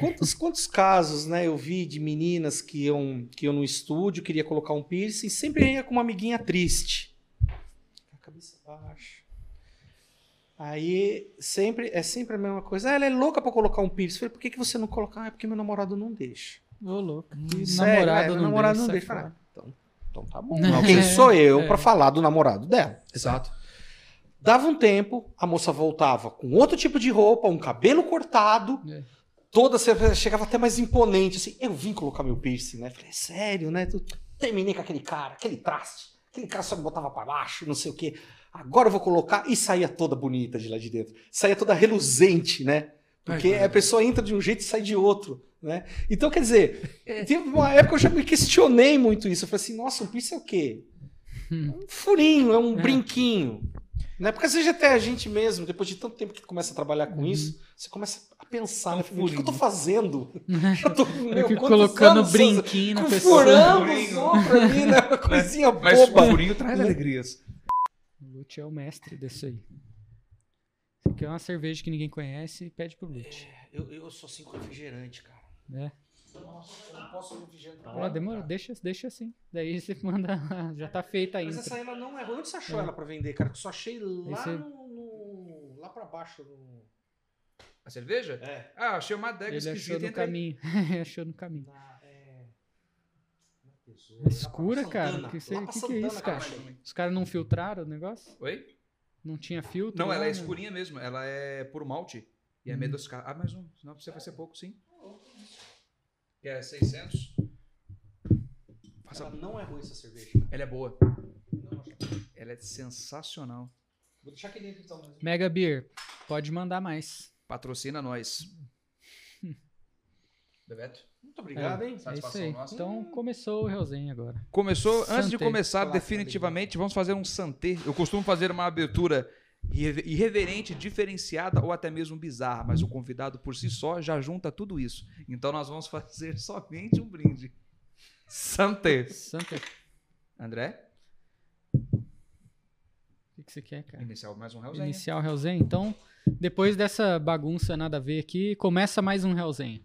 Quantos, quantos casos, né, eu vi de meninas que iam, que iam no estúdio, queria colocar um piercing, sempre ia com uma amiguinha triste. A cabeça baixa. Aí sempre é sempre a mesma coisa. Ah, ela é louca pra colocar um piercing. Eu falei, por que, que você não coloca? Ah, é porque meu namorado não deixa. Ô, louco. E Sério, namorado é, não meu namorado deixa, não sai deixa. Ah, então, então tá bom. É. Quem sou eu É. pra falar do namorado dela? Exato. Dava um tempo, a moça voltava com outro tipo de roupa, um cabelo cortado, É. toda chegava até mais imponente, assim. Eu vim colocar meu piercing, né? Falei, sério, né? Terminei com aquele cara, aquele traste, aquele cara só me botava pra baixo, não sei o quê. Agora eu vou colocar e saía toda bonita de lá de dentro, saía toda reluzente, né? Porque Ai, a pessoa entra de um jeito e sai de outro, né? Então, quer dizer, teve uma época que eu já me questionei muito isso. Eu falei assim, nossa, um piercing é o quê? um furinho, é um É. brinquinho. Né? Porque às vezes até a gente mesmo, depois de tanto tempo que tu começa a trabalhar com isso, você começa a pensar, né? o que que eu tô fazendo? Eu tô, meu, Eu fico colocando anos brinquinho na pessoa. furando outros ali, né? Uma coisinha Mas boba. o furinho traz alegrias. O Lute é o mestre desse aí. Você quer uma cerveja que ninguém conhece, pede pro Lute. Eu, eu sou assim com refrigerante, cara. Né? Nossa, eu não posso refrigerante. Ó, demora, deixa, deixa assim. Daí você manda. Já tá feita Mas ainda. essa aí ela não é ruim. Onde você achou É. ela pra vender, cara? Que eu só achei lá Esse- no, no- lá pra baixo. No... A cerveja? É. Ah, achei uma adega Ele achou esquisita. no entre aí. caminho. achou no caminho. Na, é... na Tesoura, Escura, cara. Santana. Que, cê- que, que é isso, cara? Os caras não filtraram o negócio? Oi? Não tinha filtro? Não, lá, ela é né? escurinha mesmo. Ela é por malte. E é Hum. meio adocicada. Ah, mais um. Senão você vai ser pouco, sim. Que é 600. Faça- Ela não é ruim essa cerveja. cara. Ela é boa. Não, Ela é sensacional. Vou deixar aqui dentro então. mas- Mega Beer, pode mandar mais. Patrocina nós. Bebeto? Muito obrigado, hein? É isso Satisfação aí. nossa. Então começou o Realzinho agora. Começou, antes de Santé. começar Olá, definitivamente, vamos fazer um santé. Eu costumo fazer uma abertura irreverente, diferenciada ou até mesmo bizarra, mas o convidado por si só já junta tudo isso. Então nós vamos fazer somente um brinde. Santé. Santa, o André, que, que você quer, cara? inicial mais um Hellzinho. Iniciar o Realzinho. Então, depois dessa bagunça nada a ver aqui, começa mais um Realzinho.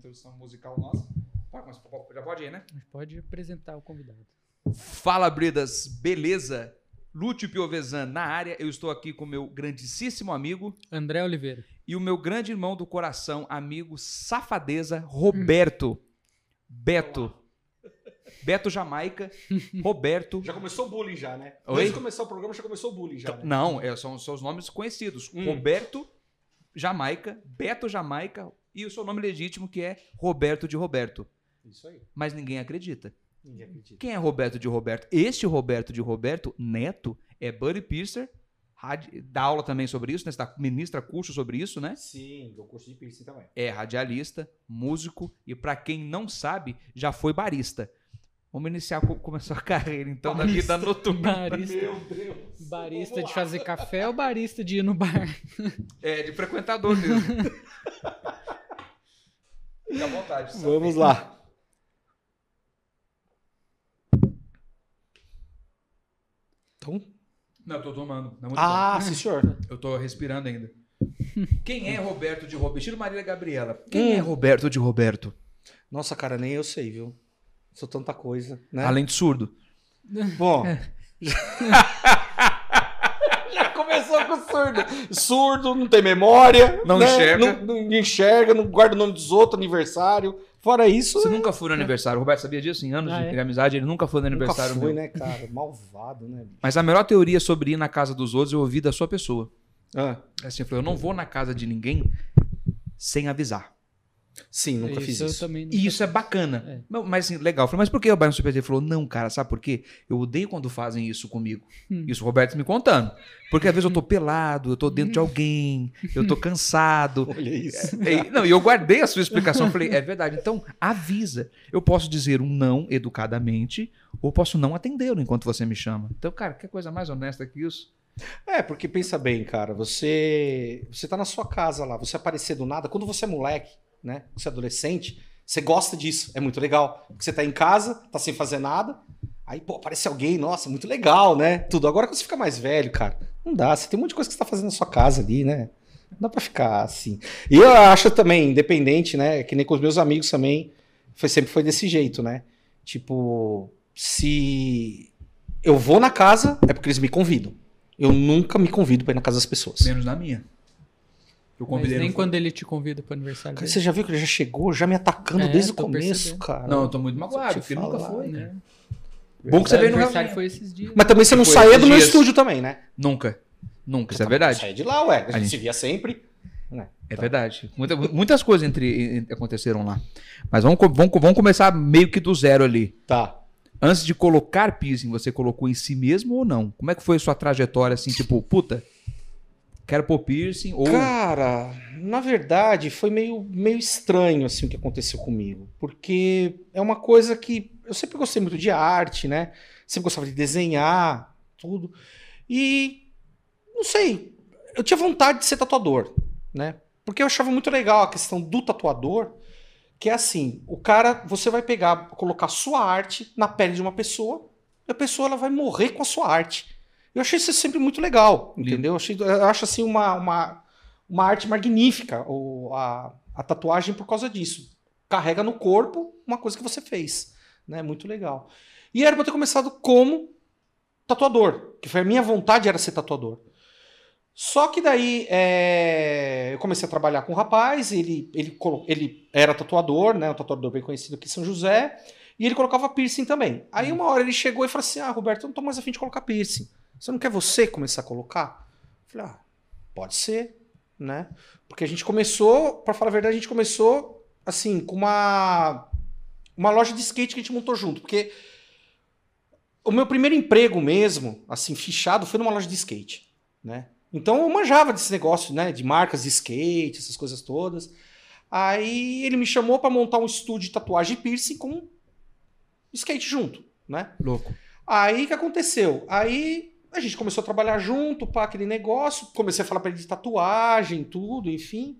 Introdução musical nossa. Pode começar, Já pode ir, né? Pode apresentar o convidado. Fala, Bridas, beleza? Lúcio Piovesan na área. Eu estou aqui com meu grandíssimo amigo André Oliveira. e o meu grande irmão do coração, amigo safadeza, Roberto. Beto. Beto Jamaica, Roberto. Já começou o bullying já, né? Oi? Antes de começar o programa, já começou o bullying já, né? Não, é, são, são os nomes conhecidos. Hum. Roberto Jamaica, Beto Jamaica e o seu nome legítimo que é Roberto de Roberto. Isso aí. Mas ninguém acredita. Ninguém acredita. Quem é Roberto de Roberto? Este Roberto de Roberto, neto, é Buddy Piercer, dá aula também sobre isso, né? Você dá- ministra curso sobre isso, né? Sim, do curso de piercing também. É radialista, músico e, pra quem não sabe, já foi barista. Vamos iniciar como a carreira, então, da vida noturna. Barista, Meu Deus. barista de fazer café ou barista de ir no bar? É, de frequentador mesmo. Fica à vontade. Vamos lá. Então, Não, eu tô tomando. Não é muito ah, sim, senhor. bom. Eu tô respirando ainda. Quem é Roberto de Roberto? Estilo Marília Gabriela. Quem Hum. é Roberto de Roberto? Nossa, cara, nem eu sei, viu? Sou tanta coisa, né? Além de surdo. Bom. Começou com surdo. Surdo, não tem memória. Não né? enxerga. Não, não enxerga, não guarda o nome dos outros, aniversário. Fora isso, Você nunca foi no aniversário. O Roberto sabia disso? Em anos Ah, de é? amizade, ele nunca foi no nunca aniversário foi, meu. né, cara? Malvado, né? bicho? Mas a melhor teoria sobre ir na casa dos outros eu ouvi da sua pessoa. Ah, É Assim, eu falei, eu não vou na casa de ninguém sem avisar. Sim, nunca fiz eu isso. também nunca E isso é fiz. bacana. É. Mas assim, legal. Eu falei, mas por que o Bayern Super Ele falou, não, cara, sabe por quê? Eu odeio quando fazem isso comigo. Hum. Isso o Roberto me contando. Porque às vezes eu tô pelado, eu tô dentro de alguém, eu tô cansado. Olha isso. E, não, e eu guardei a sua explicação. Eu falei, é verdade. Então, avisa. Eu posso dizer um não educadamente, ou posso não atendê-lo enquanto você me chama. Então, cara, que coisa mais honesta que isso? É, porque pensa bem, cara, você você tá na sua casa lá, você aparecer do nada, quando você é moleque, né? Você é adolescente, Você gosta disso, é muito legal. Porque você tá em casa, tá sem fazer nada, aí, pô, aparece alguém, nossa, muito legal, né? Tudo. Agora quando você fica mais velho, cara, não dá. Você tem um monte de coisa que você tá fazendo na sua casa ali, né? Não dá pra ficar assim. E eu acho também, independente, né? Que nem com os meus amigos também, foi, sempre foi desse jeito, né? Tipo, se eu vou na casa, é porque eles me convidam. Eu nunca me convido pra ir na casa das pessoas. Menos na minha. Eu Mas convidei nem no- quando ele te convida pro aniversário Cara, dele. você já viu que ele já chegou, já me atacando É, desde o começo, percebendo. cara. Não, eu tô muito magoado, porque nunca falar, foi, né? cara. Bom que você veio no aniversário foi esses dias. Mas também você não saía do meu dias. estúdio também, né? Nunca. Nunca, isso é verdade. Saía de lá, ué. A gente, A gente- se via sempre. né? É verdade. Muita- muitas coisas entre, en- aconteceram lá. Mas vamos, vamos, vamos começar meio que do zero ali. Tá. Antes de colocar piercing, você colocou em si mesmo ou não? Como é que foi a sua trajetória assim, tipo, puta, quero pôr piercing ou Cara, na verdade, foi meio, meio estranho assim o que aconteceu comigo. Porque é uma coisa que eu sempre gostei muito de arte, né? Sempre gostava de desenhar, tudo. E não sei, eu tinha vontade de ser tatuador, né? Porque eu achava muito legal a questão do tatuador, que é assim, o cara, você vai pegar, colocar sua arte na pele de uma pessoa, e a pessoa ela vai morrer com a sua arte. Eu achei isso sempre muito legal, entendeu? Eu, achei, eu acho assim uma, uma, uma arte magnífica, ou a, a tatuagem por causa disso. Carrega no corpo uma coisa que você fez, né? Muito legal. E era pra eu ter começado como tatuador, que foi a minha vontade era ser tatuador. Só que daí é, eu comecei a trabalhar com um rapaz, ele, ele, ele era tatuador, né? Um tatuador bem conhecido aqui em São José, e ele colocava piercing também. Aí uma hora ele chegou e falou assim: Ah, Roberto, eu não tô mais afim de colocar piercing. Você não quer você começar a colocar? Eu falei, ah, pode ser, né? Porque a gente começou, pra falar a verdade, a gente começou assim, com uma, uma loja de skate que a gente montou junto. Porque o meu primeiro emprego mesmo, assim, fichado, foi numa loja de skate, né? Então eu manjava desse negócio, né? De marcas de skate, essas coisas todas. Aí ele me chamou pra montar um estúdio de tatuagem e piercing com skate junto, né? louco? Aí o que aconteceu? Aí a gente começou a trabalhar junto, pá, aquele negócio. Comecei a falar pra ele de tatuagem, tudo, enfim.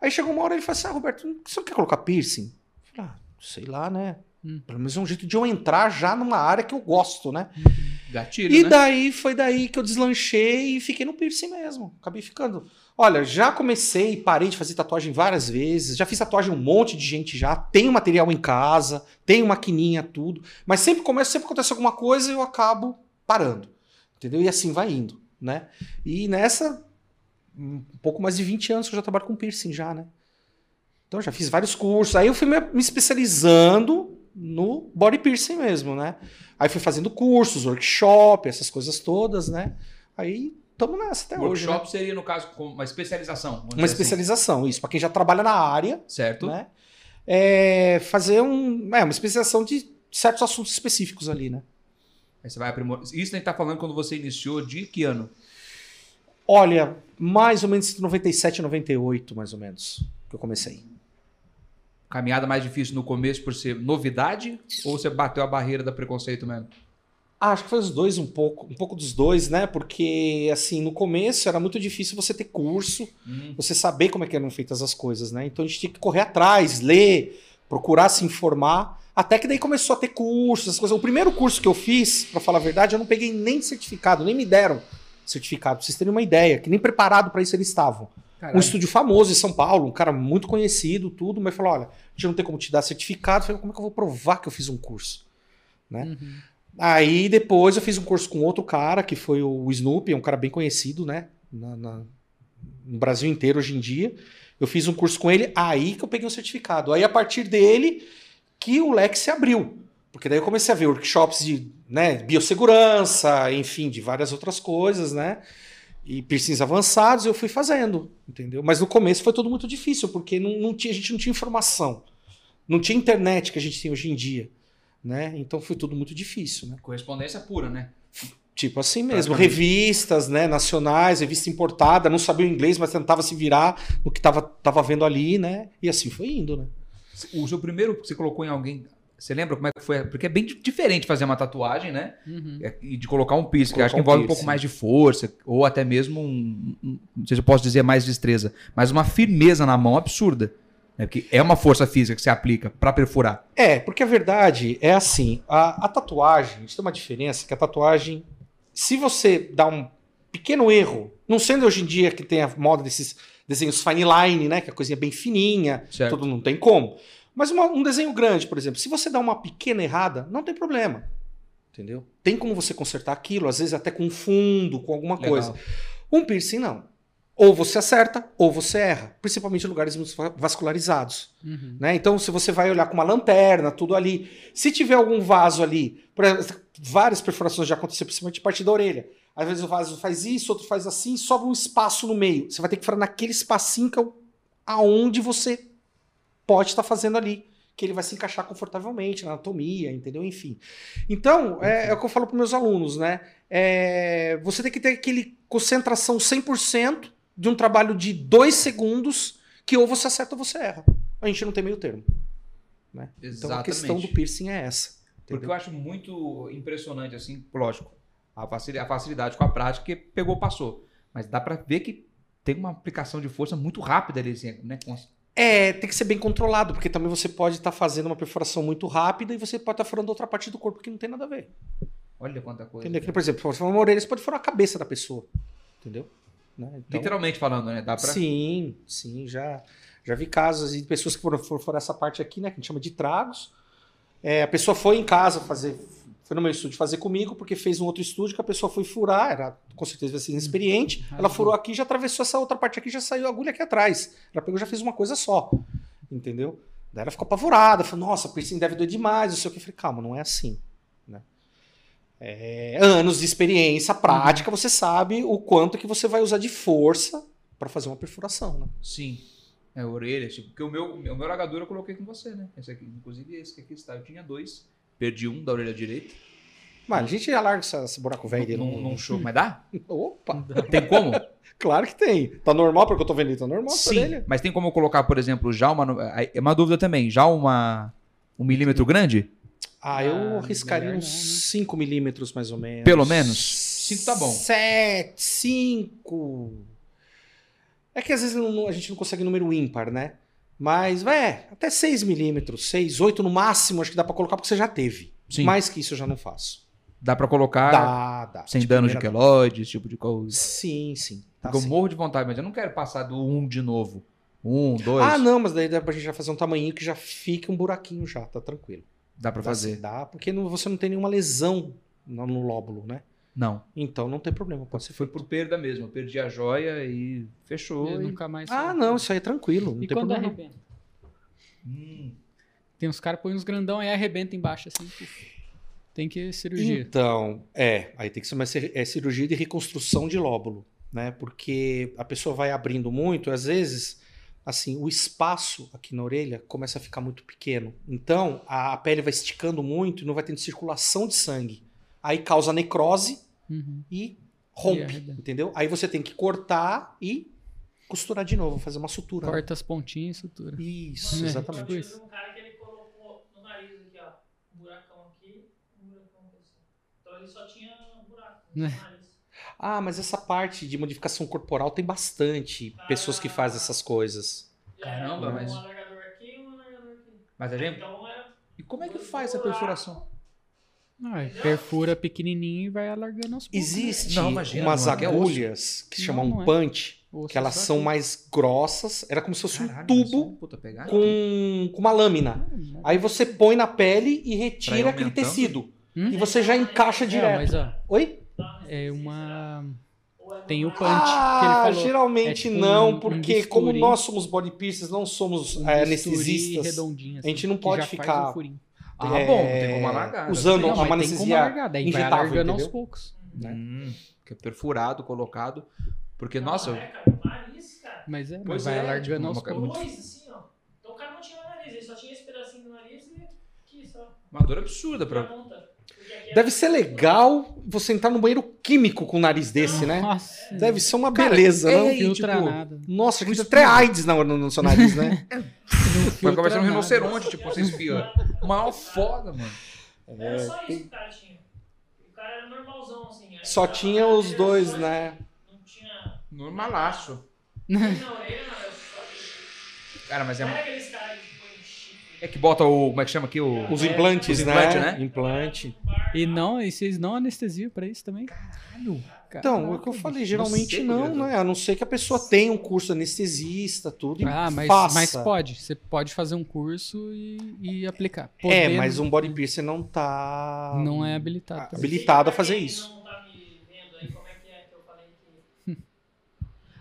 Aí chegou uma hora ele falou assim: Ah, Roberto, você não quer colocar piercing? Eu falei, ah, sei lá, né? Hum. Pelo menos é um jeito de eu entrar já numa área que eu gosto, né? Gatilho, E né? daí foi daí que eu deslanchei e fiquei no piercing mesmo. Acabei ficando. Olha, já comecei, parei de fazer tatuagem várias vezes. Já fiz tatuagem um monte de gente já. Tenho material em casa, tenho maquininha, tudo. Mas sempre começa, sempre acontece alguma coisa e eu acabo parando. Entendeu? E assim vai indo, né? E nessa, um pouco mais de 20 anos que eu já trabalho com piercing já, né? Então já fiz vários cursos. Aí eu fui me especializando no body piercing mesmo, né? Aí fui fazendo cursos, workshop, essas coisas todas, né? Aí estamos nessa até hoje. Workshop Né? seria, no caso, uma especialização. Uma assim. especialização, isso, para quem já trabalha na área, Certo? né? É fazer um, é, uma especialização de certos assuntos específicos ali, né? Aí você vai. Isso a gente tá falando quando você iniciou de que ano? Olha, mais ou menos entre 97 e 98, mais ou menos, que eu comecei. Caminhada mais difícil no começo por ser novidade ou você bateu a barreira da preconceito mesmo? Ah, acho que foi os dois um pouco, um pouco dos dois, né? Porque assim, no começo era muito difícil você ter curso, Hum. você saber como é que eram feitas as coisas, né? Então a gente tinha que correr atrás, ler, procurar se informar, até que daí começou a ter cursos, essas coisas. O primeiro curso que eu fiz, pra falar a verdade, eu não peguei nem certificado, nem me deram certificado, pra vocês terem uma ideia, que nem preparado pra isso eles estavam. Um estúdio famoso em São Paulo, um cara muito conhecido, tudo, mas falou: olha, a gente não tem como te dar certificado. Eu falei, como é que eu vou provar que eu fiz um curso? Né? Uhum. Aí depois eu fiz um curso com outro cara, que foi o Snoopy, é um cara bem conhecido, né? Na- na- no Brasil inteiro hoje em dia. Eu fiz um curso com ele, aí que eu peguei um certificado. Aí a partir dele que o leque se abriu. Porque daí eu comecei a ver workshops de né, biossegurança, enfim, de várias outras coisas, né? E piercings avançados eu fui fazendo, entendeu? Mas no começo foi tudo muito difícil, porque não, não tinha, a gente não tinha informação. Não tinha internet que a gente tem hoje em dia, né? Então foi tudo muito difícil, né? Correspondência pura, né? Tipo assim mesmo, revistas, né, nacionais, revista importada, não sabia o inglês, mas tentava se virar no que tava, tava vendo ali, né? E assim foi indo, né? O seu primeiro que você colocou em alguém. Você lembra como é que foi? Porque é bem di- diferente fazer uma tatuagem, né? Uhum. É, E de colocar um piercing, que eu acho que Colocar um envolve um pouco mais de força, ou até mesmo um, um- Não sei se eu posso dizer mais destreza, mas uma firmeza na mão absurda. É porque é uma força física que você aplica pra perfurar. É, porque a verdade é assim, a, a tatuagem, a gente tem uma diferença, que a tatuagem, se você dá um pequeno erro, não sendo hoje em dia que tem a moda desses desenhos fine line, né, que a coisinha é bem fininha, Certo. tudo não tem como. Mas uma- um desenho grande, por exemplo, se você dá uma pequena errada, não tem problema. Entendeu? Tem como você consertar aquilo, às vezes até com um fundo, com alguma Legal. coisa. Um piercing não. Ou você acerta, ou você erra, principalmente em lugares muito vascularizados. Uhum. Né? Então, se você vai olhar com uma lanterna, tudo ali. Se tiver algum vaso ali, por exemplo, várias perfurações já aconteceram, principalmente parte da orelha. Às vezes o vaso faz isso, outro faz assim, sobra um espaço no meio. Você vai ter que furar naquele espacinho que é o- aonde você pode estar fazendo ali. Que ele vai se encaixar confortavelmente na anatomia, entendeu? Enfim. Então, é, é o que eu falo para meus alunos, né? É, você tem que ter aquele concentração 100% de um trabalho de dois segundos que ou você acerta ou você erra. A gente não tem meio termo. Né? Então a questão do piercing é essa. Porque entendeu? eu acho muito impressionante, assim, lógico, a facili- a facilidade com a prática, que pegou, passou. Mas dá pra ver que tem uma aplicação de força muito rápida ali, assim, né? É, tem que ser bem controlado, porque também você pode estar fazendo uma perfuração muito rápida e você pode estar furando outra parte do corpo que não tem nada a ver. Olha quanta coisa. Entendeu? Que, por exemplo, se você for uma orelha, você pode furar a cabeça da pessoa. Entendeu? Né? Então- Literalmente falando, né? Dá pra. Sim, sim, já, já vi casos de pessoas que foram, foram, foram essa parte aqui, né, que a gente chama de tragos. É, a pessoa foi em casa fazer, foi no meu estúdio fazer comigo, porque fez um outro estúdio que a pessoa foi furar, era com certeza assim, inexperiente. Ah, Ela furou aqui, já atravessou essa outra parte aqui, já saiu a agulha aqui atrás. Ela pegou, já fez uma coisa só, entendeu? Daí ela ficou apavorada, falou, nossa, piercing deve doer demais, não sei o que. Eu falei, calma, não é assim. Né? É, anos de experiência, prática, você sabe o quanto que você vai usar de força para fazer uma perfuração, né? Sim. É, orelha, tipo, porque o meu, o meu largador eu coloquei com você, né? Esse aqui, inclusive esse que aqui está. Eu tinha dois. Perdi um da orelha direita. Mas a gente alarga essa- esse buraco velho dele. num, não- num show. Mas dá? Opa! Tem como? Claro que tem. Tá normal porque eu tô vendo ele, tá normal Sim. orelha. Mas tem como eu colocar, por exemplo, já uma. É uma dúvida também. Já uma. Um milímetro grande? Ah, eu Ah, arriscaria melhor uns não, né? 5 milímetros mais ou menos. Pelo menos? Cinco tá bom. 7, 5. É que às vezes não- a gente não consegue número ímpar, né? Mas, é, até 6 milímetros, 6, 8 no máximo, acho que dá pra colocar porque você já teve. Sim. Mais que isso eu já não faço. Dá pra colocar Dá, dá. sem De dano de queloide, esse tipo de coisa. Sim, sim. Tá eu sim. morro de vontade, mas eu não quero passar do um de novo. Um, dois. Ah, não, mas daí dá pra gente já fazer um tamanhinho que já fica um buraquinho já, tá tranquilo. Dá pra Dá fazer. Dá, porque não- você não tem nenhuma lesão no, no lóbulo, né? Não. Então não tem problema, pode ser Foi feito. por perda mesmo. Eu perdi a joia e fechou. E- nunca mais. Ah, não, isso aí é tranquilo, não E tem quando problema. arrebenta? Hum. Tem uns caras que põem uns grandão aí arrebenta embaixo, assim. Tem que cirurgia. Então, é, aí tem que ser uma é cirurgia de reconstrução de lóbulo, né? Porque a pessoa vai abrindo muito, às vezes, assim, o espaço aqui na orelha começa a ficar muito pequeno. Então, a, a pele vai esticando muito e não vai tendo circulação de sangue. Aí causa necrose Uhum. e rompe, entendeu? Aí você tem que cortar e costurar de novo, fazer uma sutura. né? Corta as pontinhas e sutura. Isso, É, exatamente. tipo Eu isso. tive um cara que ele colocou no nariz aqui, ó. Um buracão aqui, um buracão aqui. assim. Então ele só tinha um buraco no É. nariz. Ah, mas essa parte de modificação corporal tem bastante pessoas que fazem essas coisas. Aí, Caramba, um mas- alargador aqui e um alargador aqui. Mas a gente. Então era. E como é que faz essa perfuração? Ah, perfura pequenininho e vai alargando aos poucos. Existe Não, imagina, umas não, é agulhas que Não, chamam não é. punch, Osso que elas são aqui. mais grossas. Era como se fosse Caralho, um tubo puta, com, com uma lâmina. Aí você põe na pele e retira aquele tecido. Hum? E você já encaixa É, direto. mas ó, Oi? é uma. é Tem o punch que ele Ah, falou. geralmente É tipo não, um- um porque bisturi. como nós somos body piercers, não somos Um é, anestesistas. redondinho, assim, a gente não que pode ficar- um. Ah, é, bom, tem como alargar. usando Não, uma mas tem como anestesia alargar, daí vai injetável, aos poucos. né? Hum, que é perfurado, colocado. Porque, Não, nossa, é, cara, o nariz, cara. Mas é, mas Pois vai é, alargando tipo, aos poucos. Dois, assim, ó. Então o cara não tinha nariz, ele só tinha esse pedacinho do nariz e aqui só. uma dor absurda E a pra. É- Deve ser legal você entrar no banheiro químico com um nariz desse, né? Nossa, Deve ser uma Cara, beleza, é não? filtra tipo, nada. Nossa, que até AIDS na- no, no seu nariz, né? Vai conversar um rinoceronte, tipo, você espia. Mal foda, mano. Era só isso que o cara tinha. O cara era normalzão, assim. Só tinha era os dois, só- né? Não tinha. Normalaço. Orelha, nada. Só Cara, mas Não é. é aqueles caras. É que bota o. Como é que chama aqui? O. Os implantes, Os né? implantes, né? Implante. E não, e vocês não anestesiam pra isso também? Então, é o que eu falei, geralmente sei, não, Pedro. né? A não ser que a pessoa tenha um curso anestesista, tudo, Ah, mas, faça. mas pode. Você pode fazer um curso e, e aplicar. É, Podendo- mas um body piercing não tá... Não é habilitado. pra habilitado a fazer isso. Não tá me vendo aí, como é que é que eu falei que.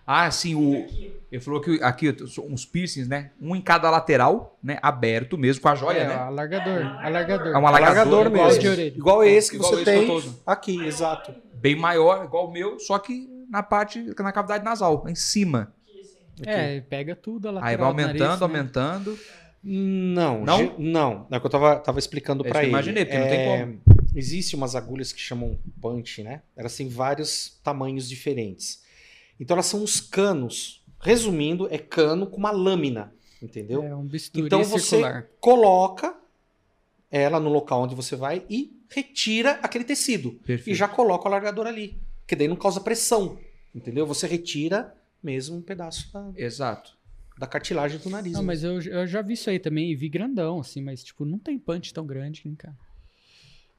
Ah, sim, o. Aqui, Ele falou que aqui uns piercings, né? Um em cada lateral, né? Aberto mesmo, com a joia, É, né? alargador. Alargador. É um Alargador igual mesmo. de orelha. Igual esse que Igual você esse tem aqui, exato. Bem maior, igual o meu, só que na parte, na cavidade nasal, em cima. aqui, assim. É, pega tudo a lateral Aí vai do nariz, aumentando, né? aumentando. Não, Não? não. É o que eu tava, tava explicando É eu ele. imaginei, porque não tem É, Existem umas agulhas que chamam punch, né? Elas têm vários tamanhos diferentes. Então elas são uns canos. Resumindo, é cano com uma lâmina, entendeu? É um bisturi Então você circular. coloca ela no local onde você vai e retira aquele tecido. Perfeito. E já coloca o alargador ali. Que daí não causa pressão. Entendeu? Você retira mesmo um pedaço da, Exato. da cartilagem do nariz. Não, né? mas eu, eu já vi isso aí também e vi grandão, assim, mas tipo, não tem punch tão grande, né, cara?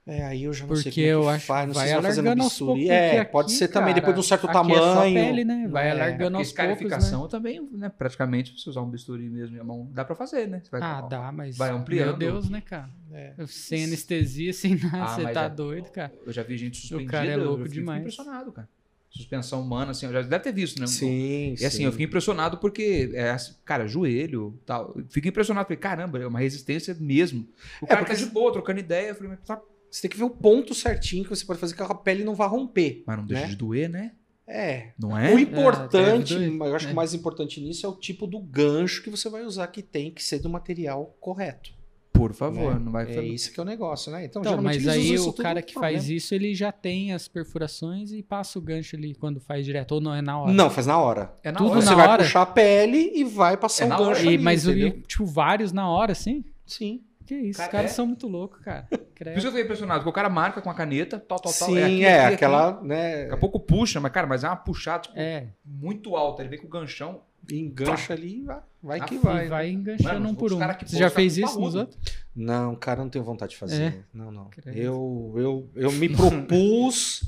É, aí eu já não sei Porque como é que eu acho faz, não vai sei se vai bisturi. É, porque pode aqui, ser também, cara, depois de um certo aqui É tamanho. pele, né? Vai É, alargando aos poucos, né? também, né? Praticamente, se usar um bisturi mesmo e a mão, dá pra fazer, né? Vai Ah, dá, mas. Vai ampliando. Meu Deus, né, cara? É. Sem anestesia, sem nada, Ah, você tá é- doido, cara. Eu já vi gente suspendida. cara é louco eu demais. impressionado, cara. Suspensão humana, assim, eu já deve ter visto, né? Sim, E assim, sim. eu fiquei impressionado porque, é, assim, cara, joelho tal. Fiquei impressionado. Falei, caramba, é uma resistência mesmo. O É, cara porque tá de boa, trocando ideia. Eu falei, mas, tá- Você tem que ver o ponto certinho que você pode fazer que a pele não vá romper. mas não deixa Né? de doer, né? É. Não O é? importante, É, eu acho que É. o mais importante nisso é o tipo do gancho que você vai usar, que tem que ser do material correto. Por favor, né? não vai É fazer. isso que é o negócio, né? Então, Então, mas aí o cara que faz problema. isso, ele já tem as perfurações e passa o gancho ali quando faz direto, ou não é na hora. Não, faz na hora. É na Tudo hora. Você na vai hora? puxar a pele e vai passar É na gancho hora. E, ali, mas, o- entendeu? tipo, vários na hora, assim? Sim. Que isso, Cara, os caras é? são muito loucos, cara. Por isso eu fiquei impressionado, porque o cara marca com a caneta, tal, tal, tal. Sim, aqui, é, aqui, aqui. aquela, né, Daqui a pouco puxa, mas, cara, mas é uma puxada tipo, É, muito alta. Ele vem com o ganchão. engancha ali e vai, vai Ah, que vai. vai, né? enganchando Mano, um por um. Você já fez isso nos outros? Não, cara, não tenho vontade de fazer. É? Não, não. Eu, eu, eu me propus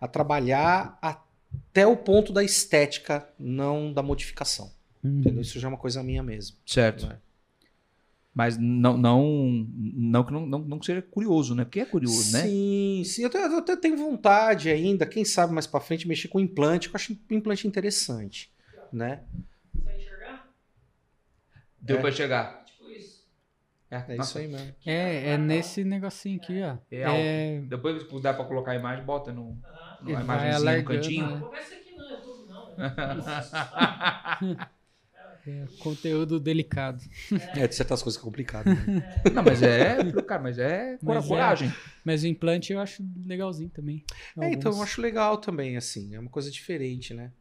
a trabalhar até o ponto da estética, não da modificação. Hum. Entendeu? Isso já é uma coisa minha mesmo. Certo. né? Mas não, não, não que não, não, não seja curioso, né? Porque é curioso, né? Sim, sim. Eu, até tenho vontade ainda, quem sabe mais pra frente, mexer com implante, que eu acho implante interessante. Né? Você enxergar? Deu É. pra chegar. Tipo isso. É isso aí mesmo. É, é nesse negocinho aqui, ó. É É, Depois, se dá pra colocar a imagem, bota no, Aham. numa Vai imagenzinha no cantinho. né? Não isso aqui YouTube não. né? é conteúdo delicado. É, de certas coisas que é complicado. Né? Não, mas é, cara, mas é Mas é. coragem. Mas o implante eu acho legalzinho também. É, então eu Alguns. acho legal também, assim, é uma coisa diferente, né?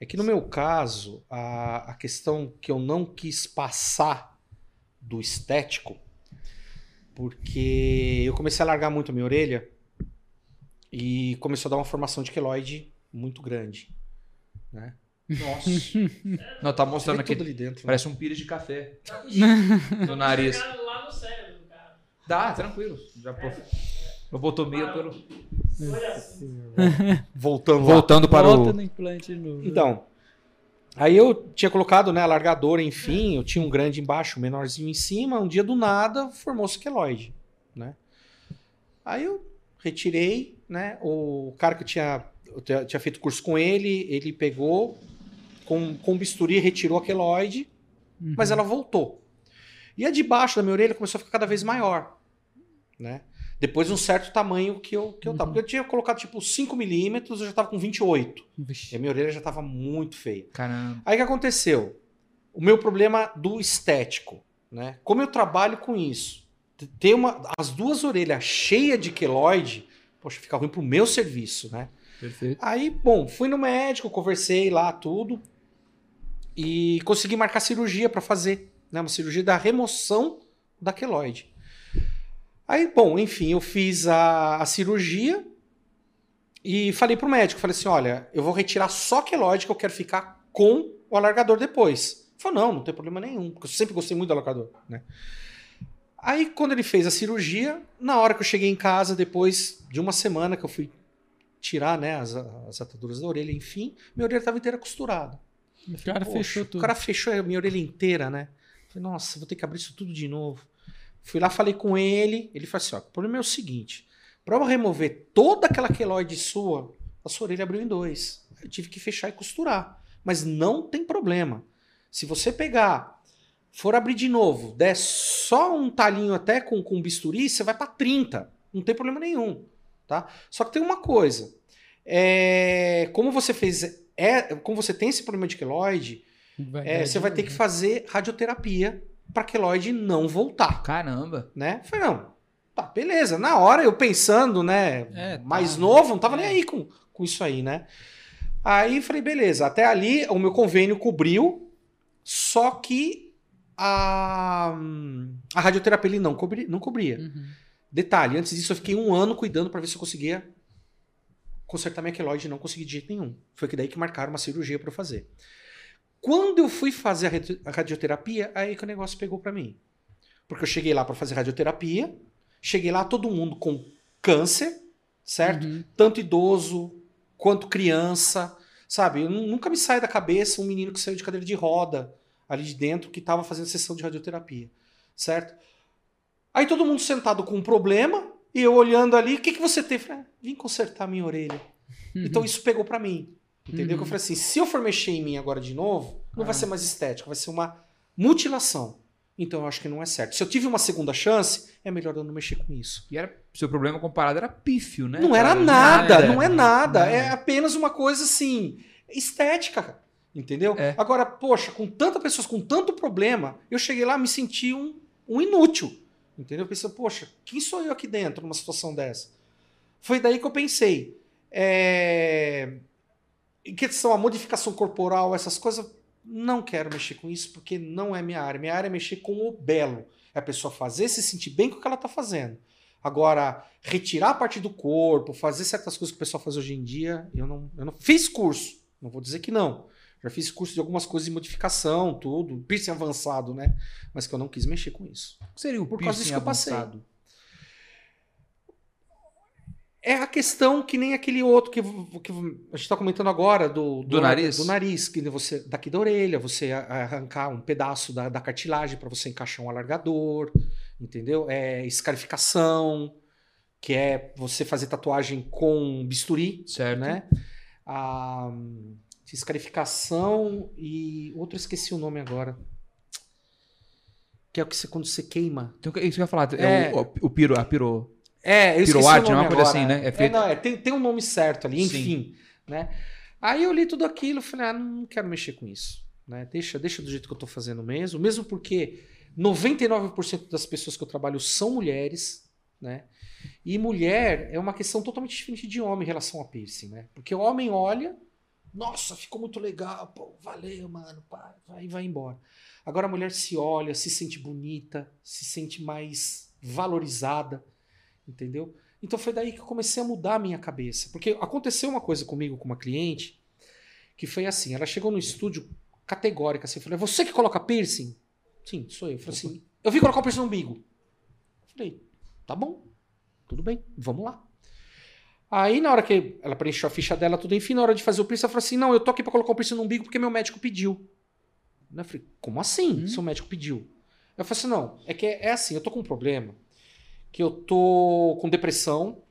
É que no meu caso, a, a questão que eu não quis passar do estético, porque eu comecei a largar muito a minha orelha e começou a dar uma formação de queloide muito grande, né? Nossa. Não, tá mostrando aqui. tudo ali dentro. né? Parece um pires de café no nariz. enxergar lá no cérebro cara. Dá, tranquilo. Já prof... Lobotomia pelo. Olha assim. Voltando. Voltando para Volta o. no implante de novo. Então, aí eu tinha colocado, né, alargador, enfim, eu tinha um grande embaixo, um menorzinho em cima, um dia do nada formou-se queloide, né? Aí eu retirei, né, o cara que eu tinha, eu tinha- tinha feito curso com ele, ele pegou com, com bisturi, retirou a queloide, Uhum. mas ela voltou. E a de baixo da minha orelha começou a ficar cada vez maior, né? Depois de um certo tamanho que eu, que eu tava. Uhum. Porque eu tinha colocado tipo 5 milímetros, eu já tava com 28. E Vixe. a minha orelha já tava muito feia. Caramba. Aí o que aconteceu? O meu problema do estético, né? Como eu trabalho com isso, ter uma, as duas orelhas cheias de queloide, poxa, fica ruim pro meu serviço, né? Perfeito. Aí, bom, fui no médico, conversei lá tudo e consegui marcar cirurgia para fazer, né? Uma cirurgia da remoção da queloide. Aí, bom, enfim, eu fiz a, a cirurgia e falei pro médico, falei assim, olha, eu vou retirar só a queloide que eu quero ficar com o alargador depois. Falou, não, não tem problema nenhum, porque eu sempre gostei muito do alocador, né? Aí, quando ele fez a cirurgia, na hora que eu cheguei em casa, depois de uma semana que eu fui tirar né, as, as ataduras da orelha, enfim, minha orelha estava inteira costurada. O cara Poxa, fechou tudo. O cara fechou a minha orelha inteira, né? Falei, nossa, vou ter que abrir isso tudo de novo. Fui lá, falei com ele. Ele falou assim: ó, o problema é o seguinte: para eu remover toda aquela queloide sua, a sua orelha abriu em dois. Eu tive que fechar e costurar. Mas não tem problema. Se você pegar, for abrir de novo, der só um talinho até com, com bisturi, você vai para 30. Não tem problema nenhum. Tá? Só que tem uma coisa. É, como você fez. É, como você tem esse problema de queloide, Vai é, você vai ter que fazer radioterapia para queloide não voltar, Caramba. né? Eu Falei, não, tá, beleza. Na hora eu pensando, né, É, tá. mais novo, não tava nem É. aí com, com isso aí, né? Aí falei, beleza, até ali o meu convênio cobriu, só que a, a radioterapia ele não, cobri, não cobria. Uhum. Detalhe, antes disso eu fiquei um ano cuidando para ver se eu conseguia consertar minha queloide e não consegui de jeito nenhum. Foi que daí que marcaram uma cirurgia para eu fazer. Quando eu fui fazer a radi- a radioterapia, aí que o negócio pegou para mim. Porque eu cheguei lá para fazer radioterapia, cheguei lá todo mundo com câncer, certo? Uhum. Tanto idoso quanto criança, sabe? Eu nu- nunca me sai da cabeça um menino que saiu de cadeira de roda ali de dentro que estava fazendo sessão de radioterapia, certo? Aí todo mundo sentado com um problema e eu olhando ali, o que, que você Falei, ah, vim consertar minha orelha. Então isso pegou pra mim, entendeu? Que eu Uhum. falei assim, se eu for mexer em mim agora de novo, não vai Ah. ser mais estético, vai ser uma mutilação. Então eu acho que não é certo. Se eu tive uma segunda chance, é melhor eu não mexer com isso. E era, seu problema comparado era pífio, né? Não era cara? nada, Nada. não é nada. Nada. É apenas uma coisa assim, estética, entendeu? É. Agora, poxa, com tantas pessoas com tanto problema, eu cheguei lá me senti um, um inútil, entendeu? Eu pensei, poxa, quem sou eu aqui dentro numa situação dessa? Foi daí que eu pensei. É... Em questão a modificação corporal, essas coisas, não quero mexer com isso porque não é minha área. Minha área é mexer com o belo. É a pessoa fazer, se sentir bem com o que ela está fazendo. Agora, retirar a parte do corpo, fazer certas coisas que o pessoal faz hoje em dia, eu não, eu não fiz curso. Não vou dizer que não. Já fiz curso de algumas coisas de modificação, tudo, piercing avançado, né? Mas que eu não quis mexer com isso. Seria o Por causa disso que eu passei. avançado? É a questão que nem aquele outro que, que a gente está comentando agora, do, Do nariz? Do nariz, que você, daqui da orelha, você arrancar um pedaço da, da cartilagem para você encaixar um alargador, entendeu? É escarificação, que é você fazer tatuagem com bisturi, Certo. né? Escarificação e outro esqueci o nome agora. Que é o que você quando você queima. Então, isso que eu ia falar. É, É. o, o piro, a piro. É, eu Piroarte, o nome é uma coisa agora. assim, né? É feito- não, é, tem, tem um nome certo ali, Sim. enfim, né? Aí eu li tudo aquilo falei, ah, não quero mexer com isso, né? Deixa, deixa do jeito que eu tô fazendo mesmo, mesmo porque 99% das pessoas que eu trabalho são mulheres, né? E mulher é uma questão totalmente diferente de homem em relação a piercing, né? Porque o homem olha, nossa, ficou muito legal, pô, valeu, mano, pá, vai, vai embora. Agora a mulher se olha, se sente bonita, se sente mais valorizada, entendeu? Então foi daí que eu comecei a mudar a minha cabeça. Porque aconteceu uma coisa comigo com uma cliente que foi assim: ela chegou no estúdio categórica, assim, falou: é você que coloca piercing? Sim, sou eu. Eu falei assim: eu vim colocar o piercing no umbigo. Eu falei: tá bom, tudo bem, vamos lá. Aí, na hora que ela preencheu a ficha dela, tudo, enfim, na hora de fazer o piercing, ela falou assim: não, eu tô aqui pra colocar o piercing no umbigo porque meu médico pediu. Eu falei: como assim? Hum. Seu médico pediu? Eu falei assim: não, é que é, é assim, eu tô com um problema que eu tô com depressão,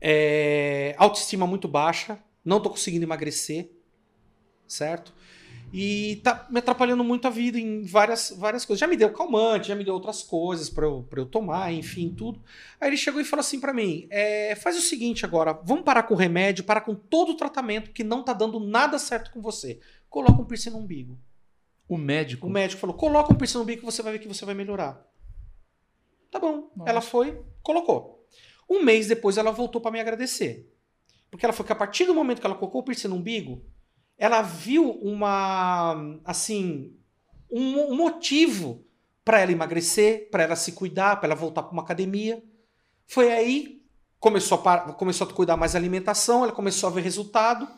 é, autoestima muito baixa, não tô conseguindo emagrecer, certo? E tá me atrapalhando muito a vida em várias, várias coisas. Já me deu calmante, já me deu outras coisas pra eu, pra eu tomar, enfim, tudo. Aí ele chegou e falou assim pra mim: é, faz o seguinte agora, vamos parar com o remédio, parar com todo o tratamento que não tá dando nada certo com você. Coloca um piercing no umbigo. O médico. O médico falou: coloca um piercing no umbigo que você vai ver que você vai melhorar. Tá bom. Nossa. Ela foi, colocou. Um mês depois ela voltou pra me agradecer. Porque ela foi que a partir do momento que ela colocou o piercing no umbigo, ela viu uma, assim, um, um motivo pra ela emagrecer, pra ela se cuidar, pra ela voltar pra uma academia. Foi aí começou a, começou a cuidar mais da alimentação, ela começou a ver resultado,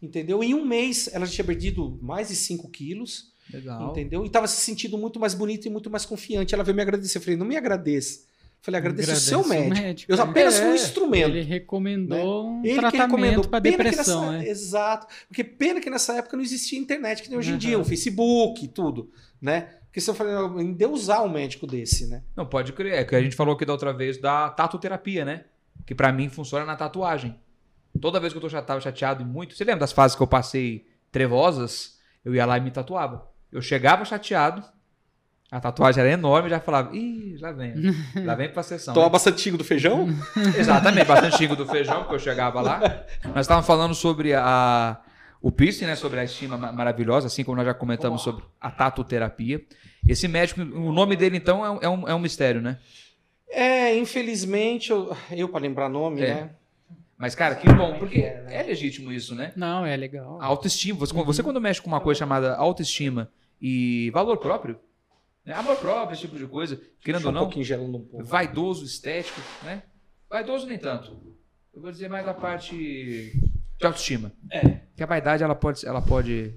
entendeu? Em um mês ela já tinha perdido mais de 5 quilos Legal. Entendeu? E tava se sentindo muito mais bonito e muito mais confiante. Ela veio me agradecer. Eu falei, não me agradeça. Falei, agradeça o seu médico. Eu apenas fui um É, instrumento. Ele recomendou um Ele que tratamento recomendou. para depressão, nessa- né? Exato. Porque pena que nessa época não existia internet, que nem hoje em Uhum. dia, o Facebook e tudo, né? Porque se eu falei, eu ainda usar um médico desse, né? Não, pode crer. É que a gente falou aqui da outra vez da tatuterapia, né? Que pra mim funciona na tatuagem. Toda vez que eu tô já tava chateado e muito. Você lembra das fases que eu passei trevosas? Eu ia lá e me tatuava. Eu chegava chateado, a tatuagem era enorme, já falava, ih, lá vem. Lá vem pra sessão. Toma bastante do feijão? Exatamente, bastante xingo do feijão, porque eu chegava lá. Nós estávamos falando sobre a, o piercing, né? Sobre a estima ma- maravilhosa, assim como nós já comentamos sobre a tatuterapia. Esse médico, o nome dele, então, é um, é um, é um mistério, né? É, infelizmente, eu, eu para lembrar nome, É. né? Mas, cara, que bom, porque É, né? é legítimo isso, né? Não, é legal. A autoestima. Você, você quando mexe com uma coisa chamada autoestima e valor próprio, né? amor próprio, esse tipo de coisa, querendo ou um não, pouquinho gelando um pouco. vaidoso, estético, né? Vaidoso nem tanto. Eu vou dizer mais a parte de autoestima. É. Que a vaidade ela pode, ela pode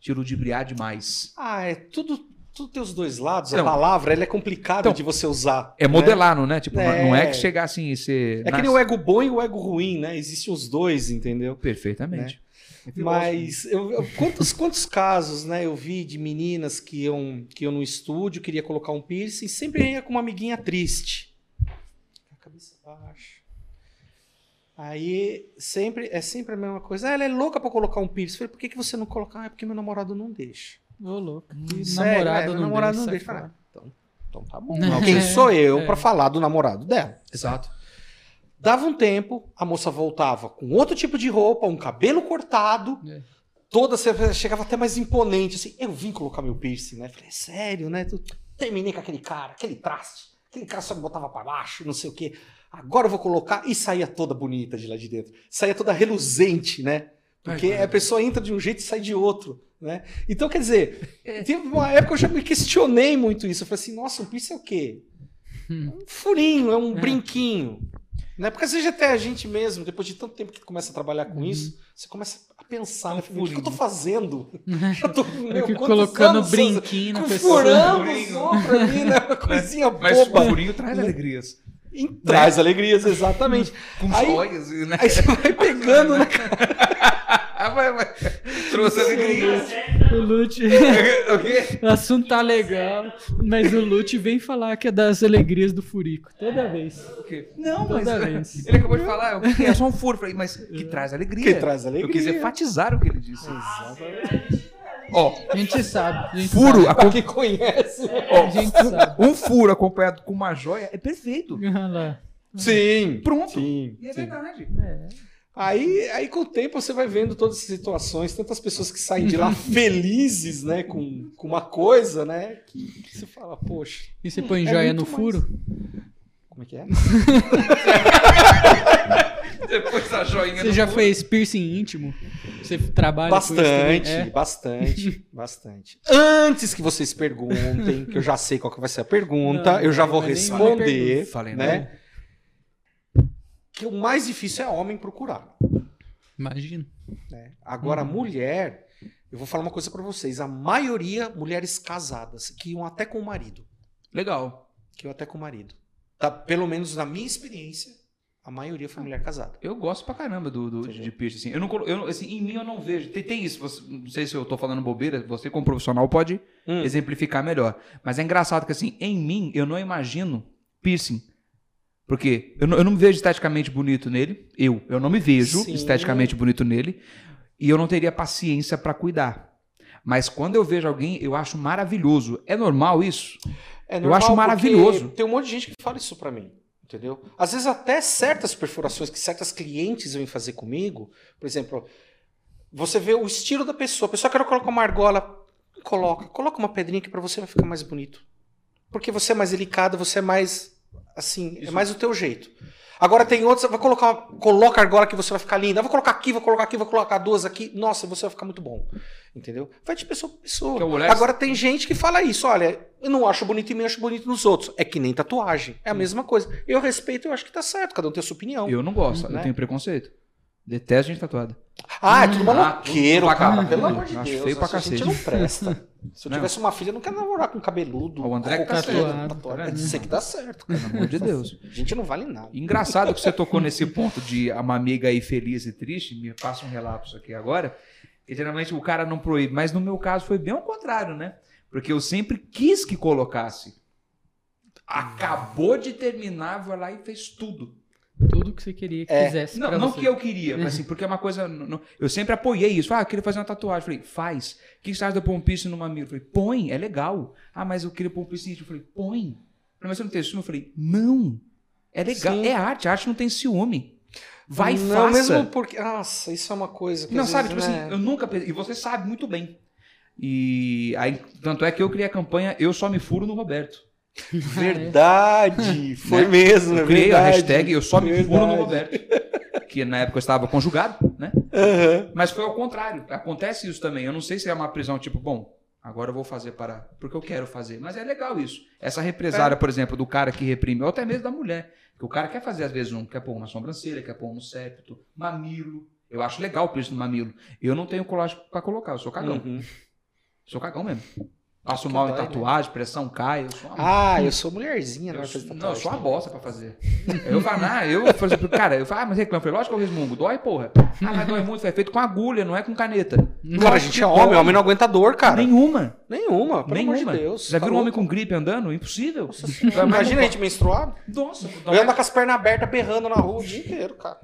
te ludibriar demais. Ah, é tudo, tudo tem os dois lados. Então- a palavra ela é complicada Então, de você usar. É né? modelar, não é? Tipo, não- É. não é que chegar assim e ser. É que nem o ego bom e o ego ruim, né? Existem os dois, entendeu? Perfeitamente. É filósofo. Mas eu, eu- quantos, quantos casos, né, eu vi de meninas que iam, que iam no estúdio, queria colocar um piercing, sempre ia com uma amiguinha triste. A cabeça baixa. Aí sempre é sempre a mesma coisa. Ah, ela é louca pra colocar um piercing. Eu falei, por que, que você não coloca? Ah, é porque meu namorado não deixa. Ô, louco. Sério, namorado é, não meu namorado deixa, não deixa. ah, Então, então tá bom. Não, quem sou eu É. pra falar do namorado dela? Exato. Dava um tempo, a moça voltava com outro tipo de roupa, um cabelo cortado, É. toda chegava até mais imponente, assim. Eu vim colocar meu piercing, né? Falei, sério, né? Terminei com aquele cara, aquele traste, aquele cara só me botava pra baixo, não sei o quê. Agora eu vou colocar e saía toda bonita de lá de dentro, saía toda reluzente, né? Porque a pessoa entra de um jeito e sai de outro, né? Então, quer dizer, teve uma época que eu já me questionei muito isso. Eu falei assim, nossa, um piercing é o quê? Hum. Um furinho, é um É. brinquinho. Né? Porque às vezes até a gente mesmo, depois de tanto tempo que começa a trabalhar com Uhum. isso, você começa a pensar, né? O que eu tô fazendo? Eu tô, Eu meu, quantos colocando anos brinquinho na pessoa. furando Furinho. outros ali, né? Uma coisinha Mas boba. o furinho traz alegrias. E traz alegrias, exatamente. Com Aí- joias, né? Aí você vai pegando, né? Ah, vai, vai. Trouxe alegrias. O Lute, o quê? o assunto tá legal, mas o Lute vem falar que é das alegrias do Furico. Toda vez. O quê? Não, mas. Toda vez. Ele acabou de falar, o que é só um furo. Falei, mas que traz alegria. Que traz alegria. Eu quis enfatizar o que ele disse. Ó, A gente sabe. A gente furo, sabe. Pra quem conhece. A gente sabe. um furo acompanhado com uma joia é perfeito. Sim. Pronto. Sim. E é sim. verdade. É. Aí, aí com o tempo você vai vendo todas essas situações, tantas pessoas que saem de lá felizes, né, com, com uma coisa, né, que você fala, poxa, E você põe É joia no furo? como é que é? Depois a joinha Você no já furo. fez piercing íntimo? Você trabalha com isso Bastante? É? bastante, bastante. Antes que vocês perguntem, que eu já sei qual que vai ser a pergunta, Não, eu já não vou é responder. Falei, né? Que o mais difícil é homem procurar. Imagina. né? Agora, Uhum. mulher, eu vou falar uma coisa pra vocês. A maioria, mulheres casadas, que iam até com o marido. Legal. Que iam até com o marido. Tá, pelo menos na minha experiência, a maioria foi mulher casada. Eu gosto pra caramba do, do- de, de piercing. Assim. Eu não, eu, assim, em mim eu não vejo. Tem, tem isso. você- não sei se eu tô falando bobeira. Você, como profissional, pode Hum. exemplificar melhor. Mas é engraçado que, assim, em mim, eu não imagino piercing. Porque eu não, eu não me vejo esteticamente bonito nele. Eu. Eu não me vejo Sim. esteticamente bonito nele. E eu não teria paciência pra cuidar. Mas quando eu vejo alguém, eu acho maravilhoso. É normal isso? É Eu acho maravilhoso. Tem um monte de gente que fala isso pra mim, entendeu? Às vezes até certas perfurações que certas clientes vêm fazer comigo, por exemplo, você vê o estilo da pessoa. A pessoa quer colocar uma argola, coloca, coloca uma pedrinha que pra você vai ficar mais bonito. Porque você é mais delicado, você é mais assim, é Isso. mais o teu jeito. Agora tem outros, vai colocar, uma- coloca a argola que você vai ficar linda. Vou colocar aqui, vou colocar aqui, vou colocar duas aqui. Nossa, você vai ficar muito bom. Entendeu? Vai de pessoa pra pessoa. É Agora tem gente que fala isso, olha, eu não acho bonito em mim, eu acho bonito nos outros. É que nem tatuagem, é a mesma coisa. Eu respeito, eu acho que tá certo, cada um tem a sua opinião. Eu não gosto. Né? Eu tenho preconceito. Detesto gente tatuada. Ah, é tudo Ah, maloqueiro, tudo pra cara. Pelo amor de Acho Deus, feio pra essa gente cacete. não presta. Se eu Não. tivesse uma filha, eu não quero namorar com cabeludo. O André que com tá tatuado, certo. tatuado. Vendo? Isso aqui dá certo. cara. Pelo amor de Deus. A gente não vale nada. Engraçado que você tocou nesse ponto de uma amiga aí feliz e triste, me passa um relapso aqui agora, que geralmente o cara não proíbe, mas no meu caso foi bem ao contrário, né? Porque eu sempre quis que colocasse. Acabou de terminar, vai lá e fez tudo. Tudo que você queria que É. fizesse Não, pra não você. que eu queria, mas assim, porque é uma coisa. não- eu sempre apoiei isso. Ah, eu queria fazer uma tatuagem. Falei, faz. Que você acha de eu pôr um piercing no mamilo? Falei, põe, é legal. Ah, mas eu queria nisso. Eu falei, põe. Falei, mas você não tem ciúme? Eu falei, não. É legal. Sim. É arte. A arte não tem ciúme. Vai e não, faça. mesmo porque. Nossa, isso é uma coisa que. Não, sabe, vezes, tipo né? assim, eu nunca. E você sabe muito bem. E aí, tanto é que eu criei a campanha Eu Só Me Furo no Roberto. Verdade! Foi Né? mesmo, é Eu criei a verdade. hashtag Eu Só Me Furo no Verdade. Roberto. Que na época eu estava conjugado, né? Aham. Mas foi ao contrário. Acontece isso também. Eu não sei se é uma prisão tipo, bom, agora eu vou fazer para. Porque eu quero fazer. Mas é legal isso. Essa represária, por exemplo, do cara que reprime, ou até mesmo da mulher. Que o cara quer fazer, às vezes, um, quer pôr uma sobrancelha, quer pôr um septo, mamilo. Eu acho legal o piercing no mamilo. Eu não tenho colagem pra colocar, eu sou cagão. Uhum. Sou cagão mesmo. Passo mal em dói, né? tatuagem, pressão cai, eu sou uma Ah, eu sou mulherzinha, né? eu sou, não, eu sou uma bosta pra fazer. Eu falo, ah, eu, exemplo, cara, eu falo, ah, mas reclamo. Eu falei, lógico que eu resmungo. Dói, porra. Ah, mas dói muito, foi feito com agulha, não é com caneta. Cara, a gente é homem, dói. homem não aguenta dor, cara. Nenhuma. Nenhuma, pelo Nenhuma. amor de Deus. Já tá viu um homem louco? com gripe andando? Impossível. Imagina a gente menstruado. Nossa, Eu andar com as pernas abertas, berrando na rua o dia inteiro, cara.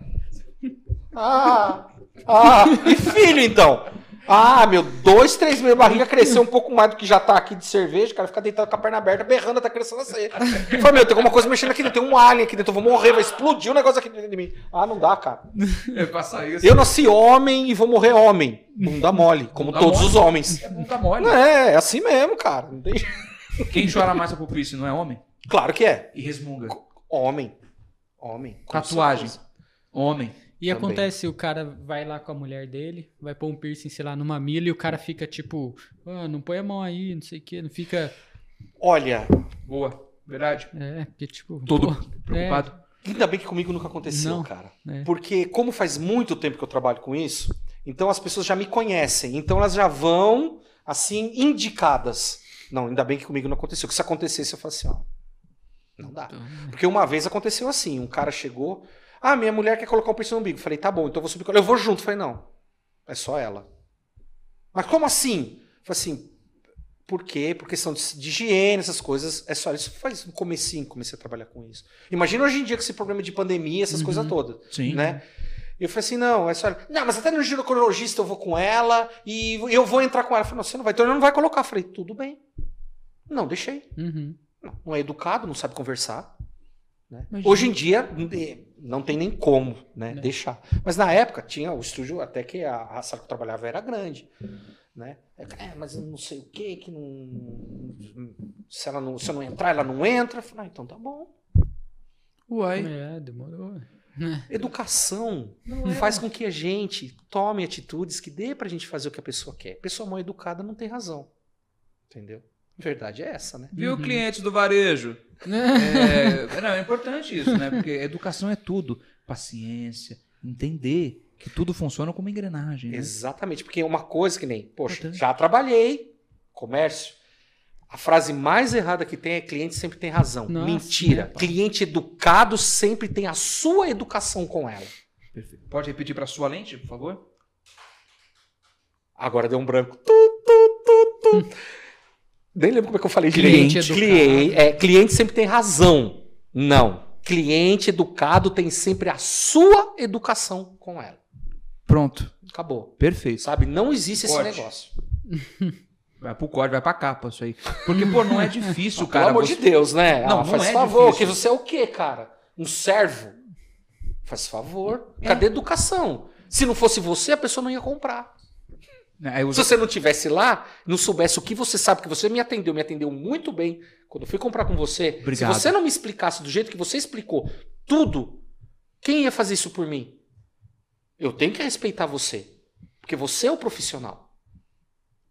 Ah, ah, e filho então? Ah, meu, dois, três meses, a barriga cresceu um pouco mais do que já tá aqui de cerveja, cara, fica deitado com a perna aberta, berrando até a criança nascer. Eu falei, meu, tem alguma coisa mexendo aqui dentro, tem um alien aqui dentro, eu vou morrer, vai explodir um negócio aqui dentro de mim. Ah, não dá, cara. é passar isso. Eu nasci homem e vou morrer homem. Bunda mole, como Bunda todos mole. os homens. É bunda mole. Não é, é assim mesmo, cara. Não tem... Quem chora mais pro piercing não é homem? Claro que é. E resmunga. Homem. Homem. Tatuagem. Homem. E Também. acontece, o cara vai lá com a mulher dele, vai pôr um piercing, sei lá, no mamilo, e o cara fica tipo, ah, não põe a mão aí, não sei o que, não fica. Olha, Boa. Verdade. É, porque tipo. Todo pô, preocupado. ainda bem que comigo nunca aconteceu, Não. cara. É. Porque como faz muito tempo que eu trabalho com isso, então as pessoas já me conhecem. Então elas já vão, assim, indicadas. Não, ainda bem que comigo não aconteceu. Que se acontecesse, eu falo assim, ó. Não dá. Então, Porque uma vez aconteceu assim, um cara chegou, ah, minha mulher quer colocar um piercing no umbigo. Falei, tá bom, então eu vou subir com ela. Eu vou junto. Falei, não, é só ela. Mas como assim? Falei assim, por quê? Por questão de, de higiene, essas coisas. É só isso. Faz no comecinho, comecei a trabalhar com isso. Imagina hoje em dia com esse problema de pandemia, essas Uhum. coisas todas, Sim. né? E eu falei assim, não, é só ela. Não, mas até no ginecologista eu vou com ela e eu vou entrar com ela. Eu falei, não, você não vai, então ele não vai colocar. Eu falei, tudo bem. Não, deixei. Uhum. Não, não é educado, não sabe conversar. né? Hoje em dia, eh, não tem nem como né, Né. deixar. Mas na época, tinha o estúdio, até que a, a sala que eu trabalhava era grande. Né? É, mas eu não sei o que, que não. Se, ela não. se eu não entrar, ela não entra. Eu falei, ah, então tá bom. Uai. É, demorou. Educação faz com que a gente tome atitudes que dê pra gente fazer o que a pessoa quer. Pessoa mal educada não tem razão. Entendeu? A verdade é essa, né? Viu, Uhum. clientes do varejo? É, não, é importante isso, né? Porque educação é tudo. Paciência, entender que tudo funciona como engrenagem. Né? Exatamente, porque é uma coisa que nem, poxa, Importante. já trabalhei, comércio. A frase mais errada que tem é cliente sempre tem razão. Nossa, Mentira. né, cliente educado sempre tem a sua educação com ela. Perfeito. Pode repetir para sua lente, por favor? Agora deu um branco. Tu, tu, tu, tu. Nem lembro como é que eu falei Cliente direito. educado. Cliente, é, cliente sempre tem razão. Não. Cliente educado tem sempre a sua educação com ela. Pronto. Acabou. Perfeito. Sabe? Não existe esse negócio. Vai pro código, vai pra capa isso aí. Porque, pô, não é difícil, cara. Pelo amor você- de Deus, né? Não, ah, não faz é favor, difícil. que você é o quê, cara? Um servo? Faz favor. É. Cadê a educação? Se não fosse você, a pessoa não ia comprar. Eu- Se você não tivesse lá, não soubesse o que você sabe, que você me atendeu, me atendeu muito bem quando eu fui comprar com você. Obrigado. Se você não me explicasse do jeito que você explicou tudo, quem ia fazer isso por mim? Eu tenho que respeitar você. Porque você é o profissional.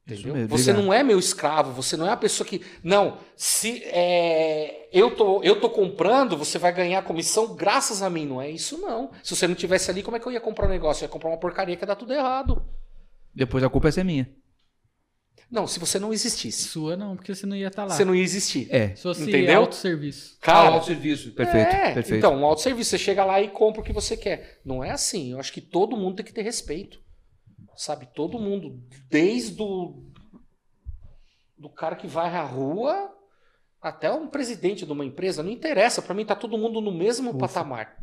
Entendeu? mesmo, Você não é meu escravo, você não é a pessoa que. Não, se é, eu, tô, eu tô comprando, você vai ganhar comissão graças a mim. Não é isso, não. Se você não tivesse ali, como é que eu ia comprar um negócio? Eu ia comprar uma porcaria que ia dar tudo errado. Depois a culpa é ser minha. Não, se você não existisse. Sua não, porque você não ia estar lá. Você não ia existir. É. Se fosse Entendeu? autosserviço. Ah, Cara, o autosserviço. Perfeito, é, perfeito. Então, um autosserviço, você chega lá e compra o que você quer. Não é assim. Eu acho que todo mundo tem que ter respeito. Sabe? Todo mundo, desde o do cara que vai à rua até um presidente de uma empresa, não interessa. Pra mim tá todo mundo no mesmo patamar.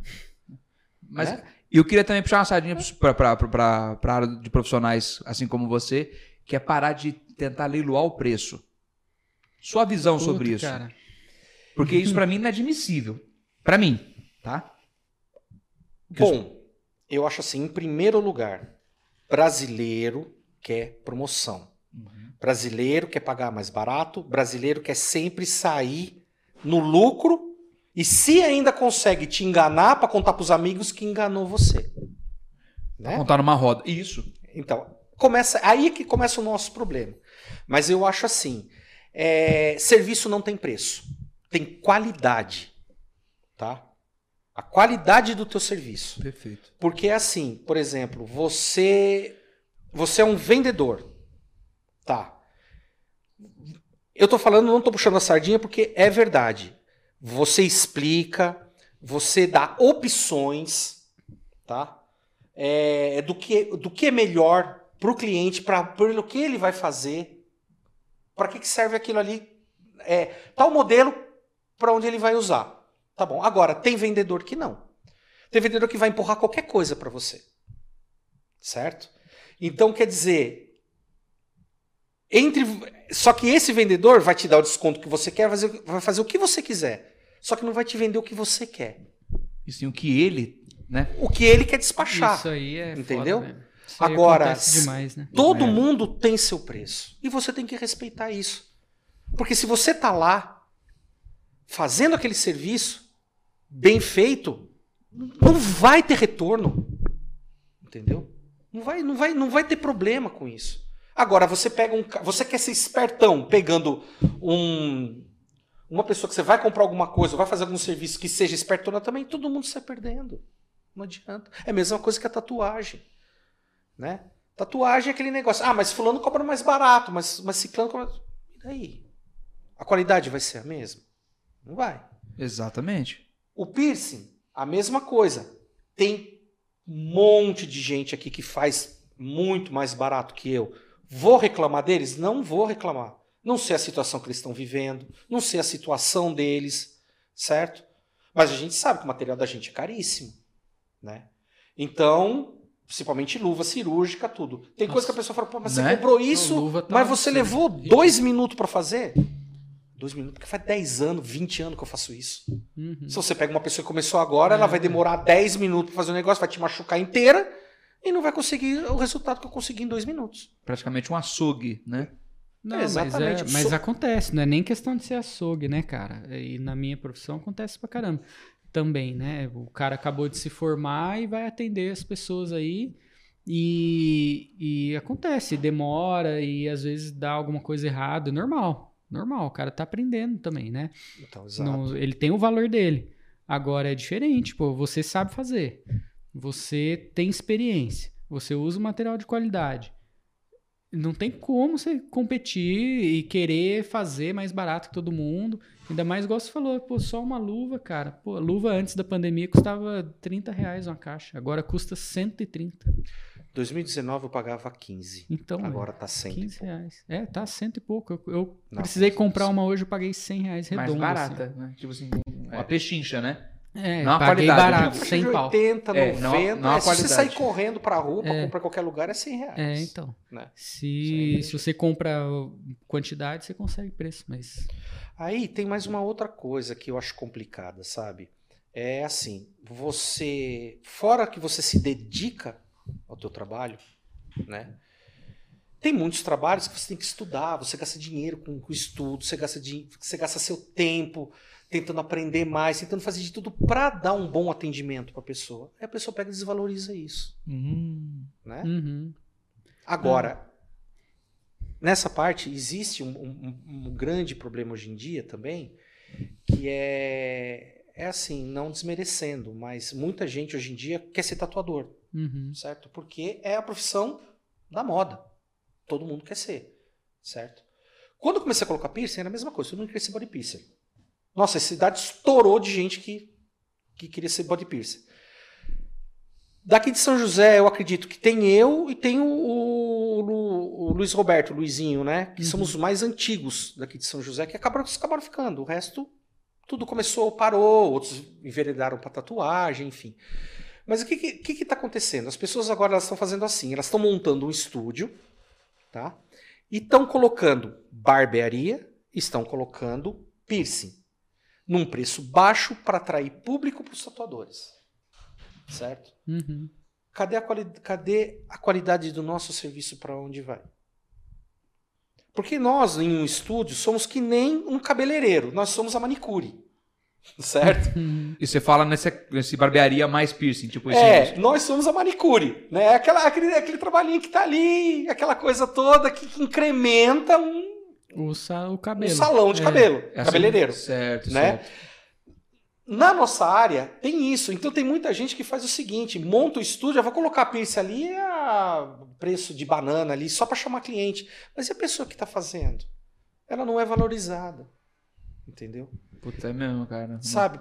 Mas né? Eu queria também puxar uma sardinha para a área de profissionais, assim como você, que é parar de tentar leiloar o preço. Sua visão Puta, sobre isso. Cara. Porque isso para mim é inadmissível. Para mim, tá? Bom, eu acho assim, em primeiro lugar, brasileiro quer promoção. Brasileiro quer pagar mais barato, brasileiro quer sempre sair no lucro e se ainda consegue te enganar para contar pros amigos que enganou você. Né? Contar numa roda. Isso. Então, começa aí é que começa o nosso problema. Mas eu acho assim, é, serviço não tem preço, tem qualidade, tá? A qualidade do teu serviço. Perfeito. Porque é assim, por exemplo, você você é um vendedor. Tá. Eu tô falando, não tô puxando a sardinha porque é verdade. Você explica, você dá opções, tá? É, do, que, do que é melhor para o cliente, para pelo que ele vai fazer, para que, que serve aquilo ali, é, tal modelo para onde ele vai usar. Tá bom. Agora, tem vendedor que não. Tem vendedor que vai empurrar qualquer coisa para você. Certo? Então, quer dizer, entre só que esse vendedor vai te dar o desconto que você quer, vai fazer, vai fazer o que você quiser. Só que não vai te vender o que você quer. E sim o que ele, né? O que ele quer despachar. Isso aí é foda, Entendeu? aí Agora, demais, né? Todo É. mundo tem seu preço. E você tem que respeitar isso. Porque se você tá lá fazendo aquele serviço bem feito, não vai ter retorno. Entendeu? Não vai, não vai, não vai ter problema com isso. Agora, você pega um. Você quer ser espertão pegando um. Uma pessoa que você vai comprar alguma coisa, vai fazer algum serviço que seja espertona também, todo mundo sai perdendo. Não adianta. É a mesma coisa que a tatuagem. Né? Tatuagem é aquele negócio. Ah, mas fulano cobra mais barato, mas, mas ciclano cobra. E daí? A qualidade vai ser a mesma? Não vai. Exatamente. O piercing, a mesma coisa. Tem um monte de gente aqui que faz muito mais barato que eu. Vou reclamar deles? Não vou reclamar. Não sei a situação que eles estão vivendo, não sei a situação deles, certo? Mas a gente sabe que o material da gente é caríssimo, né? Então, principalmente luva cirúrgica, tudo. Tem coisa que a pessoa fala, pô, mas Né? você comprou isso, tá mas você absurda. levou dois minutos para fazer? Dois minutos, porque faz 10 anos, 20 anos que eu faço isso. Uhum. Se você pega uma pessoa que começou agora, ela vai demorar 10 minutos pra fazer o negócio, vai te machucar inteira e não vai conseguir o resultado que eu consegui em dois minutos. Praticamente um açougue, né? Não, Exatamente. Mas, é- mas So- acontece, não é nem questão de ser açougue, né, cara? E na minha profissão acontece pra caramba. Também, né? O cara acabou de se formar e vai atender as pessoas aí. E, e acontece, demora e às vezes dá alguma coisa errada. Normal, normal. O cara tá aprendendo também, né? Então, Não, ele tem o valor dele. Agora é diferente, pô. Você sabe fazer. Você tem experiência. Você usa o material de qualidade. Não tem como você competir e querer fazer mais barato que todo mundo. Ainda mais, igual você falou, pô, só uma luva, cara. Pô, a luva antes da pandemia custava 30 reais uma caixa. Agora custa 130. 2019 eu pagava 15. Então, Agora tá 100. 15 reais. É, tá cento e pouco. Eu, eu Não, precisei com comprar uma hoje, eu paguei 100 reais redondo. Mais assim. barata, né? Tipo assim, uma pechincha, né? É, Não a paguei qualidade, barato, eu Faixa 100 de pau. 80, É, 90. não a- não a é, se você sair correndo pra rua, pra É. comprar qualquer lugar, é 100 reais. É, então. né? Se, se você compra quantidade, você consegue preço, mas. Aí tem mais uma outra coisa que eu acho complicada, sabe? É assim, você, fora que você se dedica ao teu trabalho, né? Tem muitos trabalhos que você tem que estudar, você gasta dinheiro com, com estudo, você gasta, din- você gasta seu tempo tentando aprender mais, tentando fazer de tudo para dar um bom atendimento para a pessoa. Aí a pessoa pega e desvaloriza isso, Hum. né? Uhum. Agora, nessa parte, existe um, um- um grande problema hoje em dia também, que é, é assim, não desmerecendo, mas muita gente hoje em dia quer ser tatuador, Uhum. certo? Porque é a profissão da moda. Todo mundo quer ser. certo? Quando eu comecei a colocar piercing, era a mesma coisa. Eu não queria ser body piercer. Nossa, a cidade estourou de gente que, que queria ser body piercer. Daqui de São José, eu acredito que tem eu e tem o, o, o- Luiz Roberto, o Luizinho, né? Que somos os mais antigos daqui de São José, que acabaram, acabaram ficando. O resto, tudo começou, parou, outros enveredaram para tatuagem, enfim. Mas o que que, que que tá acontecendo? As pessoas agora estão fazendo assim, elas estão montando um estúdio, tá? E estão colocando barbearia, estão colocando piercing num preço baixo para atrair público para os tatuadores. Certo? Uhum. Cadê a, quali- cadê a qualidade do nosso serviço para onde vai? Porque nós, em um estúdio, somos que nem um cabeleireiro, nós somos a manicure. Certo? E você fala nessa, nesse barbearia mais piercing, tipo esse. É, nós somos a manicure, né? Aquela, aquele, aquele trabalhinho que tá ali, aquela coisa toda que, que incrementa um, O, sa- o um cabelo. salão de É. cabelo, É assim, cabeleireiro. Certo, né? certo. Na nossa área tem isso, então tem muita gente que faz o seguinte: monta o estúdio, eu vou colocar piercing ali a preço de banana ali só para chamar cliente. Mas e a pessoa que tá fazendo? Ela não é valorizada. Entendeu? Puta, é mesmo, cara. Sabe?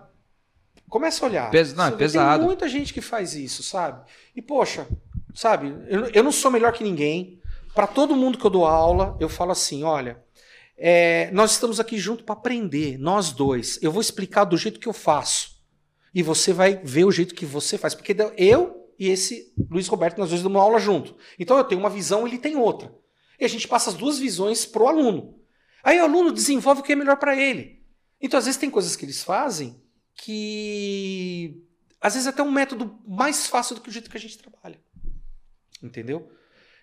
Começa a olhar. Pes- não, é pesado. Tem muita gente que faz isso, sabe? E, poxa, sabe, eu, eu não sou melhor que ninguém. Para todo mundo que eu dou aula, eu falo assim: olha, é, nós estamos aqui junto para aprender, nós dois. Eu vou explicar do jeito que eu faço. E você vai ver o jeito que você faz. Porque eu e esse Luiz Roberto, nós dois damos aula junto. Então eu tenho uma visão, ele tem outra. E a gente passa as duas visões pro aluno. Aí o aluno desenvolve o que é melhor para ele. Então, às vezes, tem coisas que eles fazem que. Às vezes, até um método mais fácil do que o jeito que a gente trabalha. Entendeu?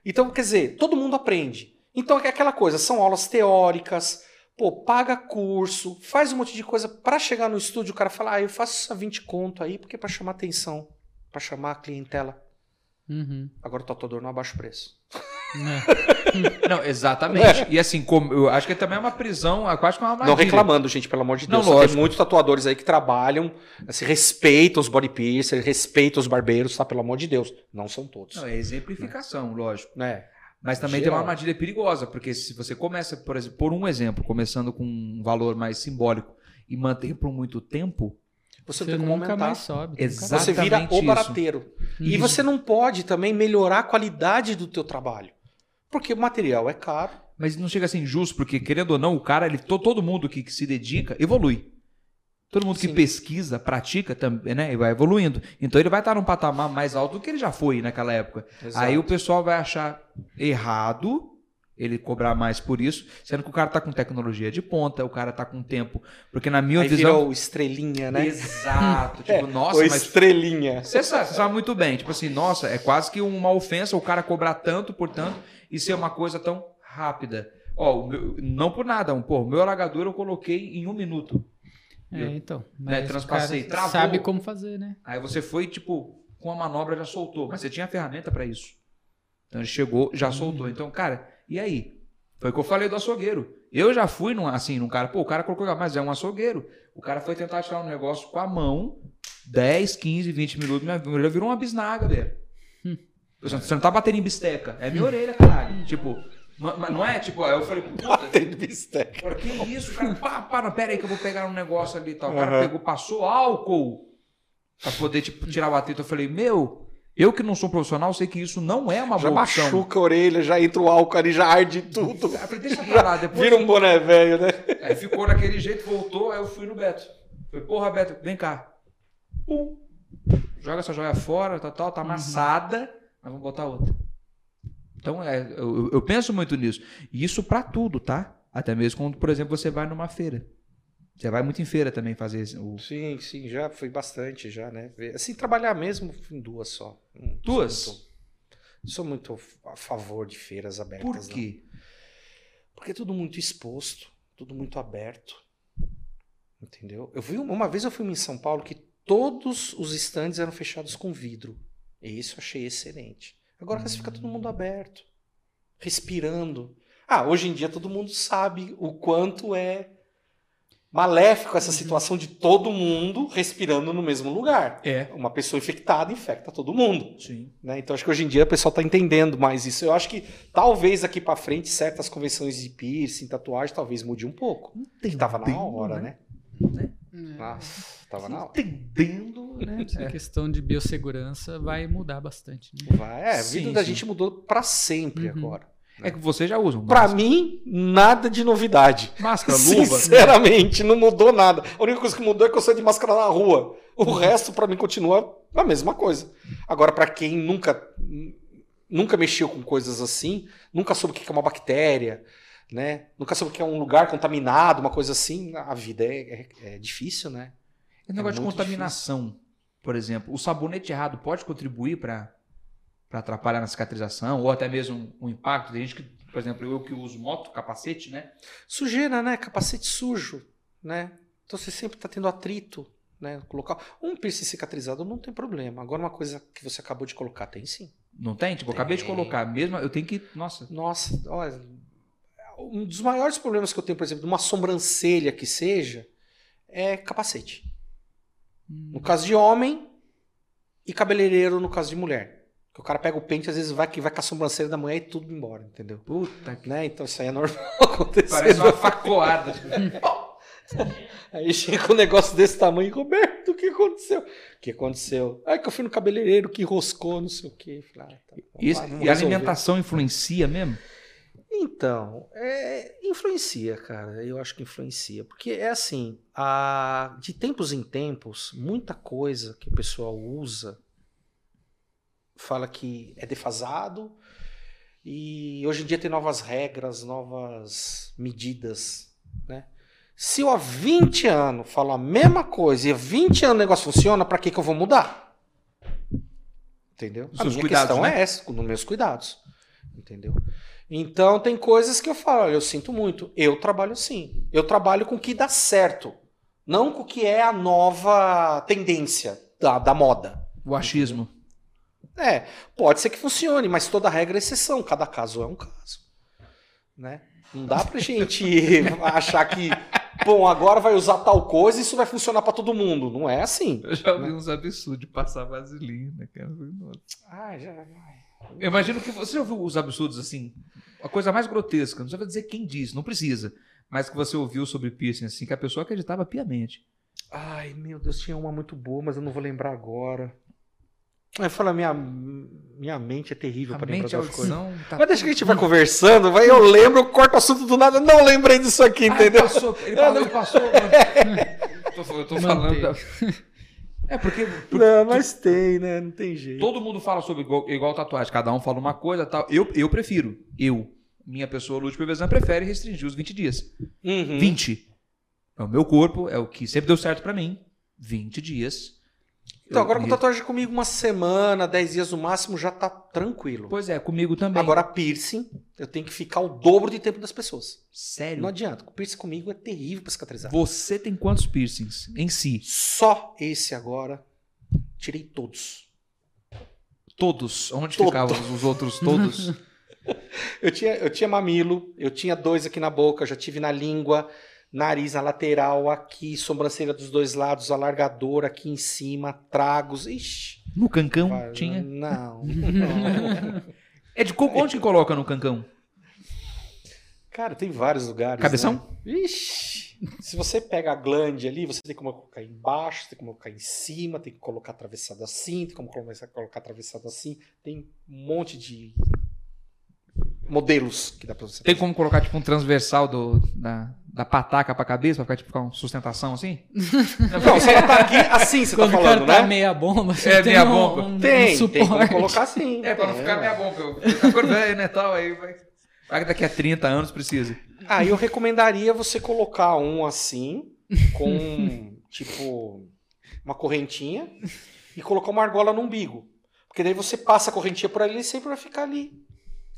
Então, quer dizer, todo mundo aprende. Então, é aquela coisa: são aulas teóricas, pô, paga curso, faz um monte de coisa. para chegar no estúdio, o cara fala, ah, eu faço essa 20 conto aí, porque é pra chamar atenção, pra chamar a clientela. Uhum. Agora o tatuador não abaixa o preço. É. Não, exatamente. E assim, como, eu acho que também é uma prisão, é quase que uma armadilha. Não reclamando, gente, pelo amor de Não, Deus. Só tem muitos tatuadores aí que trabalham, assim, respeitam os body piercers, respeitam os barbeiros, tá? Pelo amor de Deus. Não são todos. Não, é exemplificação, lógico. né? Mas também Geral. tem uma armadilha perigosa, porque se você começa, por exemplo, por um exemplo, começando com um valor mais simbólico e manter por muito tempo, Você, Você tem como nunca aumentar. mais sobe. Exato. Você vira Exatamente o isso. barateiro. E Uhum. você não pode também melhorar a qualidade do teu trabalho. Porque o material é caro. mas não chega a ser injusto, porque querendo ou não, o cara, ele, to- todo mundo que, que se dedica, evolui. Todo mundo que Sim. pesquisa, pratica também, né? E vai evoluindo. Então ele vai estar num patamar mais alto do que ele já foi naquela época. Aí o pessoal vai achar errado ele cobrar mais por isso, sendo que o cara tá com tecnologia de ponta, o cara tá com tempo. Porque na minha Aí visão. virou estrelinha, né? Exato. É, Tipo, nossa, o mas. estrelinha. Você sabe, sabe muito bem. Tipo assim, nossa, é quase que uma ofensa o cara cobrar tanto por tanto e ser uma coisa tão rápida. Ó, meu- não por nada, um, pô, o meu alagador eu coloquei em um minuto. É, então. Né, Mas o transpassei, travou. sabe como fazer, né? Aí você foi, tipo, com a manobra já soltou, mas você tinha ferramenta pra isso. Então ele chegou, já soltou. Então, cara, e aí? Foi o que eu falei do açougueiro. Eu já fui num, assim, num cara, pô, o cara colocou, mas é um açougueiro. O cara foi tentar tirar um negócio com a mão, 10, 15, 20 minutos, minha orelha virou uma bisnaga, velho. Hum. Você você não tá batendo em bisteca, é minha orelha, caralho. Tipo, ma- mas não é tipo, aí eu falei, puta, Tem bisteca. Cara, que isso, cara? Pá, não, pera aí que eu vou pegar um negócio ali e tal. O cara Aham. pegou, passou álcool pra poder, tipo, tirar o atrito. Eu falei, meu, eu que não sou profissional, sei que isso não é uma Já boa opção. machuca a orelha, já entra o álcool ali, já arde tudo. Eu falei, deixa pra lá, depois... Vira um boné velho, né? Aí ficou daquele jeito, voltou, aí eu fui no Beto. Falei, porra, Beto, vem cá. Pum. Joga essa joia fora, tal, tal, tá amassada, mas vamos botar outra. Então, é, eu, eu penso muito nisso. E isso pra tudo, tá? Até mesmo quando, por exemplo, você vai numa feira. Você vai muito em feira também fazer o, Sim, sim, já fui bastante já, né? Assim, trabalhar mesmo fui em duas só. Não Duas? Sou muito, sou muito a favor de feiras abertas. Por não. quê? Porque é tudo muito exposto, tudo muito aberto. Entendeu? Eu vi uma vez eu fui em São Paulo que todos os estandes eram fechados com vidro. E isso eu achei excelente. Agora você fica todo mundo aberto, respirando. Ah, hoje em dia todo mundo sabe o quanto é maléfico essa situação de todo mundo respirando no mesmo lugar. É. Uma pessoa infectada infecta todo mundo. Sim. né? Então acho que hoje em dia o pessoal está entendendo mais isso. Eu acho que talvez aqui para frente certas convenções de piercing, tatuagem, talvez mude um pouco. Que tava na hora, né? Nossa, tava na hora. Entendendo, né? Essa questão de biossegurança vai mudar bastante. Né? Vai. É, a Sim, vida da sim. gente mudou para sempre Uhum. agora. É que vocês já usam. Para mim, nada de novidade. Máscara, luva. Sinceramente, não mudou nada. A única coisa que mudou é que eu saio de máscara na rua. O resto, pra mim, continua a mesma coisa. Agora, pra quem nunca, nunca mexeu com coisas assim, nunca soube o que é uma bactéria, né? Nunca soube o que é um lugar contaminado, uma coisa assim, a vida é, é- é difícil, né? Esse negócio É de muito contaminação, por exemplo. O sabonete errado pode contribuir para atrapalhar na cicatrização ou até mesmo o impacto. Tem gente que, por exemplo, eu que uso moto, capacete, né? Sujeira, né? Capacete sujo, né? Então você sempre tá tendo atrito, né? Colocar um piercing cicatrizado não tem problema. Agora uma coisa que você acabou de colocar tem sim. Não tem? Tipo, eu acabei de Tem. colocar. Mesmo, eu tenho que. Nossa. Nossa, olha, um dos maiores problemas que eu tenho, por exemplo, de uma sobrancelha que seja, é capacete. No caso de homem e cabeleireiro no caso de mulher. Que o cara pega o pente, às vezes vai que vai com a sobrancelha da mulher e tudo embora, entendeu? Puta que. Né? Então isso aí é normal acontecer. Parece uma facoada. Aí chega um negócio desse tamanho, Roberto, o que aconteceu? O que aconteceu? Ah, que eu fui no cabeleireiro que roscou, não sei o quê. Falei, ah, tá, vamos e a alimentação influencia mesmo? Então, é, influencia, cara. Eu acho que influencia. Porque é assim, a, de tempos em tempos, muita coisa que o pessoal usa fala que é defasado. E hoje em dia tem novas regras, novas medidas, né? Se eu há 20 anos falo a mesma coisa e há 20 anos o negócio funciona, pra que, que eu vou mudar? Entendeu? Os a minha cuidados, questão né? é essa, nos meus cuidados. Entendeu? Então tem coisas que eu falo, olha, eu sinto muito. Eu trabalho assim. Eu trabalho com o que dá certo. Não com o que é a nova tendência da, da moda. O achismo. É, pode ser que funcione, mas toda regra é exceção. Cada caso é um caso. Né? Não dá pra gente achar que, bom, agora vai usar tal coisa e isso vai funcionar pra todo mundo. Não é assim. Eu já vi uns absurdos de passar vaselina, cara. Ah, já. Eu imagino que você já ouviu os absurdos assim, a coisa mais grotesca, não precisa dizer quem disse, não precisa, mas que você ouviu sobre piercing assim, que a pessoa acreditava piamente. Ai, meu Deus, tinha uma muito boa, mas eu não vou lembrar agora. Aí fala, minha, minha mente é terrível A pra lembrar a das coisas. tá Mas deixa que a gente vai conversando, vai, eu lembro, eu corto o assunto do nada, não lembrei disso aqui, Ah, entendeu? ele passou, ele passou, ele passou. mano. eu tô, eu tô falando. É porque, porque Não, mas tem, né? Não tem jeito. todo mundo fala sobre igual, igual tatuagem, cada um fala uma coisa tal. Eu, eu prefiro, eu, minha pessoa Lúcio Prevezan, prefere restringir os 20 dias. Uhum. 20. É o meu corpo, é o que sempre deu certo pra mim. 20 dias. Então, agora com tatuagem comigo uma semana, 10 dias no máximo, já tá tranquilo. Pois é, comigo também. Agora, piercing, eu tenho que ficar o dobro de tempo das pessoas. sério. Não adianta. O piercing comigo é terrível pra cicatrizar. Você tem quantos piercings em si? Só esse agora, tirei todos. Todos. Onde Todo. ficavam os outros todos? Eu tinha, eu tinha mamilo, eu tinha dois aqui na boca, já tive na língua, nariz na lateral, aqui, sobrancelha dos dois lados, alargador aqui em cima, tragos. Ixi. No cancão tinha. Não, não. É de onde que coloca no cancão? Cara, tem vários lugares. Cabeção? Né? Ixi. Se você pega a glande ali, você tem como colocar embaixo, tem como colocar em cima, tem que colocar atravessado assim, tem como começar a colocar atravessado assim. Tem um monte de modelos que dá pra você Tem fazer. como colocar tipo um transversal do, da, da pataca pra cabeça, pra ficar tipo ficar uma sustentação assim? Não, você tá aqui assim, você tá Quando o falando, cara tá né? meia bomba, você É, tem meia um, bomba. um, um Tem, tem como suporte. colocar assim. É, pra não tem, ficar minha bomba. Eu, velho, né, tal, aí vai... Vai que daqui a 30 anos precisa. Ah, eu recomendaria você colocar um assim, com tipo uma correntinha, e colocar uma argola no umbigo. Porque daí você passa a correntinha por ali e sempre vai ficar ali,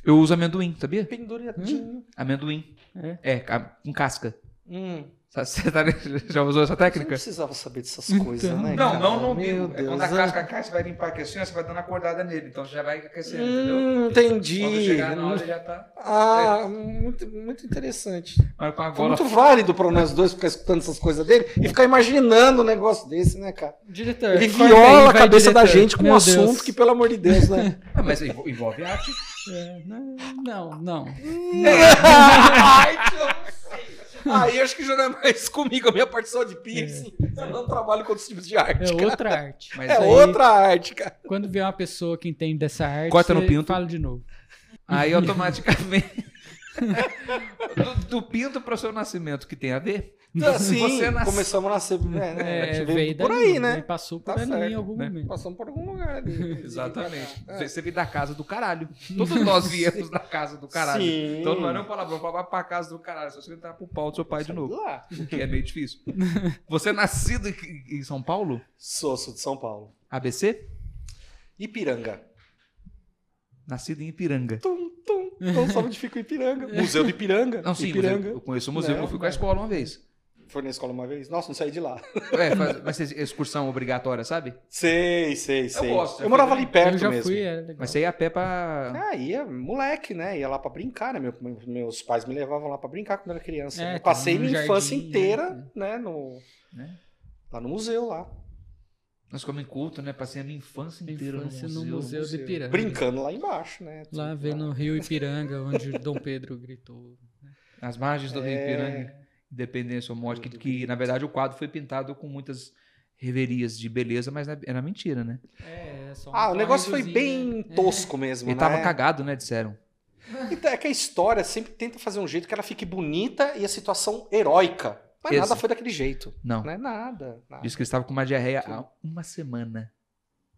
Eu uso amendoim, sabia? penduradinho. Amendoim. É. É, com casca. Hum, Você tá- já usou essa você não técnica? precisava saber dessas Então. coisas, né? Não, cara? não Meu umbigo. É Deus. quando a é. casca cai, você vai limpar aqui assim, você vai dando acordada nele. Então você já vai aquecendo, entendeu? Hum, entendi. Quando chegar na hora já tá. Ah, muito, muito interessante. Mas com a Foi gola muito válido para nós dois ficar escutando essas coisas dele e ficar imaginando um negócio desse, né, cara? Diretor. Ele viola a cabeça da diretor. gente com um Meu assunto Deus. que, pelo amor de Deus, né? Ah, mas envol- envolve arte. É, não, não, não. Ai, que eu não sei. Aí acho que já não é mais comigo, a minha parte só de piercing. Eu não trabalho com outros tipos de arte. É cara. outra arte. Mas É aí- outra arte, cara. Quando vier uma pessoa que entende dessa arte, Corta no pinto. fala de novo. Aí automaticamente. do, do pinto para o seu nascimento, que tem a ver? Assim, Você nasce- começamos a nascer. É, né? gente É, veio por daí, aí, Ele né? passou por Tá ali certo, em algum né? momento. Passamos por algum lugar ali. Exatamente. É. Você veio da casa do caralho. Todos nós viemos da casa do caralho. Sim. Então não é nem um palavrão, falar pra casa do caralho. Só você entrar pro pau do seu pai de novo. Lá. O que é meio difícil. Você é nascido em São Paulo? Sou, sou de São Paulo. ABC? Ipiranga. Nascido em Ipiranga. Tum, tum. Não sabe onde fica o Ipiranga. Museu do Ipiranga. Não, sim, Ipiranga. eu, conheço o museu, Né? eu fui com a escola uma vez. Foi na escola uma vez? Nossa, não saí de lá. É, faz, vai ser excursão obrigatória, sabe? Sei, sei, sei. gosto, já Eu morava ali perto eu já mesmo. fui, era legal. Mas você ia a pé pra. Ah, ia, moleque, né? Ia lá pra brincar, né? Meu- meus pais me levavam lá pra brincar quando eu era criança. É, eu passei minha infância jardim, inteira, né? No, Né? lá no museu, lá. Nós comemos em culto, né? Passei a minha infância inteira Infância no no museu. Museu do Ipiranga. Brincando lá embaixo, né? Lá vendo o Rio Ipiranga, onde Dom Pedro gritou. As margens do Rio É. Ipiranga. Independência ou morte. Que, que, na verdade, o quadro foi pintado com muitas reverias de beleza, mas era mentira, né? É, só Ah, o negócio foi bem né? tosco mesmo, Ele né? tava cagado, né? Disseram. Então, é que a história sempre tenta fazer um jeito que ela fique bonita e a situação heróica. Mas Esse. nada foi daquele jeito. Não. Não é nada. nada. Disse que ele estava com uma diarreia há uma semana.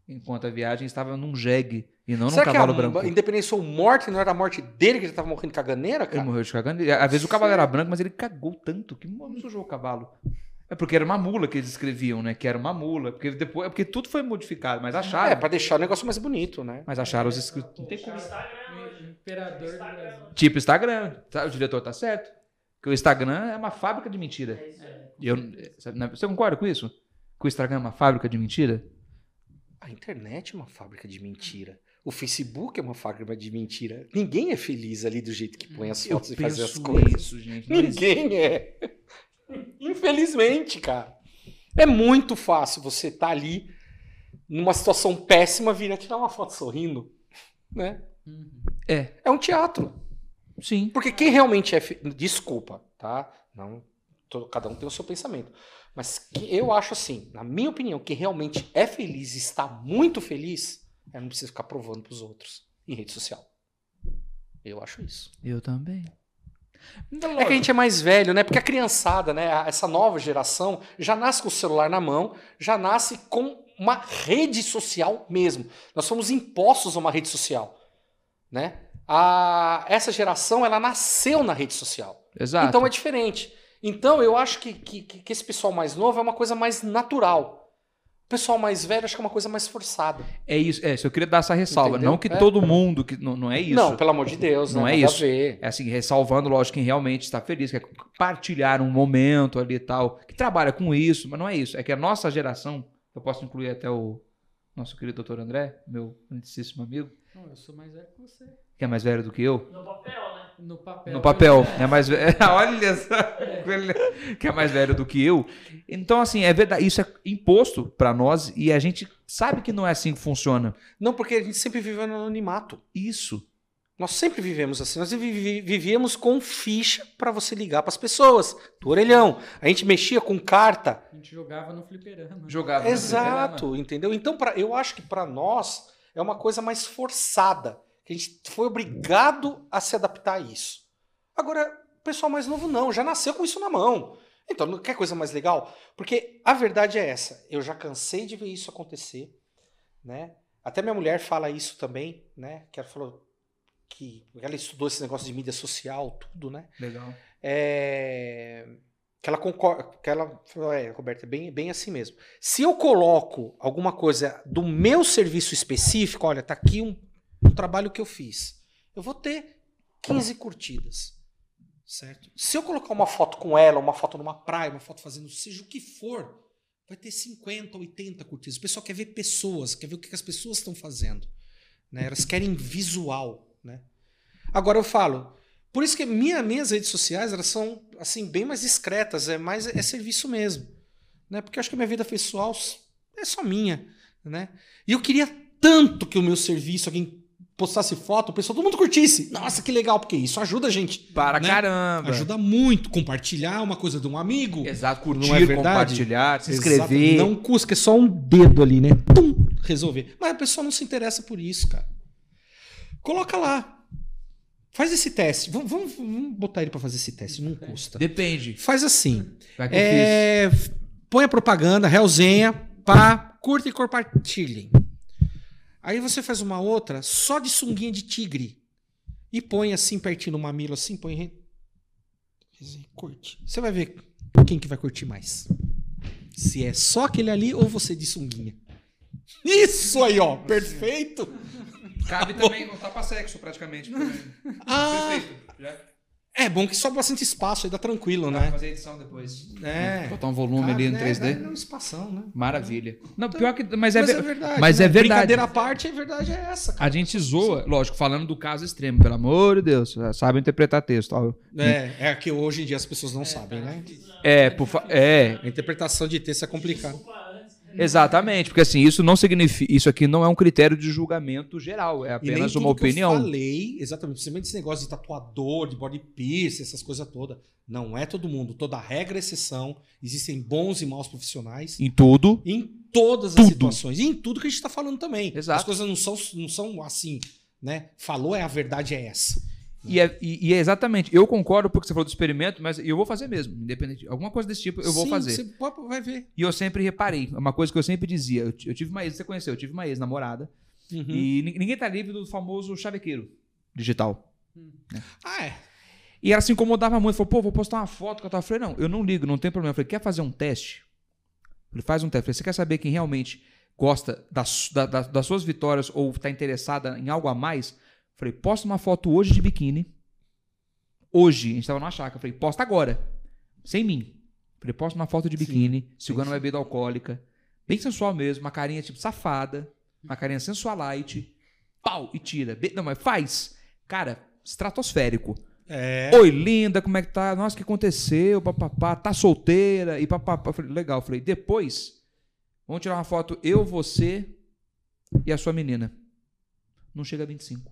Enquanto a viagem estava num jegue e não num Será que cavalo a branco. independência ou morte não era a morte dele que ele tava morrendo de caganeira, Ele cara? morreu de cagando. E, Às vezes o cavalo era branco, mas ele cagou tanto que não sujou o cavalo. É porque era uma mula que eles escreviam, né? Que era uma mula. Porque depois, é porque tudo foi modificado, mas acharam. É, pra deixar o negócio mais bonito, né? Mas acharam os escritos. Não tem O como. Imperador do Brasil. Tipo Instagram. O diretor tá certo. Porque o Instagram é uma fábrica de mentira. É isso aí. E eu, você concorda com isso? Que o Instagram é uma fábrica de mentira? A internet é uma fábrica de mentira. O Facebook é uma fábrica de mentira. Ninguém é feliz ali do jeito que põe as Eu fotos e faz as coisas. isso, gente. Não existe. Ninguém é. Infelizmente, cara. É muito fácil você estar ali numa situação péssima, vir tirar uma foto sorrindo, né? Uhum. É, É um teatro. sim. Porque quem realmente é. fe- Desculpa, tá? Não, todo- cada um tem o seu pensamento. Mas que- eu acho assim, na minha opinião, quem realmente é feliz e está muito feliz, é não precisa ficar provando pros outros em rede social. Eu acho isso. Eu também. É que a gente é mais velho, né? Porque a criançada, né? Essa nova geração já nasce com o celular na mão, já nasce com uma rede social mesmo. Nós somos impostos a uma rede social, né? A, essa geração, ela nasceu na rede social. Exato. Então é diferente. Então eu acho que, que, que esse pessoal mais novo é uma coisa mais natural. O pessoal mais velho acho que é uma coisa mais forçada. É isso. É, isso eu queria dar essa ressalva. Entendeu? Não que É. todo mundo. que Não, não é isso. Não, pelo amor de Deus, Não né? é Nada a isso. ver. É assim, ressalvando, lógico, quem realmente está feliz, quer compartilhar um momento ali e tal, que trabalha com isso, mas não é isso. É que a nossa geração, eu posso incluir até o nosso querido doutor André, meu grandíssimo amigo, Não, eu sou mais velho que você. Que é mais velho do que eu, No papel, né? No papel. no papel, é mais velho. Olha só, ele- que é mais velho do que eu. Então, assim, é verdade, isso é imposto para nós e a gente sabe que não é assim que funciona. Não, porque a gente sempre viveu no anonimato. Isso. Nós sempre vivemos assim. Nós vivíamos com ficha para você ligar para as pessoas, do orelhão. A gente mexia com carta. A gente jogava no fliperama. Jogava. no Exato, entendeu? Então, pra, eu acho que para nós é uma coisa mais forçada. Que a gente foi obrigado a se adaptar a isso. Agora, o pessoal mais novo não, já nasceu com isso na mão. Então, não quer coisa mais legal? Porque a verdade é essa. Eu já cansei de ver isso acontecer, né? Até minha mulher fala isso também, né? Que ela falou que ela estudou esse negócio de mídia social, tudo, né? Legal. é, que ela concorda, que ela falou, é, Roberto, é bem, bem assim mesmo. Se eu coloco alguma coisa do meu serviço específico, olha, tá aqui um, um trabalho que eu fiz, eu vou ter 15 curtidas. Certo? Se eu colocar uma foto com ela, uma foto numa praia, uma foto fazendo seja o que for, vai ter 50, 80 curtidas. O pessoal quer ver pessoas, quer ver o que as pessoas estão fazendo. Né? Elas querem visual. Né? Agora eu falo, por isso que minha, minhas redes sociais elas são assim bem mais discretas, é mais é serviço mesmo. Né? Porque eu acho que a minha vida pessoal é só minha. Né? E eu queria tanto que o meu serviço, alguém postasse foto, o pessoal, todo mundo curtisse. Nossa, que legal, porque isso ajuda a gente. Para né? caramba. Ajuda muito. Compartilhar uma coisa de um amigo. Exato, curtir, Não é verdade? compartilhar, se Exato. inscrever. Não custa, é só um dedo ali, né? Tum, resolver. Mas a pessoa não se interessa por isso, cara. Coloca lá. Faz esse teste. Vamos, vamos, vamos botar ele pra fazer esse teste. Não custa. Depende. Faz assim. É, põe a propaganda, realzinha, pá, curta e compartilhem. Aí você faz uma outra só de sunguinha de tigre. E põe assim pertinho no mamilo, assim, põe. Curte. Você vai ver quem que vai curtir mais. Se é só aquele ali ou você de sunguinha. Isso aí, ó. Perfeito. Cabe também no tapa-sexo, praticamente. Ah, Perfeito. Já é bom que sobra bastante espaço aí, dá tranquilo, dá né? fazer edição depois. É. Botar um volume ali no Cara, 3D. É, é um espação, né? Maravilha. Não, pior que. Mas é, Mas ver- é verdade. mas né? é verdade. Brincadeira à parte, a verdade é essa, cara. A gente zoa, lógico, falando do caso extremo, pelo amor de Deus, sabe interpretar texto. ó. É, é que hoje em dia as pessoas não sabem, né? É, por fa- é, A interpretação de texto é complicada. Exatamente, porque assim, isso não significa, isso aqui não é um critério de julgamento geral, é nem apenas tudo uma que eu opinião. falei, exatamente, principalmente esse negócio de tatuador, de body piercing, essas coisas todas. Não é todo mundo. Toda regra é exceção. Existem bons e maus profissionais. Em tudo, Em todas as Tudo. situações. E em tudo que a gente está falando também. Exato. As coisas não são, não são assim, né? Falou é a verdade é essa. E é, e- e é exatamente, eu concordo porque você falou do experimento, mas eu vou fazer mesmo, independente, alguma coisa desse tipo eu vou Sim, fazer. Você pode- vai ver. E eu sempre reparei, uma coisa que eu sempre dizia, eu, eu tive uma ex, você conheceu, eu tive uma ex-namorada, Uhum. e ni- ninguém tá livre do famoso chavequeiro digital. Ah, é. E ela se incomodava muito. Falou, pô, vou postar uma foto que eu tava. Eu falei, não, eu não ligo, não tem problema. Eu falei, quer fazer um teste? Ele faz um teste. Eu falei, você quer saber quem realmente gosta das, da- da- das suas vitórias ou tá interessada em algo a mais? Falei, posta uma foto hoje de biquíni. Hoje, a gente tava numa chácara. Falei, posta agora. Sem mim. Falei, posta uma foto de biquíni, segurando uma bebida alcoólica. Bem sensual mesmo, uma carinha tipo safada, uma carinha sensualite. Pau, e tira. Be- Não, mas faz. Cara, estratosférico. É. Oi, linda, como é que tá? Nossa, o que aconteceu? Papapá, tá solteira? E papapá. Falei, legal. Falei, depois, vamos tirar uma foto, eu, você e a sua menina. Não chega a 25.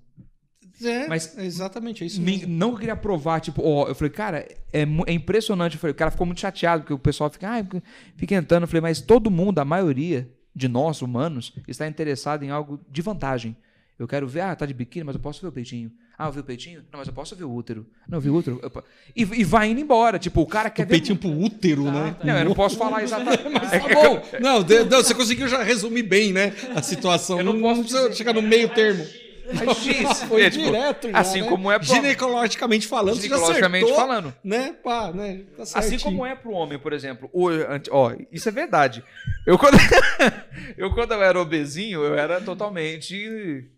É, Mas- é exatamente é isso. Me- não que eu queria provar, tipo, ó, eu falei, cara, é, é impressionante. Eu falei, o cara ficou muito chateado, porque o pessoal fica, ah, fica entrando. Eu falei, mas todo mundo, a maioria de nós, humanos, está interessado em algo de vantagem. Eu quero ver, ah, tá de biquíni, mas eu posso ver o peitinho. Ah, eu vi o peitinho? Não, mas eu posso ver o útero. Não, eu vi o útero. Eu e, e vai indo embora. Tipo, o cara quer O ver. peitinho pro útero, né? Não, eu não posso falar exatamente. Mas tá bom. Não, de- não, você conseguiu já resumir bem, né? A situação. Eu não não, posso chegar no meio termo. Mas X, Foi é, tipo, direto já, assim né? como é pro- Ginecologicamente falando, Ginecologicamente acertou, falando. né? Pá, né? Tá Assim como é pro homem, por exemplo. O, ó, isso é verdade. Eu quando, eu quando eu era obesinho, eu era totalmente.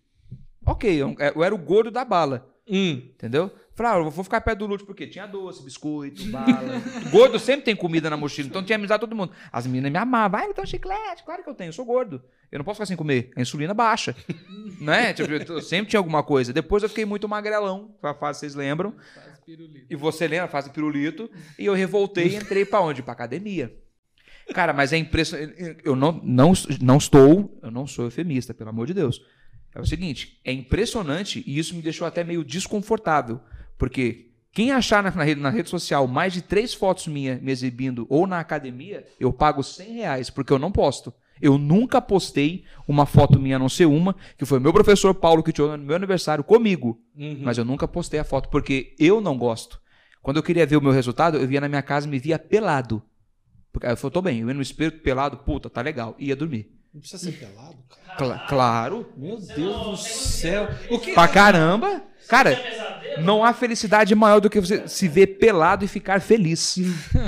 Ok, eu, eu era o gordo da bala. Hum. Entendeu? Falei, ah, eu vou ficar perto do Lúcio porque tinha doce, biscoito, bala. gordo sempre tem comida na mochila, então tinha amizade todo mundo. As meninas me amavam. Ah, então chiclete, claro que eu tenho, eu sou gordo. Eu não posso ficar sem comer. A insulina baixa. né? Tipo, eu sempre tinha alguma coisa. Depois eu fiquei muito magrelão, a fase, vocês lembram. E você lembra, faz o pirulito. E eu revoltei e entrei pra onde? Pra academia. Cara, mas é impressionante. Eu não, não, não estou. Eu não sou eufemista, pelo amor de Deus. É o seguinte: é impressionante e isso me deixou até meio desconfortável. Porque quem achar na, rede, na rede social mais de três fotos minhas me exibindo ou na academia, eu pago 100 reais, porque eu não posto. Eu nunca postei uma foto minha, a não ser uma, que foi meu professor Paulo que tirou no meu aniversário comigo. Uhum. Mas eu nunca postei a foto porque eu não gosto. Quando eu queria ver o meu resultado, eu via na minha casa e me via pelado. Porque eu falei, tô bem, eu ia no espelho pelado, puta, tá legal. Ia dormir. Não precisa ser pelado, cara. Cla- claro. Meu Deus do céu. O que... Pra caramba. Cara, não há felicidade maior do que você se ver pelado e ficar feliz.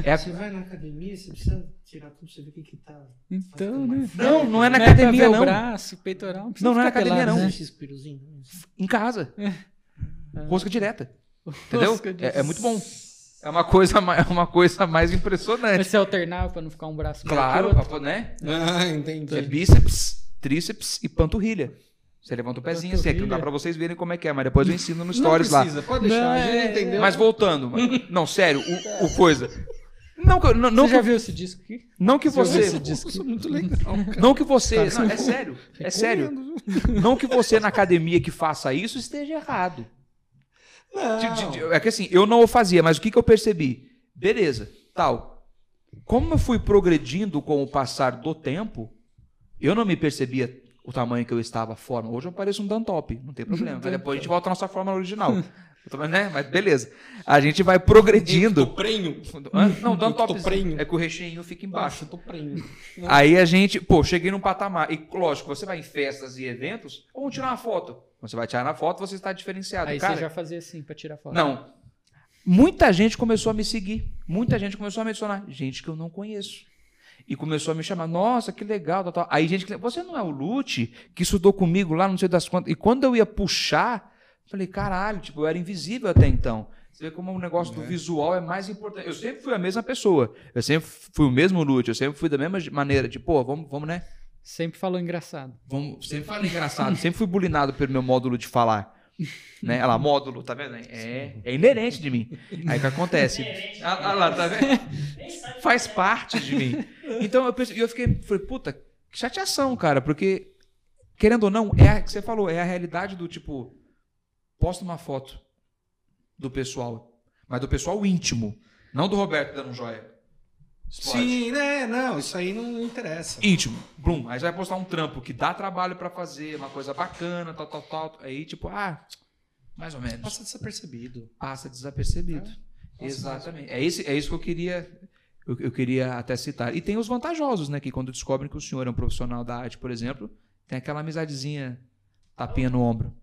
É a- Você vai na academia, você precisa tirar tudo pra você ver o que que tá... Então, né? Não, não é na Não é academia, não. braço, peitoral. Não, Não, não é na academia, pelado, não. né? Em casa. Rosca direta. Entendeu? É, é muito bom. É uma coisa, ma- é uma coisa mais Mas impressionante. você alternava pra não ficar um braço Claro, o outro? papo, né? Ah, entendi. É bíceps, tríceps e panturrilha. Você levanta o pezinho assim, aqui não dá pra vocês verem como é que é, mas depois eu ensino no Não stories lá. precisa, pode deixar, Não, a gente é- entendeu. Mas voltando, mas- não, sério, o, o coisa. Não, não, não, Você já que, viu esse disco aqui? não que Você você. esse disco? Isso é muito legal. Não que você. Não, é sério. É sério. Não que você na academia que faça isso esteja errado. De- de- É que assim, eu não o fazia, mas o que, que eu percebi? Beleza, tal. Como eu fui progredindo com o passar do tempo, eu não me percebia o tamanho que eu estava, a forma. Hoje eu pareço um Dantop, não tem problema. Depois a gente volta à nossa forma original. Eu tô- né? Mas beleza. A gente vai progredindo. Não, tô prenho. É que o recheio fica embaixo. Embaixo, eu tô prenho. Aí a gente, pô, cheguei num patamar. E lógico, você vai em festas e eventos, vamos tirar uma foto. Quando você vai tirar na foto, você está diferenciado. Aí Cara, você já fazia assim pra tirar foto. não. Muita gente começou a me seguir. Muita gente começou a me adicionar. Gente que eu não conheço. E começou a me chamar. Nossa, que legal. Tal, tal. Aí gente que. Você não é o Lute que estudou comigo lá, não sei das quantas. E quando eu ia puxar, falei, caralho, tipo, eu era invisível até então. Você vê como o negócio do visual é mais importante. Eu sempre fui a mesma pessoa. Eu sempre fui o mesmo Lute. Eu sempre fui da mesma maneira. De, pô, vamos, vamos, né? Sempre falou engraçado. Vamos, sempre falei engraçado, sempre fui bulinado pelo meu módulo de falar. Né? Olha lá, módulo, tá vendo? É, é inerente de mim. Aí o que acontece? Ah, ah lá, tá vendo? Faz parte de mim. Então eu pensei, eu fiquei, falei, puta, que chateação, cara, porque, querendo ou não, é a que você falou, é a realidade do tipo, posta uma foto do pessoal, mas do pessoal íntimo, não do Roberto dando um joia. Explode. Sim, né? Não, isso aí não interessa. íntimo. Blum. Aí você vai postar um trampo que dá trabalho pra fazer, uma coisa bacana, tal, tal, tal. Aí, tipo, ah, mais ou menos. Passa desapercebido. Passa desapercebido. Exatamente. É, esse, é isso que eu queria. Eu, eu queria até citar. E tem os vantajosos, né? Que quando descobrem que o senhor é um profissional da arte, por exemplo, tem aquela amizadezinha, tapinha no ombro.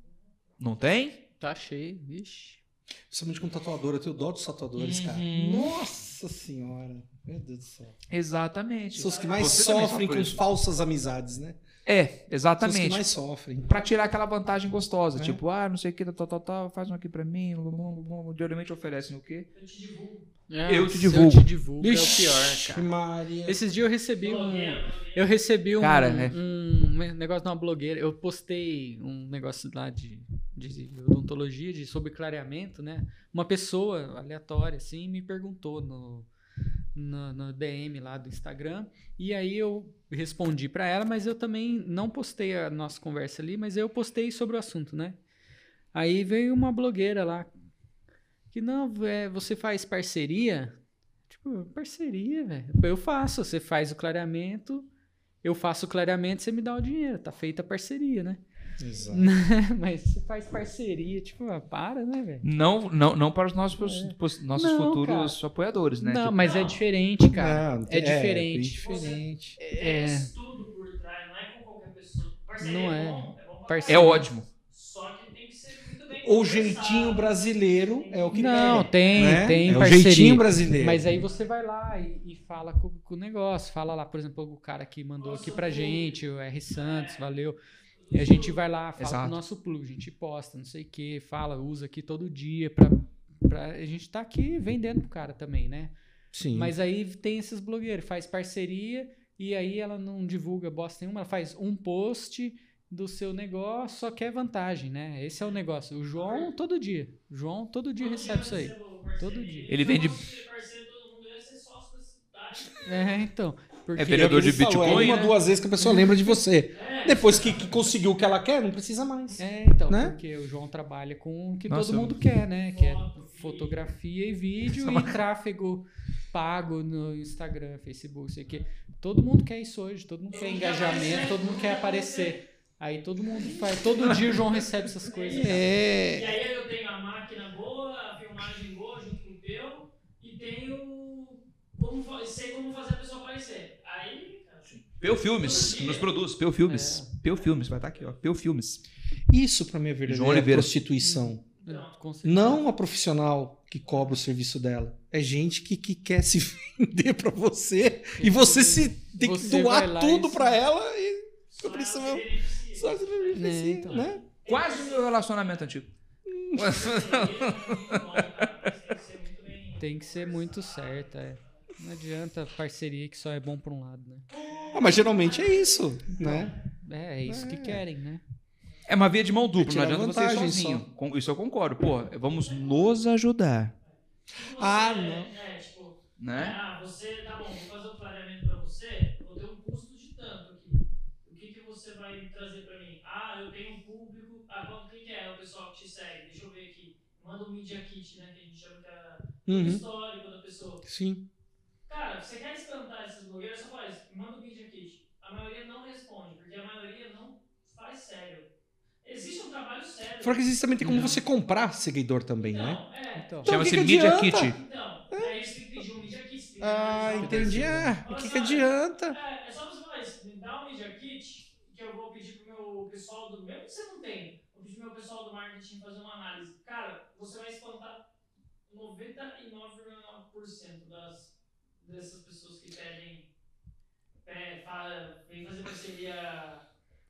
Não tem? Tá cheio, vixe. Principalmente com tatuador, eu tenho dó dos tatuadores, cara. Uhum. Nossa senhora. Meu Deus do céu. Exatamente. São os que mais Você sofrem sofre com isso. falsas amizades, né? É, São os que exatamente. mais sofrem. Pra tirar aquela vantagem gostosa. É. Tipo, ah, não sei o que, tal, tal, tal, faz um aqui pra mim. blum, blum, blum. Geralmente oferecem o quê? Eu te divulgo. Eu te divulgo. Eu te divulgo. é o pior, cara. Maria. Esses dias eu recebi um. Eu recebi um, Cara, é. um negócio de uma blogueira. Eu postei um negócio lá de, de odontologia, de sobre clareamento, né? Uma pessoa aleatória, assim, me perguntou no, no, no DM lá do Instagram. E aí eu respondi pra ela, mas eu também não postei a nossa conversa ali, mas eu postei sobre o assunto, né? Aí veio uma blogueira lá que não, é, você faz parceria? Tipo, parceria, velho. Eu faço, você faz o clareamento, eu faço o clareamento, você me dá o dinheiro. Tá feita a parceria, né? Exato. Mas você faz parceria, tipo, ah, para, né, velho? Não, não, não para os nossos, pos- nossos Não, futuros apoiadores, né? Não, Tipo, mas é diferente, cara. Não, é diferente. diferente. É, Tem estudo por trás, não é com qualquer pessoa. Parceria Não é, é. bom, é bom é ótimo. Só que tem que ser muito bem O jeitinho brasileiro é o que Não, pega, tem, né? tem é o parceria. jeitinho brasileiro. Mas aí você vai lá e, e fala com, com o negócio. Fala lá, por exemplo, o cara que mandou aqui pra gente, o R. Santos, valeu. E a gente vai lá, fala Exato. com o nosso plug, a gente posta, não sei o que, fala, usa aqui todo dia pra, pra. A gente tá aqui vendendo pro cara também, né? Sim. Mas aí tem esses blogueiros, faz parceria e aí ela não divulga bosta nenhuma, ela faz um post do seu negócio, só quer vantagem, né? Esse é o negócio. O João todo dia. O João todo dia recebe isso aí. Todo dia. Ele vende. É, então. Porque É vendedor de Ele falou, Bitcoin, É uma, né? duas vezes que a pessoa lembra de você. Depois que, que conseguiu o que ela quer, não precisa mais. É, então, Né? porque o João trabalha com o que Nossa, todo mundo quer, né? Que é fotografia e vídeo Essa e tráfego pago no Instagram, Facebook, sei o quê. Todo mundo quer isso hoje, todo mundo quer engajamento, todo mundo quer aparecer. Aí todo mundo faz, todo dia o João recebe essas coisas. E É. aí eu tenho a máquina boa, a filmagem boa junto com o teu, e tenho como, sei como fazer a pessoa aparecer. Aí, Peu Filmes, que nos produz. Peu Filmes. Peu Filmes, vai estar aqui, ó. Peu Filmes. Isso pra mim é verdadeira prostituição. Com certeza. Não a profissional que cobra o serviço dela. É gente que, que quer se vender pra você e você se tem que doar tudo e pra se- ela e só por Só se beneficia, É, então. né? Quase o meu relacionamento antigo. Tem que ser muito certa, é. Não adianta parceria que só é bom pra um lado, né? Ah, mas geralmente é isso, né? É, é isso que querem, né? É uma via de mão dupla, não tirar adianta você ir sozinho. só. Com- Isso eu concordo. Pô, vamos nos ajudar. Ah, não. É, tipo, Né? ah, você, tá bom, vou fazer o clareamento pra você, vou ter um custo de tanto aqui. O que, que você vai trazer pra mim? Ah, eu tenho um público. Ah, quanto que, que é o pessoal que te segue? Deixa eu ver aqui. Manda um Media Kit, né? Que a gente chama que é Uhum. histórico da pessoa. Sim. Cara, você quer espantar esses blogueiros, só faz, manda o Media Kit. A maioria não responde, porque a maioria não faz sério. Existe um trabalho sério. Fora que existe também tem como você comprar seguidor também, né? Não, é. Então, Então, Chama-se Media adianta? Kit. Então, aí você tem que pedir um Media Kit. Ah, entendi. Ah, o que, que adianta? É, é só você falar isso. Me dá um Media Kit que eu vou pedir pro meu pessoal do. Mesmo que você não tem, pro meu pessoal do marketing fazer uma análise. Cara, você vai espantar 99,9% das, dessas pessoas que pedem. É, fala, vem fazer parceria.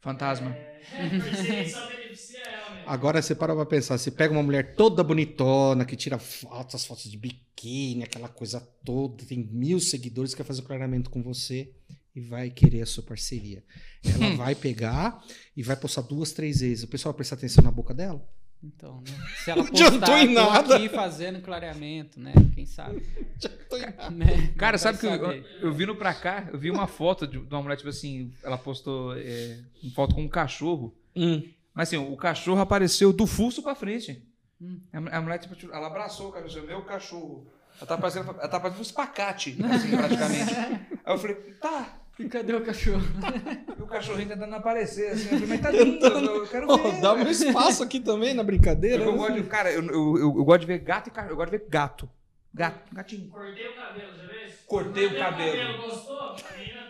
Fantasma. É, que. Agora você para pra pensar, você pega uma mulher toda bonitona, que tira fotos, fotos de biquíni, aquela coisa toda, tem mil seguidores, quer fazer o clareamento com você e vai querer a sua parceria. Ela vai pegar e vai postar duas, três vezes. O pessoal vai prestar atenção na boca dela? então, né? Se ela Não adiantou postar, em nada. aqui fazendo clareamento, né? Quem sabe? Né? Cara, Não sabe que eu, eu vindo pra cá, eu vi uma foto de, uma mulher, tipo assim, ela postou é, uma foto com um cachorro. Hum. Mas assim, o cachorro apareceu do fuso pra frente. Hum. A, mu- a mulher, tipo, tipo, ela abraçou o cachorro, meu cachorro. Ela tá parecendo, ela tá parecendo um espacate, assim, praticamente. Aí eu falei, tá. E cadê o cachorro? E o cachorrinho tentando aparecer, assim. Eu falei, mas tá lindo, eu, eu quero ver. Pô, dá um velho." espaço aqui também na Eu, brincadeira. eu né? gosto de, cara, eu, eu, eu, eu gosto de ver gato e cachorro. Eu gosto de ver gato. Gato, gatinho. Cortei o cabelo, já viu? Cortei o cabelo. Gostou? A menina.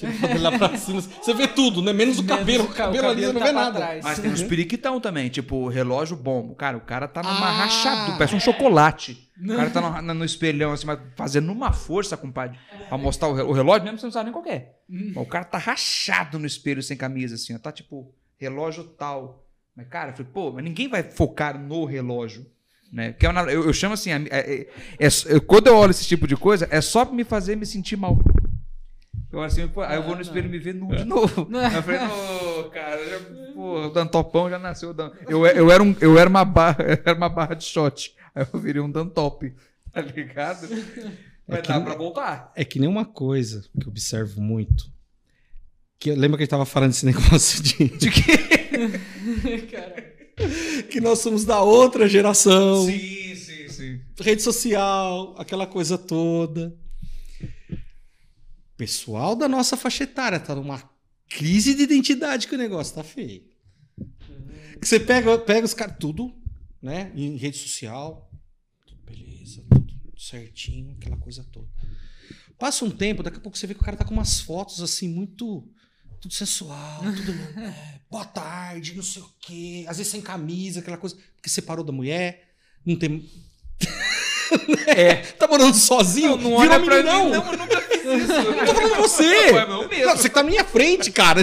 Tira o cabelo lá pra cima. Você vê tudo, né? Menos o cabelo. O Menos cabelo, ali você não tá vê pra nada. trás. Mas tem uns periquitão também, tipo relógio bom. Cara, o cara tá numa Ah, rachadura, parece um chocolate. O cara tá no, no espelhão, assim, mas fazendo uma força, compadre, pra mostrar o, re- o relógio mesmo, você não sabe nem qual que é. Hum. O cara tá rachado no espelho sem camisa, assim, ó. Tá tipo, relógio tal. Mas, cara, eu falei, pô, mas ninguém vai focar no relógio. Né? Que é uma- eu, eu chamo assim, é- é- é- é- quando eu olho esse tipo de coisa, é só pra me fazer me sentir mal. Eu olho assim, pô, aí eu vou no espelho e me ver nu de novo. Aí eu falei, ô, cara, já, pô, o Dantopão já nasceu. Dan- Eu, eu, era um, eu era uma barra, era uma barra de shot. Aí eu virei um Dantop, tá ligado? Mas que dá pra voltar. É que nem uma coisa que eu observo muito. Que eu lembro que a gente tava falando desse negócio de, de Cara, que nós somos da outra geração. Sim, sim, sim. Rede social, aquela coisa toda. Pessoal da nossa faixa etária tá numa crise de identidade que o negócio tá feio. Que você pega, pega os caras tudo, né? Em rede social, tudo beleza, tudo certinho, aquela coisa toda. Passa um tempo, daqui a pouco você vê que o cara tá com umas fotos assim muito tudo sensual, tudo é, boa tarde, não sei o quê, às vezes sem camisa, aquela coisa, porque separou da mulher, não tem É. Tá morando sozinho? Não Vira olha pra mim, meninão. não, eu nunca isso. Eu tô falando de você. Não, é meu mesmo. Não, você tá na minha frente, cara.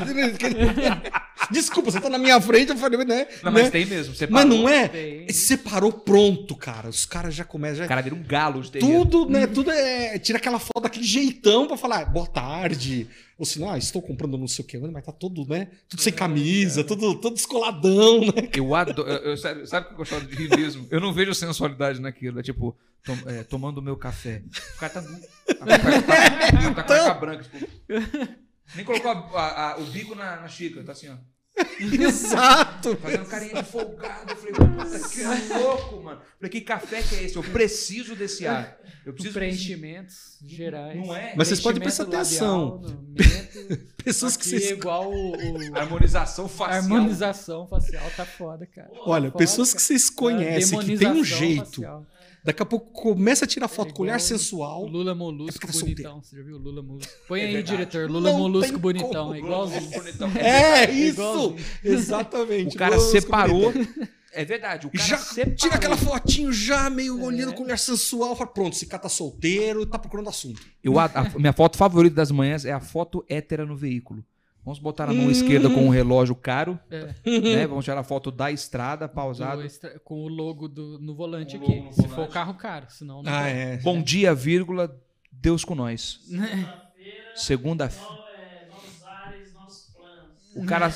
Desculpa, você tá na minha frente, eu falei, né? Não, mas né? tem mesmo. Você Mas não é? Tem. Se separou pronto, cara. Os caras já começam. O Já... cara vira um galo de. Tudo, né? Tudo é. Tira aquela foto daquele jeitão pra falar boa tarde. Ou se não, ah, estou comprando não sei o que, mas tá todo, né? Tudo sem camisa, tudo, todo descoladão, né? Eu adoro. Eu, eu- sabe, sabe o que eu gosto de rir mesmo? Eu não vejo sensualidade naquilo. É tipo, tom- é, tomando o meu café. O cara tá. Tá a cueca- tá, tá com a cueca branca. Tipo, nem colocou a- a- a- o bico na, na xícara, tá assim, ó. Exato. Fazendo carinha de folgado. Eu falei, puta, que louco, mano. Eu falei, que café que é esse? Eu preciso desse ar. Eu preciso preenchimentos gerais. Não é? Mas vocês podem prestar atenção. labial, no mento. Pessoas que Aqui é vocês. igual o, o- Harmonização facial. harmonização facial tá foda, cara. Olha, Tá pessoas foda, que vocês cara. conhecem, que tem um jeito. facial. Daqui a pouco começa a tirar foto É com olhar sensual. Lula É Molusco tá bonitão. Você já viu o Lula Molusco? Põe É aí, verdade. diretor. Lula Não Molusco bonitão. como. É igualzinho. Bonitão. É isso! Exatamente. O cara separou. É verdade, o cara Já separou. tira aquela fotinho já meio É. olhando com olhar sensual. Fala, pronto, esse cara tá solteiro, tá procurando assunto. Eu, a, a minha foto favorita das manhãs é a foto hétera no veículo. Vamos botar na mão esquerda com um relógio caro, É. né? Vamos tirar a foto da estrada, pausado. Extra- com o logo do, no volante o aqui. no Se volante. for carro caro, senão não. Ah, é. Bom dia, vírgula, Deus com nós. Segunda-feira, é, novos ares, novos planos. O cara,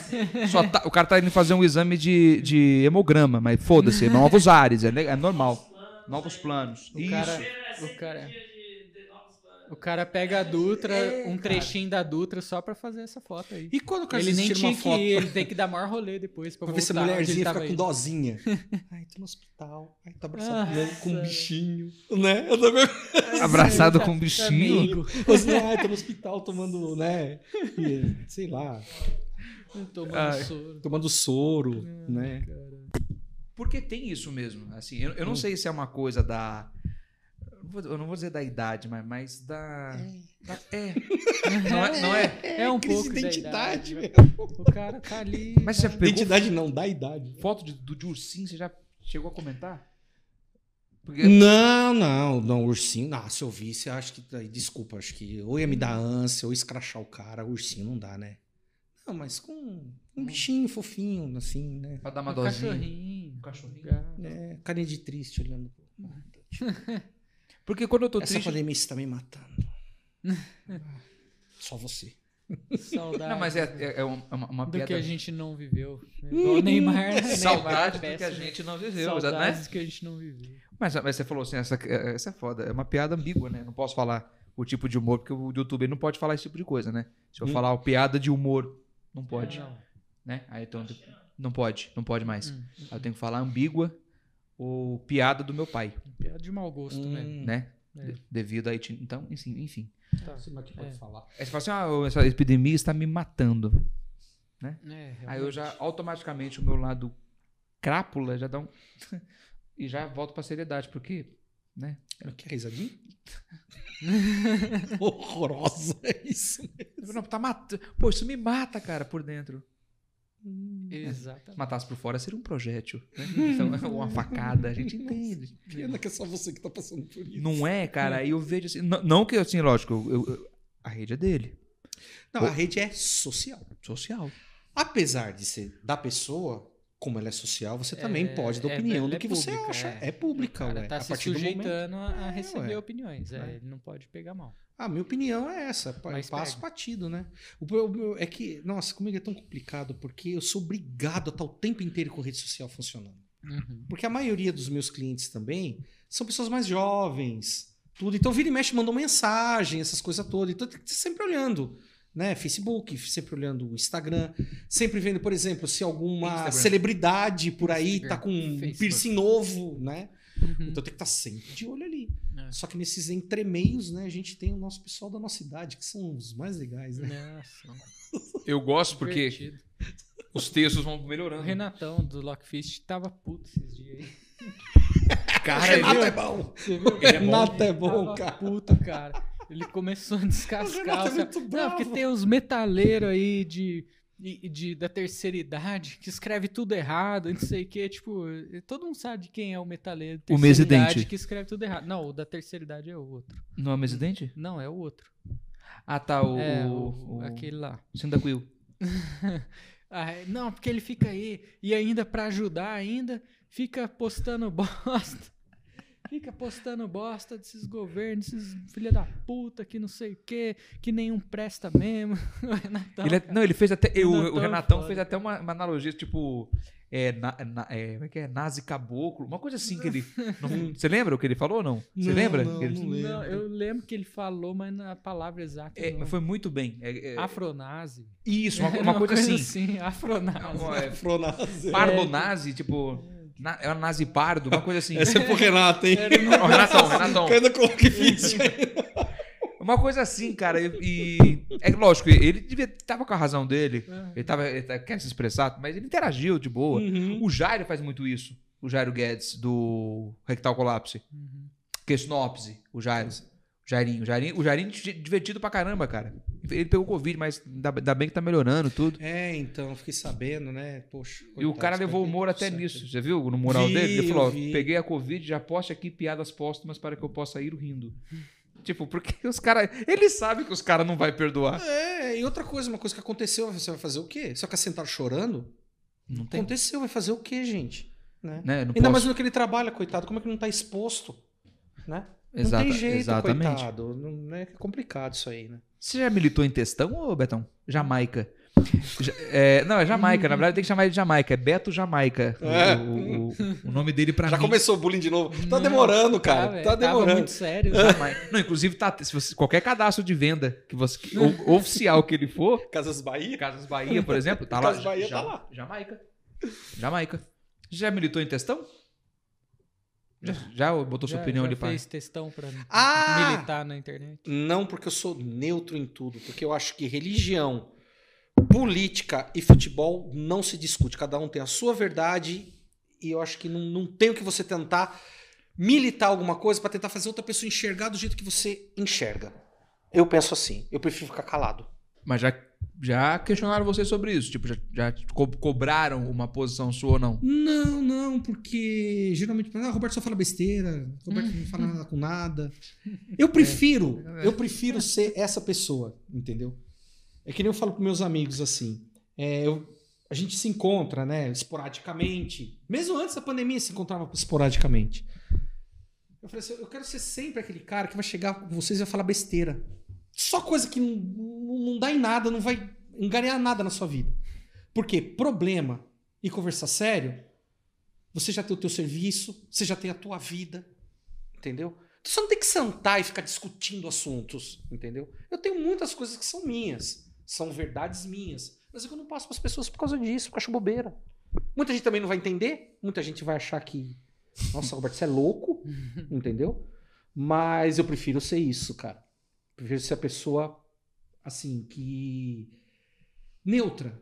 só tá, o cara tá indo fazer um exame de, de hemograma, mas foda-se, novos ares, é, é normal. planos, Novos planos. O Isso. cara- é sempre cara- um dia de, de novos planos. O cara pega a Dutra, É, um cara. trechinho da Dutra só pra fazer essa foto aí. E quando o cara Ele nem tinha uma que foto ir, ele tem que dar maior rolê depois pra, pra ver se a mulherzinha fica com indo. dozinha. Ai, tô no hospital. Ai, tá abraçado Nossa. com um bichinho. Né? Eu também. Abraçado com um bichinho. Assim, ai, tô no hospital tomando, né? e, sei lá, tomando Ai. soro. tomando soro, né? Porque tem isso mesmo. Assim, eu, eu não sei se é uma coisa da. Eu não vou- não dizer da idade, mas, mas da. da- é. Não é? Não é? É um crise pouco de da identidade, idade, velho. O cara tá ali. Mas você já pegou Identidade não, da idade. foto de, do, de ursinho? Você já chegou a comentar? Porque Não, não, não, ursinho. Ah, se eu visse, acho que. Desculpa, acho que ou ia me dar ânsia, ou escrachar o cara. Ursinho não dá, né? Não, mas com um bichinho fofinho, assim, né? pra dar uma Um dosinha. cachorrinho. Um cachorrinho. É, carinha de triste olhando. Porque quando eu tô Essa triste. pandemia está me matando. Só você. Saudade. Não, mas é, é, é uma, uma do piada. que a gente não viveu. né? Igual o Neymar, né? Saudade do Neymar, que a gente não viveu, né? Saudades que a gente não viveu. Mas, mas você falou assim, essa, essa é foda. É uma piada ambígua, né? Não posso falar o tipo de humor, porque o YouTube não pode falar esse tipo de coisa, né? Se eu Hum. falar piada de humor, não pode. Não. Né? Aí então. Não pode, não pode mais. Hum. Aí eu tenho que falar ambígua ou piada do meu pai, Piada de mau gosto Hum. mesmo. né? É. De- devido aí. Então, enfim, enfim. Tá. O que pode É. falar. Aí você fala assim, ah, essa epidemia está me matando. É, Aí eu já, automaticamente, o meu lado crápula já dá um... e já volto pra seriedade, porque, né? Quer risadinha? Horrorosa, é isso. Não, tá matando. Pô, isso me mata, cara, por dentro. Se Exatamente. matasse por fora, seria um projétil. Né? Então, é uma facada, a gente entende. Pena que é só você que tá passando por isso. Não é, cara? Aí eu vejo assim. Não, não que, assim, lógico, eu- eu- a rede é dele. Não, a rede é social. Social. Apesar de ser da pessoa, como ela é social, você também É, pode dar é, opinião do é que você pública, acha. é. É, pública, O cara ué. tá a se partir do momento. sujeitando a receber opiniões. É, É. ele não pode pegar mal. A minha opinião é essa. Mas passo pega. batido, né? O meu- é que, nossa, comigo é tão complicado porque eu sou obrigado a estar o tempo inteiro com rede social funcionando. Uhum. Porque a maioria dos meus clientes também são pessoas mais jovens, tudo. Então, vira e mexe, mandam mensagem, essas coisas todas. Então, tem que estar sempre olhando, né? Facebook, sempre olhando o Instagram, sempre vendo, por exemplo, se alguma Instagram. celebridade por aí Instagram, tá com um Facebook. piercing novo, né? Uhum. Então, tem que estar sempre de olho ali. É. Só que nesses entremeios, né, a gente tem o nosso pessoal da nossa idade, que são os mais legais, né? Nossa, Eu gosto divertido. os textos vão O melhorando. Renatão do Lockfist tava puto esses dias aí. Cara, ele- é bom. Você viu? Renato é bom, Tava cara. puto, cara. Ele começou a O descascar. Renato é os- muito Não, bravo. porque tem uns metaleiros aí de, de, de- da terceira idade que escreve tudo errado, não sei o que. Tipo, todo mundo sabe de quem é o metaleiro. O terceira Mesidente. idade Que escreve tudo errado. Não, o da terceira idade é o outro. Não é o Mesidente? Não, é o outro. Ah, tá. O, é, o, o, aquele lá. Cyndaquil. Ah, não, porque ele fica aí e ainda pra ajudar ainda fica postando bosta. Fica postando bosta desses governos, esses filha da puta que não sei o que, que nenhum presta mesmo. O Renatão, Ele é- cara. não, ele fez até. eu- Renatão o é Renatão foda. fez até uma, uma analogia, tipo. É, na, na- é, como é que é? Nazi caboclo. Uma coisa assim que ele. não- você lembra o que ele falou ou não? Você Não, lembra? não, Ele- não lembro. Não, eu lembro que ele falou, mas na palavra exata. É, mas foi muito bem. É, é- Afronazi. isso, uma, uma coisa, assim. Afronazi. Uma- é, Fronase. pardo nazi, tipo. Na, é uma nazi pardo, uma coisa assim. Essa é pro Renato, hein? Ó, Renatão, Renatão. Que ainda coloquei vídeo aí. Uma coisa assim, cara. E, e- é lógico, ele devia, tava com a razão dele. É. Ele, tava, ele tá- quer se expressar, mas ele interagiu de boa. Uhum. O Jairo faz muito isso. O Jairo Guedes, do Rectal Colapse. Uhum. Que é Snopse, o Jairo. O Jairinho. O Jairinho, o Jairinho di- divertido pra caramba, cara. Ele pegou Covid, mas ainda, bem que tá melhorando tudo. É, então, fiquei sabendo, né? Poxa. E o coitado, cara levou que humor até tudo nisso. certo. Você viu no mural Vi, dele? Ele falou: ó, peguei a Covid, já poste aqui piadas póstumas para que eu possa ir rindo. Tipo, porque os caras. Ele sabe que os caras não vai perdoar. É, e outra coisa, uma coisa que aconteceu, você vai fazer o quê? Vai ficar sentado chorando? Não tem. Aconteceu, vai fazer o quê, gente? Né? Né? Ainda mais posso- no que ele trabalha, coitado, como é que não tá exposto? Né? Exata- não tem jeito, exatamente. coitado. Não, é complicado isso aí, né? Você já militou em textão, ô Betão? Jamaica. Ja- é, não, é Jamaica. Na verdade, tem que chamar ele de Jamaica. É Beto Jamaica. O- É. O, o- o nome dele pra Já mim. começou o bullying de novo. Tá Não, demorando, cara. tá tava demorando. muito sério. Jamaica. Não, inclusive, tá, se você, qualquer cadastro de venda que você, o- oficial que ele for, Casas Bahia? Casas Bahia, por exemplo, tá lá. Casas Bahia Ja- tá lá. Jamaica. Jamaica. Já militou em textão? Já, já botou sua Já- opinião já ali pra. fez textão pra Ah! militar na internet. Não, porque eu sou neutro em tudo. Porque eu acho que religião, política e futebol não se discute. Cada um tem a sua verdade e eu acho que não, não tem o que você tentar militar alguma coisa pra tentar fazer outra pessoa enxergar do jeito que você enxerga. Eu penso assim. Eu prefiro ficar calado. Mas já, já questionaram você sobre isso? Tipo, já, já co- cobraram uma posição sua ou não? Não, não, porque geralmente ah, o Roberto só fala besteira, o Roberto não fala nada com nada. Eu prefiro, eu prefiro ser essa pessoa, entendeu? É que nem eu falo para meus amigos assim. é, eu- a gente se encontra, né, esporadicamente. Mesmo antes da pandemia se encontrava esporadicamente. Eu falei assim, eu quero ser sempre aquele cara que vai chegar com vocês e vai falar besteira. Só coisa que não, não, dá em nada, não vai engarear nada na sua vida. Porque problema e conversar sério, você já tem o teu serviço, você já tem a tua vida, entendeu? Você não tem que sentar e ficar discutindo assuntos, entendeu? Eu tenho muitas coisas que são minhas, são verdades minhas, mas é que eu não passo para as pessoas por causa disso, porque eu acho bobeira. Muita gente também não vai entender, muita gente vai achar que, nossa, Roberto, você é louco, entendeu? Mas eu prefiro ser isso, cara. Prefiro ser a pessoa, assim, que. neutra.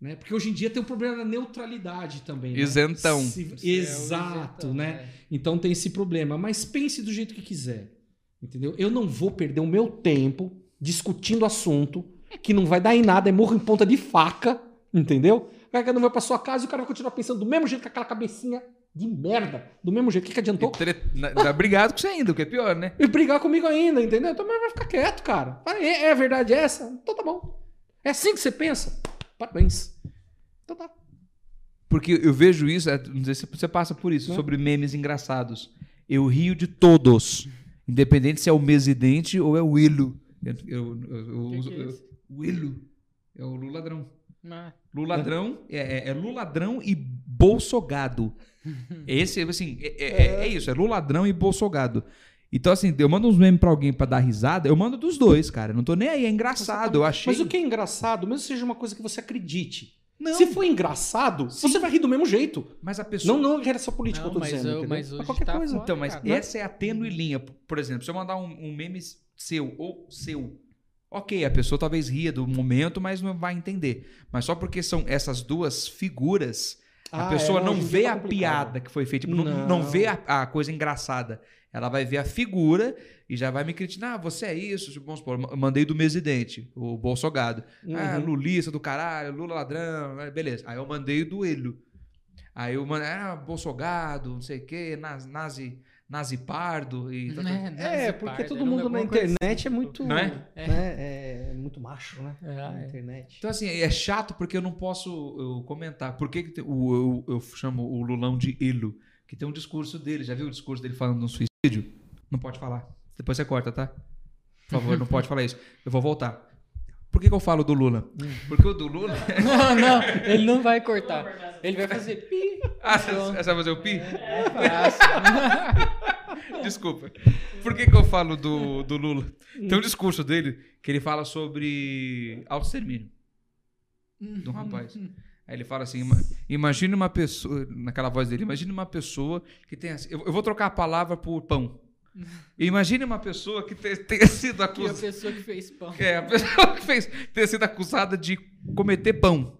Né? Porque hoje em dia tem um problema da neutralidade também. né? Isentão. Se- é Exato, isentão, né? Então tem esse problema. Mas pense do jeito que quiser. Entendeu? Eu não vou perder o meu tempo discutindo assunto que não vai dar em nada, é morro em ponta de faca. Entendeu? O cara não vai pra sua casa e o cara vai continuar pensando do mesmo jeito com aquela cabecinha de merda. Do mesmo jeito. O que, que adiantou? Tre- na- Obrigado com você ainda, o que é pior, né? E brigar comigo ainda, entendeu? Então mas vai ficar quieto, cara. É, é a verdade essa? Então tá bom. É assim que você pensa? Parabéns. Então tá. Porque eu vejo isso, é, não sei se você passa por isso, Né? sobre memes engraçados. Eu rio de todos. Independente se é o Mesidente ou é o Willo. Eu, eu, eu, Que que é eu- esse? Willo. É o Lula Ladrão. Ah, Lula Ladrão é, é, é Lula Ladrão e Bolsogado. Esse, assim, é, é- é- é isso, é Lula Ladrão e Bolsogado. Então, assim, eu mando uns memes pra alguém pra dar risada, eu mando dos dois, cara. Não tô nem aí, é engraçado. Eu achei. Mas o que é engraçado, mesmo que seja uma coisa que você acredite. Não, Se for engraçado, você vai rir do mesmo jeito. mas a pessoa. Não, não em relação política Não, eu tô mas dizendo. eu- entendeu? mas Pra hoje qualquer tá coisa. foda. Então, mas cara. essa é a tênue linha. Por exemplo, se eu mandar um, um meme seu ou seu, ok, a pessoa talvez ria do momento, mas não vai entender. Mas só porque são essas duas figuras, a Ah, pessoa é, não vê a complicado. piada que foi feita, tipo, não. Não. não vê a, a coisa engraçada. Ela vai ver a figura e já vai me criticar. Ah, você é isso. Tipo, Vamos supor, eu mandei do Mesidente, o Bolsogado. Ah, Uhum. Lulista do caralho, Lula ladrão, ah, beleza. Aí eu mandei o do Elho. Aí eu mandei, ah, Bolsogado, não sei o quê, nazi, nazi, nazi pardo e... tal, tal. né, É, nazi porque todo mundo na internet é muito. Não é? né, é muito macho, né? É, na é. internet. Então, assim, é chato porque eu não posso eu, comentar. Por que, que tem- o, eu, eu chamo o Lulão de Elo? Que tem um discurso dele. Já viu o discurso dele falando no suicídio? Não pode falar. Depois você corta, tá? Por favor, não pode falar isso. Eu vou voltar. Por que, que eu falo do Lula? Porque o do Lula. Não, não, ele não vai cortar. Ele vai fazer pi. ah, você você vai fazer o pi? É fácil. Desculpa. Por que, que eu falo do, do Lula? Tem um discurso dele que ele fala sobre autoextermínio de um rapaz. Aí ele fala assim: ima- imagine uma pessoa, naquela voz dele, imagine uma pessoa que tenha. Eu eu vou trocar a palavra por pão. Imagine uma pessoa que te- tenha sido Que a acusada. pessoa que fez pão. É, a pessoa que fez, tenha sido acusada de cometer pão.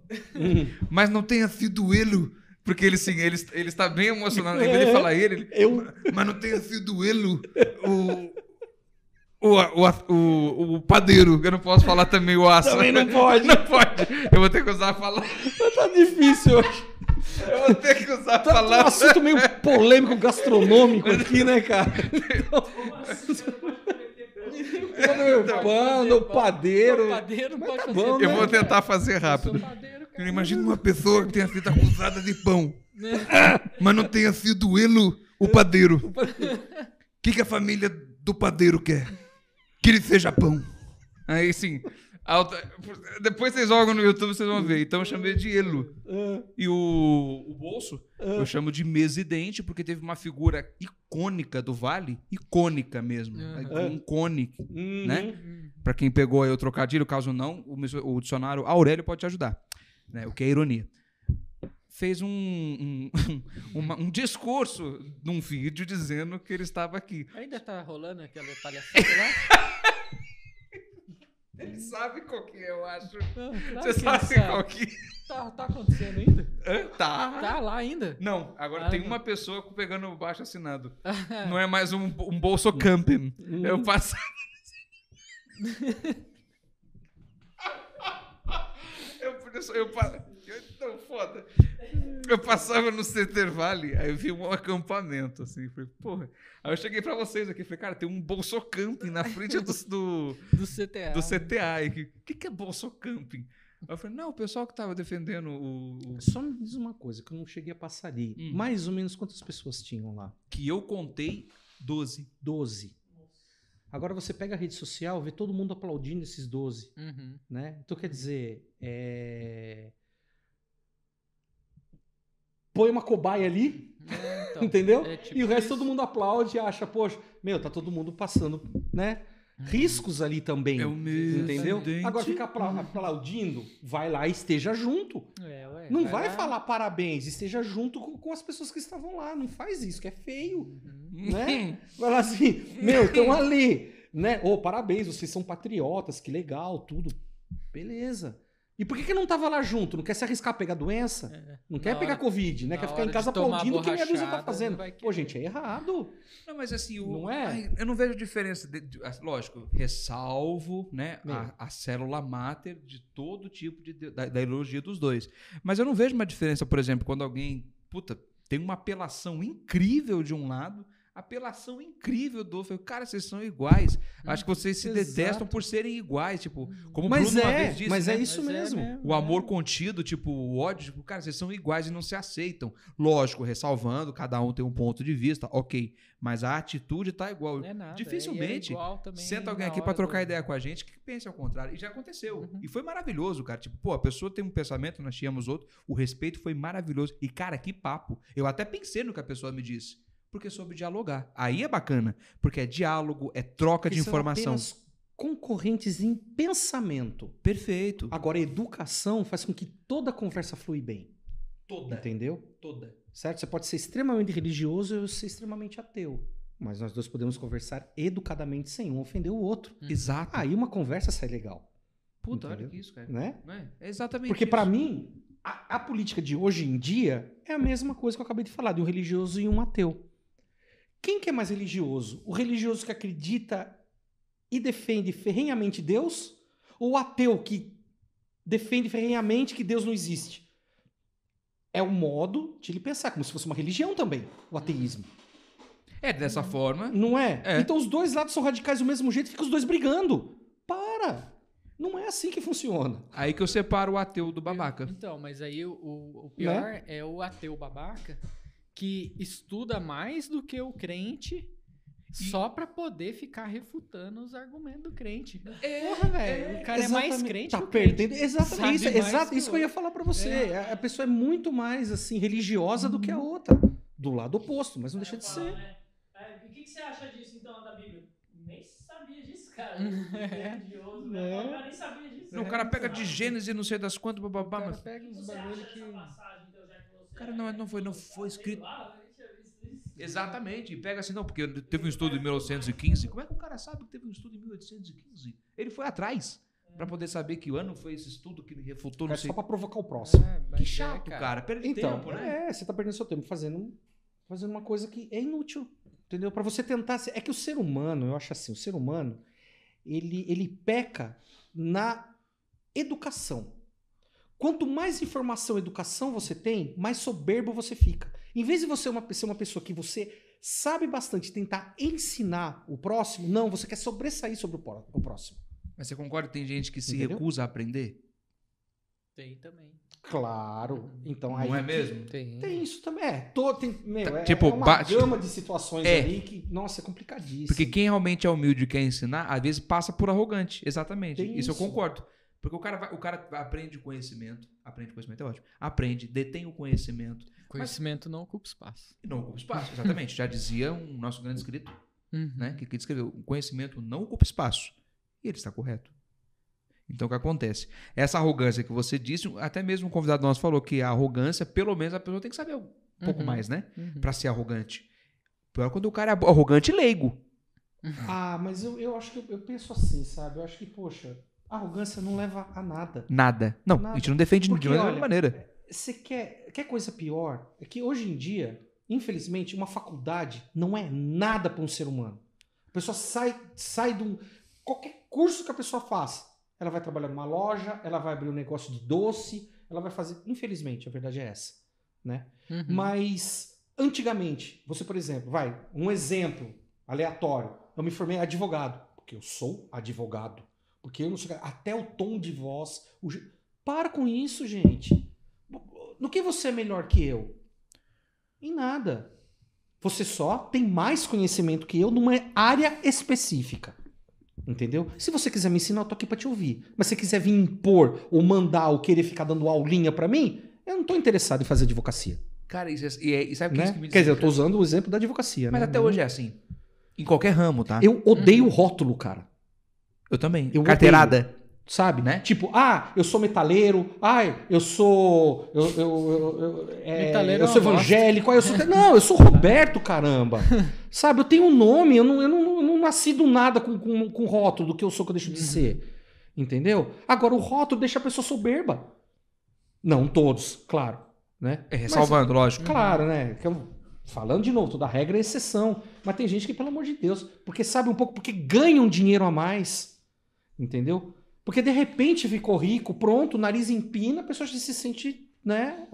Mas não tenha sido ele. Porque ele, sim, ele, ele está bem emocionado. Em vez de falar ele, ele Eu. mas não tenha sido ele o, o, o, o, o padeiro. Eu não posso falar também o aço. Também não pode. Não pode. Eu vou ter que usar a palavra. Tá difícil hoje. Eu vou ter que usar a Tá um palavra. assunto meio polêmico, gastronômico aqui, né, cara? Como assim você pode cometer pão? Come Pode pão, fazer no pão. padeiro. Pode tá fazer bom, pão, Eu vou né? tentar fazer Eu rápido. padeiro, cara. Imagina uma pessoa que tenha sido acusada de pão, mas não tenha sido ele o padeiro. O que, que a família do padeiro quer? Que ele seja pão. Aí sim. alta- Depois vocês jogam no YouTube, vocês vão ver. Então eu chamei de Elo. E o, o bolso, eu chamo de mesidente, porque teve uma figura icônica do Vale, icônica mesmo. Aham. Um cone, Uhum. né? Pra quem pegou aí o trocadilho, caso não, o dicionário Aurélio pode te ajudar. Né? O que é ironia. Fez um, um, uma- um discurso num vídeo dizendo que ele estava aqui. Ainda tá rolando aquela palhaçada lá? Ele sabe qual que é, eu acho. Ah, Você sabe ele qual que Tá, tá acontecendo ainda? é? Tá. Tá lá ainda? Não, agora Ah, tem não. uma pessoa pegando o baixo assinado. Não é mais um, um bolso camping. Eu passo. eu, eu, eu, eu, não, foda. Eu passava no Center Valley, aí eu vi um acampamento, assim. Falei, porra. Aí eu cheguei pra vocês aqui, falei, cara, tem um bolso camping na frente do, do, Do CTA. do CTA. O que, que é bolso camping? Aí eu falei, não, o pessoal que tava defendendo o, o- Só me diz uma coisa, que eu não cheguei a passar ali. Hum. Mais ou menos quantas pessoas tinham lá? que eu contei 12. 12. Agora você pega a rede social, vê todo mundo aplaudindo esses 12, Uhum. né? Então quer dizer, é... põe uma cobaia ali, É, então, entendeu? é tipo e o resto isso. todo mundo aplaude e acha, poxa, meu, tá todo mundo passando, né? Riscos ali também. É o meu Entendeu? dente. Agora fica apla- aplaudindo, vai lá e esteja junto. É, ué, Não vai lá. falar parabéns, esteja junto com, com as pessoas que estavam lá. Não faz isso, que é feio. Uhum. né? Vai lá assim, meu, estão ali, né? Ô, parabéns, vocês são patriotas, que legal, tudo. Beleza. E por que, que não tava lá junto? Não quer se arriscar a pegar doença? É. Não quer Na pegar hora- Covid, né? Quer ficar em casa aplaudindo o que a meia dúzia tá fazendo. Pô, gente, é errado. Não, mas assim, o, Não é? ai, eu não vejo diferença. de- de- lógico, ressalvo né, a, a célula máter de todo tipo de, da, da ideologia dos dois. Mas eu não vejo uma diferença, por exemplo, quando alguém puta, tem uma apelação incrível de um lado, apelação incrível do. Eu, Cara, vocês são iguais. Acho que vocês se Exato. detestam por serem iguais. Tipo, como o Mas Bruno uma é, vez disse, mas né? é isso Mas é mesmo. mesmo, O amor é. contido, tipo, o ódio, tipo, cara, vocês são iguais e não se aceitam. Lógico, ressalvando, cada um tem um ponto de vista, ok. Mas a atitude tá igual. É nada, Dificilmente é igual também Senta alguém aqui pra hora trocar do- ideia com a gente que pense ao contrário. E já aconteceu. Uhum. E foi maravilhoso, cara. Tipo, pô, a pessoa tem um pensamento, nós tínhamos outro. O respeito foi maravilhoso. E, cara, que papo. Eu até pensei no que a pessoa me disse. Porque soube dialogar. Aí é bacana. Porque é diálogo, é troca de Porque são informação. apenas concorrentes em pensamento. Perfeito. Agora, a educação faz com que toda conversa flui bem. Toda. Entendeu? Toda. Certo? Você pode ser extremamente religioso ou ser extremamente ateu. Mas nós dois podemos conversar educadamente sem um ofender o outro. Hum. Exato. Aí uma conversa sai legal, Puta, olha que isso, cara. né? É? É exatamente Porque pra mim, a, a política de hoje em dia é a mesma coisa que eu acabei de falar, de um religioso e um ateu. Quem que é mais religioso? O religioso que acredita e defende ferrenhamente Deus ou o ateu que defende ferrenhamente que Deus não existe? É o modo de ele pensar, como se fosse uma religião também, o ateísmo. É dessa forma. Não é? É. Então os dois lados são radicais do mesmo jeito, fica os dois brigando. Para! Não é assim que funciona. Aí que eu separo o ateu do babaca. Então, mas aí o, o- o pior é o ateu babaca que estuda mais do que o crente só pra poder ficar refutando os argumentos do crente. Porra, velho. o cara é mais crente Tá que o crente. perdendo. Exatamente. Isso, exato, que isso que eu ia falar pra você. É. A, pessoa é muito mais assim religiosa do que a outra. Do lado oposto, mas não deixa de Fala, ser. né? É, o que, que você acha disso então da Bíblia? Nem sabia disso, cara. É. Religioso, É. né? O cara nem sabia disso. Não, o cara pega de Gênesis não sei das quantas, bababá, cara mas. pega uns bagulho que... Cara, não, é não foi- não foi escrito-. Exatamente. E pega assim, não, porque teve um estudo em 1915. Como é que o cara sabe que teve um estudo em 1815? Ele foi atrás pra poder saber que ano foi esse estudo que ele refutou, É não sei. só pra provocar o próximo. É, Que é, chato, cara. Perde Então, tempo, né? é, você tá perdendo seu tempo fazendo, fazendo uma coisa que é inútil. Entendeu? Pra você tentar. É que o ser humano, eu acho assim, o ser humano, ele, ele peca na educação. Quanto mais informação e educação você tem, mais soberbo você fica. Em vez de você uma, ser uma pessoa que você sabe bastante tentar ensinar o próximo, não, você quer sobressair sobre o o próximo. Mas você concorda que tem gente que se Entendeu? recusa a aprender? Tem também. Claro. Então aí Não é que- mesmo? Tem. Tem isso também. É, todo, tem, meu, é, Tipo, é uma bate- gama de situações É. ali que, nossa, é complicadíssimo. Porque quem realmente é humilde e quer ensinar, às vezes passa por arrogante. Exatamente. Tem isso, eu isso. concordo. Porque o cara, vai- o cara aprende conhecimento. Aprende conhecimento é ótimo. Aprende, detém o conhecimento. Conhecimento não ocupa espaço. Não ocupa espaço. Exatamente. Já dizia um nosso grande escrito, Uhum. né? Que, que escreveu: o conhecimento não ocupa espaço. E ele está correto. Então o que acontece? Essa arrogância que você disse, até mesmo um convidado nosso falou que a arrogância, pelo menos a pessoa tem que saber um pouco Uhum. mais, né? Uhum. Pra ser arrogante. Pior é quando o cara é arrogante e leigo. Ah, mas eu, eu acho que eu, eu penso assim, sabe? Eu acho que, poxa, arrogância não leva a nada. Nada. Não, Nada. a gente não defende Porque, de nenhuma olha, maneira. Você quer, quer coisa pior? É que hoje em dia, infelizmente, uma faculdade não é nada para um ser humano. A pessoa sai, sai de um. Qualquer curso que a pessoa faça, ela vai trabalhar numa loja, ela vai abrir um negócio de doce, ela vai fazer. Infelizmente, a verdade é essa. Né? Uhum. Mas, antigamente, você, por exemplo, vai, um exemplo aleatório. Eu me formei advogado, porque eu sou advogado. Porque eu não sou. Até o tom de voz. o Para com isso, gente. No que você é melhor que eu? Em nada. Você só tem mais conhecimento que eu numa área específica. Entendeu? Se você quiser me ensinar, eu tô aqui pra te ouvir. Mas se você quiser vir impor ou mandar ou querer ficar dando aulinha pra mim, eu não tô interessado em fazer advocacia. Cara, isso é- e, é- e sabe o que né? isso que me Quer dizer, eu tô usando o exemplo da advocacia, Mas né? até hoje é assim. Em qualquer ramo, tá? Eu odeio o rótulo, cara. Eu também. Eu Carteirada. Sabe? Né? Tipo, ah, eu sou metaleiro, ai, eu sou. Eu, eu, eu, eu- é, Metaleiro eu é sou evangélico, ai, eu sou. Não, eu sou Roberto, caramba. Sabe, eu tenho um nome, eu não, eu não, eu não nasci do nada com, com, com rótulo do que eu sou, que eu deixo de ser. Entendeu? Agora, o rótulo deixa a pessoa soberba. Não todos, claro. Né? É, ressalvando, lógico. Claro, né? Falando de novo, toda regra é exceção. Mas tem gente que, pelo amor de Deus, porque sabe um pouco, porque ganham dinheiro a mais. Entendeu? Porque de repente ficou rico, pronto, o nariz empina, a pessoa já se sente, né?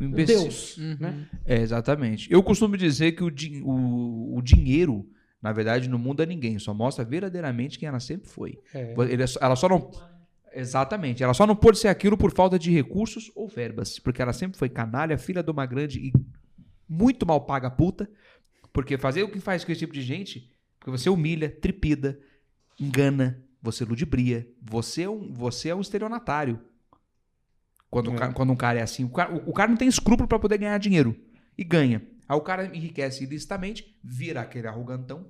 O imbecil. Deus. Uhum. Né? É, exatamente. Eu costumo dizer que o, din- o- o dinheiro, na verdade, não muda ninguém. Só mostra verdadeiramente quem ela sempre foi. É. É ela só não. Exatamente. Ela só não pôde ser aquilo por falta de recursos ou verbas. Porque ela sempre foi canalha, filha de uma grande e muito mal paga puta. Porque fazer o que faz com esse tipo de gente, porque você humilha, tripida, engana, você ludibria, você é um, você é um estelionatário. Quando, o É. ca- quando um cara é assim, o cara, o- o cara não tem escrúpulo pra poder ganhar dinheiro. E ganha. Aí o cara enriquece ilicitamente, vira aquele arrogantão,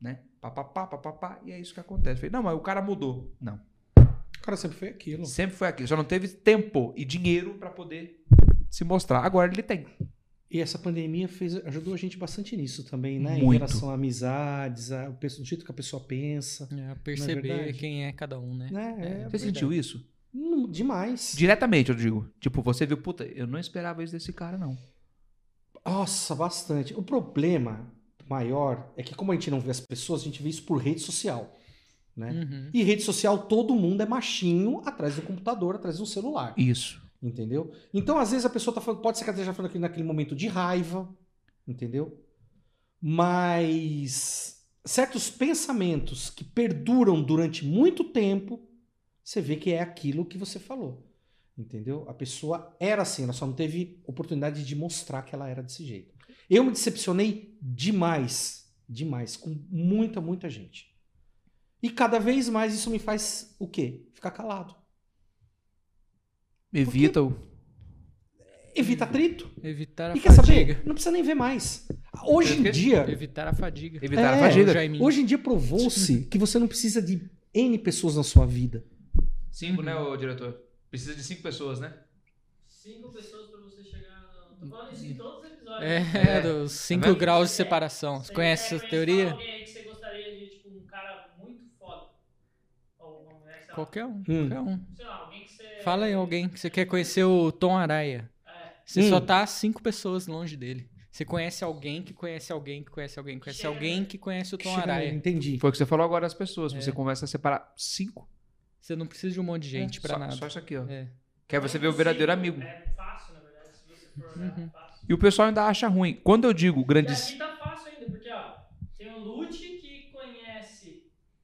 né? Papapá, papapá, e é isso que acontece. Falei, não, mas o cara mudou. Não. O cara sempre foi aquilo. Sempre foi aquilo. Só não teve tempo e dinheiro pra poder se mostrar. Agora ele tem. E essa pandemia fez, ajudou a gente bastante nisso também, né? Em Muito. relação a amizades, a, o jeito que a pessoa pensa. É, perceber verdade? quem é cada um, né? Né? É, Você verdade. sentiu isso? Hum, Demais. Diretamente, eu digo. Tipo, você viu, puta, eu não esperava isso desse cara, não. Nossa, bastante. O problema maior é que, como a gente não vê as pessoas, a gente vê isso por rede social. Né? Uhum. E rede social, todo mundo é machinho atrás do computador, atrás do celular. Isso. Entendeu? Então, às vezes, a pessoa tá falando, pode ser que ela esteja falando naquele momento de raiva, entendeu? Mas certos pensamentos que perduram durante muito tempo, você vê que é aquilo que você falou. Entendeu? A pessoa era assim, ela só não teve oportunidade de mostrar que ela era desse jeito. Eu me decepcionei demais, demais, com muita, muita gente. E cada vez mais isso me faz o quê? Ficar calado. Evita o. Evita atrito. Evitar a E quer fadiga. saber? Não precisa nem ver mais. Hoje em Quer- dia, Evitar a fadiga. Evitar a É, fadiga. Jaiminho. hoje em dia provou-se que você não precisa de N pessoas na sua vida. Cinco, né, ô diretor? Precisa de cinco pessoas, né? Cinco pessoas pra você chegar. Tô falando isso em todos os episódios. É, É. dos 5 vendo? graus de separação. Você conhece essa teoria? Alguém aí que você gostaria de, tipo, um cara muito foda. Ou uma mulher. Qualquer um, Hum. qualquer um. Sei lá, você. Fala aí alguém que você quer conhecer o Tom Araya. É. Você Hum. só tá cinco pessoas longe dele. Você conhece alguém que conhece alguém que conhece alguém que conhece alguém que conhece o Tom Araya. Entendi. Foi o que você falou agora as pessoas. É. Você começa a separar cinco. Você não precisa de um monte de gente pra só, nada. só isso aqui, ó. É. Quer você ver o verdadeiro amigo. É fácil, na verdade, se você for Uhum. Fácil. E o pessoal ainda acha ruim. Quando eu digo E grandes. aqui tá fácil ainda, porque ó, tem o Lute que conhece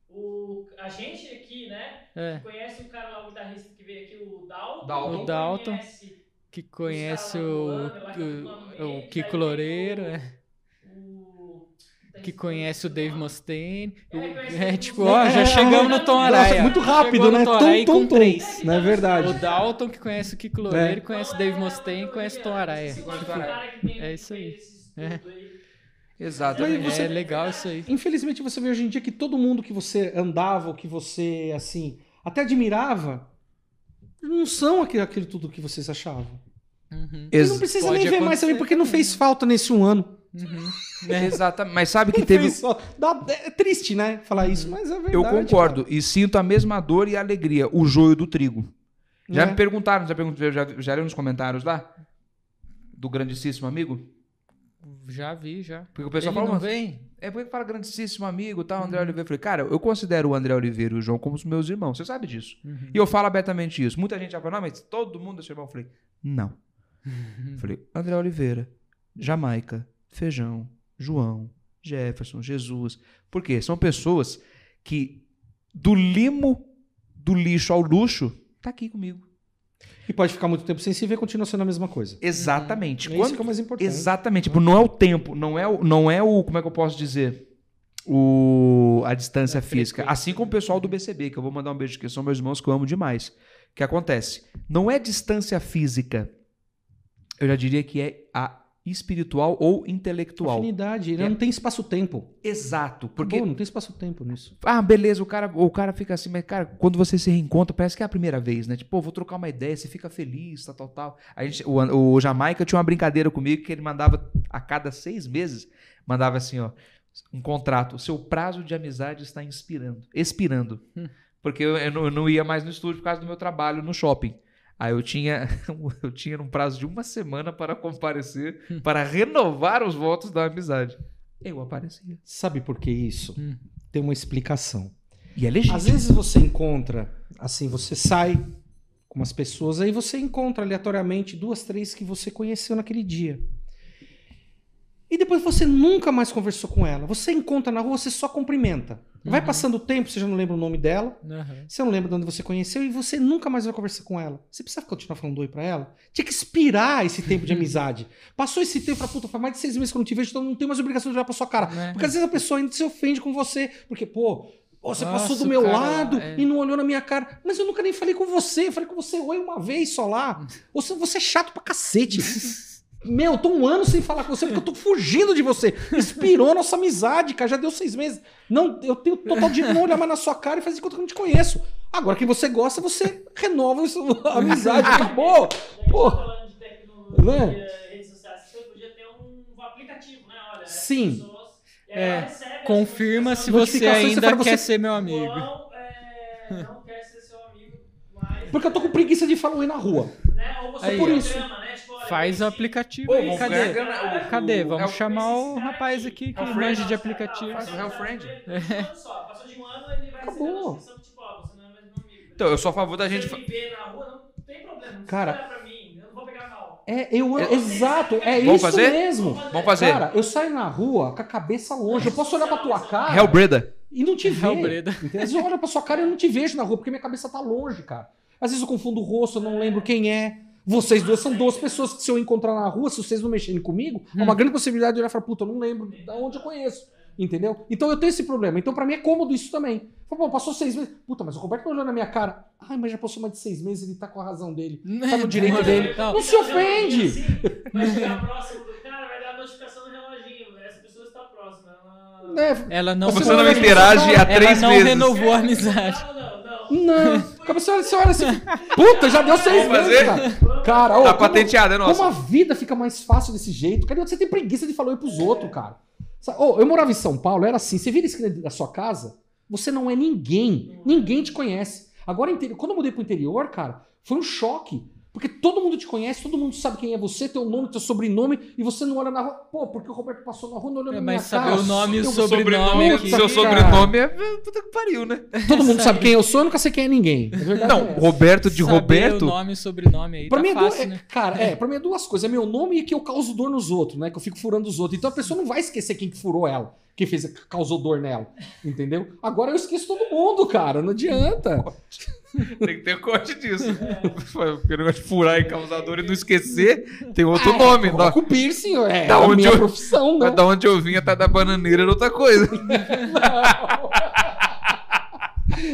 o. A gente aqui, né? É, Conhece o cara lá, o guitarrista que veio aqui, o Dalton. Dalton. O Dalton. Conhece que conhece o, tá o, o ambiente, Kiko tem Loureiro, o- é, o. que conhece o Dave Mustaine. É, o- É, o tipo, ó, já É, chegamos no Tom nossa, Araya. muito rápido, né? Tom três. Não é verdade. O Dalton que conhece o Kiko Loureiro, conhece o Dave é, Mustaine, conhece o Tom. Araya. Você gosta Tom do Araya. cara que tem- É isso aí. fez esse É. você- É legal isso aí. Infelizmente você vê hoje em dia que todo mundo que você andava, ou que você, assim, até admirava, não são aquilo, aquilo tudo que vocês achavam. Uhum. Ex- não precisa pode nem ver mais também, porque não fez falta nesse um ano. Uhum. Exatamente. Mas sabe que Não teve. Dá- é triste, né? Falar isso, mas é verdade. Eu concordo. E sinto a mesma dor e alegria. O joio do trigo. Já Né? me perguntaram, já, perguntaram, já, já leram nos comentários lá? Do grandíssimo amigo? Já vi, já. Porque o pessoal Ele fala, não "Mas vem? É porque fala grandíssimo amigo, tá? O André Oliveira. Eu falei, cara, eu considero o André Oliveira e o João como os meus irmãos. Você sabe disso. Uhum. E eu falo abertamente isso. Muita gente já fala, não, mas todo mundo é seu irmão. Eu falei, não. Uhum. Falei, André Oliveira, Jamaica, Feijão, João, Jefferson, Jesus. Por quê? São pessoas que do limo do lixo ao luxo, tá aqui comigo. E pode ficar muito tempo sem se ver, continua sendo a mesma coisa. Exatamente. É Quando- isso que é o mais importante. Exatamente. Tipo, não é o tempo, não é o, não é o, como é que eu posso dizer? O, a distância A física. Assim como o pessoal do BCB, que eu vou mandar um beijo que são meus irmãos que eu amo demais. O que acontece? Não é distância física. Eu já diria que é a espiritual ou intelectual. Afinidade, ele É. não tem espaço-tempo. Exato. Porque Porque não tem espaço-tempo nisso. ah, beleza, o cara, o cara fica assim, mas, cara, quando você se reencontra, parece que é a primeira vez, né? Tipo, vou trocar uma ideia, você fica feliz, tal, tal, tal. A gente, o, o Jamaica tinha uma brincadeira comigo que ele mandava, a cada seis meses, mandava assim, ó, um contrato, o seu prazo de amizade está inspirando, expirando. Hum. Porque eu, eu não, eu não ia mais no estúdio por causa do meu trabalho no shopping. Aí eu tinha, eu tinha um prazo de uma semana para comparecer, Hum. para renovar os votos da amizade. Eu aparecia. Sabe por que isso? Hum. Tem uma explicação. E é legítimo. Às vezes você encontra, assim, você sai com umas pessoas, aí você encontra aleatoriamente duas, três que você conheceu naquele dia. E depois você nunca mais conversou com ela. Você encontra na rua, você só cumprimenta. Vai Uhum. passando o tempo, você já não lembra o nome dela, Aham. você não lembra de onde você conheceu e você nunca mais vai conversar com ela. Você precisa continuar falando oi pra ela? Tinha que expirar esse tempo de amizade. Passou esse tempo, fala, puta, faz mais de seis meses que eu não te vejo, então não tenho mais obrigação de olhar pra sua cara. Né? Porque às vezes a pessoa ainda se ofende com você, porque, pô, você Nossa, passou do meu cara lado é. e não olhou na minha cara. Mas eu nunca nem falei com você, eu falei com você oi uma vez só lá. Ou se- você é chato pra cacete. Meu, eu tô um ano sem falar com você porque eu tô fugindo de você. Inspirou nossa amizade, cara. Já deu seis meses. Não, eu tenho total direito de não olhar mais na sua cara e fazer de conta que eu não te conheço. Agora, quem você gosta, você renova a amizade. Acabou. Que Pô. falando de tecnologia, Né? redes sociais, você podia ter um, um aplicativo, né? Olha, essas Sim. e É, ela recebe as Confirma se você ainda você quer ser meu amigo. João, é, não quer ser seu amigo mais. Porque eu tô com preguiça de falar oi na rua. Né? Ou você Aí, ó. programa, né? Faz o aplicativo aí. Cadê? Cadê? Vamos é o- chamar o rapaz aqui que É o manja de aplicativo. Faz o Real Friend. Passou só, passou de um ano, ele vai Acabou. a notificação, tipo, ó, você não é mais meu amigo. Então, eu sou a favor da gente. Se você me ver na rua, não tem problema. Não Cara- precisa olhar pra mim, eu não vou pegar mal. É, eu, É- exato, é Vamos isso fazer? mesmo. Vamos fazer. Cara, eu saio na rua com a cabeça longe. Eu posso olhar pra tua cara Hellbreda. e não te ver. Às vezes eu olho pra sua cara e eu não te vejo na rua, porque minha cabeça tá longe, cara. Às vezes eu confundo o rosto, eu não lembro quem é. Vocês duas são duas pessoas que, se eu encontrar na rua, se vocês não mexerem comigo, há uma grande possibilidade de olhar e falar, puta, eu não lembro de onde eu conheço. Entendeu? Então eu tenho esse problema. Então pra mim é cômodo isso também. Fala, Pô, passou seis meses. Puta, mas o Roberto não olhou na minha cara. Ai, mas já passou mais de seis meses, ele tá com a razão dele. Tá no direito dele. Não. Não se ofende! Assim, vai chegar próximo cara, vai dar a notificação no reloginho. Essa pessoa está próxima. Ela... Né? Ela não, Você não interage há ela três não meses. renovou a amizade. Não, não, não. Não. Cara, você olha, você olha assim. Puta, já deu seis Vamos meses, fazer? cara. Cara, ô, Tá como- patenteada, é Como a nossa. vida fica mais fácil desse jeito? Cara, você tem preguiça de falar oi pros outros, cara. Sabe, ô, eu morava em São Paulo, era assim: você vira a esquina da sua casa, você não é ninguém. Ninguém te conhece. Agora, quando eu mudei pro interior, cara, foi um choque. Porque todo mundo te conhece, todo mundo sabe quem é você, teu nome, teu sobrenome, e você não olha na rua. Pô, porque o Roberto passou na rua, não olhou É, na minha mas saber cara. o nome e o sobrenome aqui. Seu cara. sobrenome é puta que pariu, né? Todo mundo sabe quem eu sou, eu nunca sei quem é ninguém. Não, é. Roberto de Saber Roberto. o nome e sobrenome aí Pra tá mim é, duas, fácil, é- né? cara, é, pra mim é duas coisas. É meu nome e que eu causo dor nos outros, né? Que eu fico furando os outros. Então a pessoa não vai esquecer quem que furou ela, quem fez, causou dor nela. Entendeu? Agora eu esqueço todo mundo, cara. Não adianta. Tem que ter corte disso. Porque o negócio de furar e causar dor e não esquecer, tem outro Ah, nome. Da, o piercing, é Da a onde minha eu- profissão, né? da onde eu vinha tá da bananeira era outra coisa.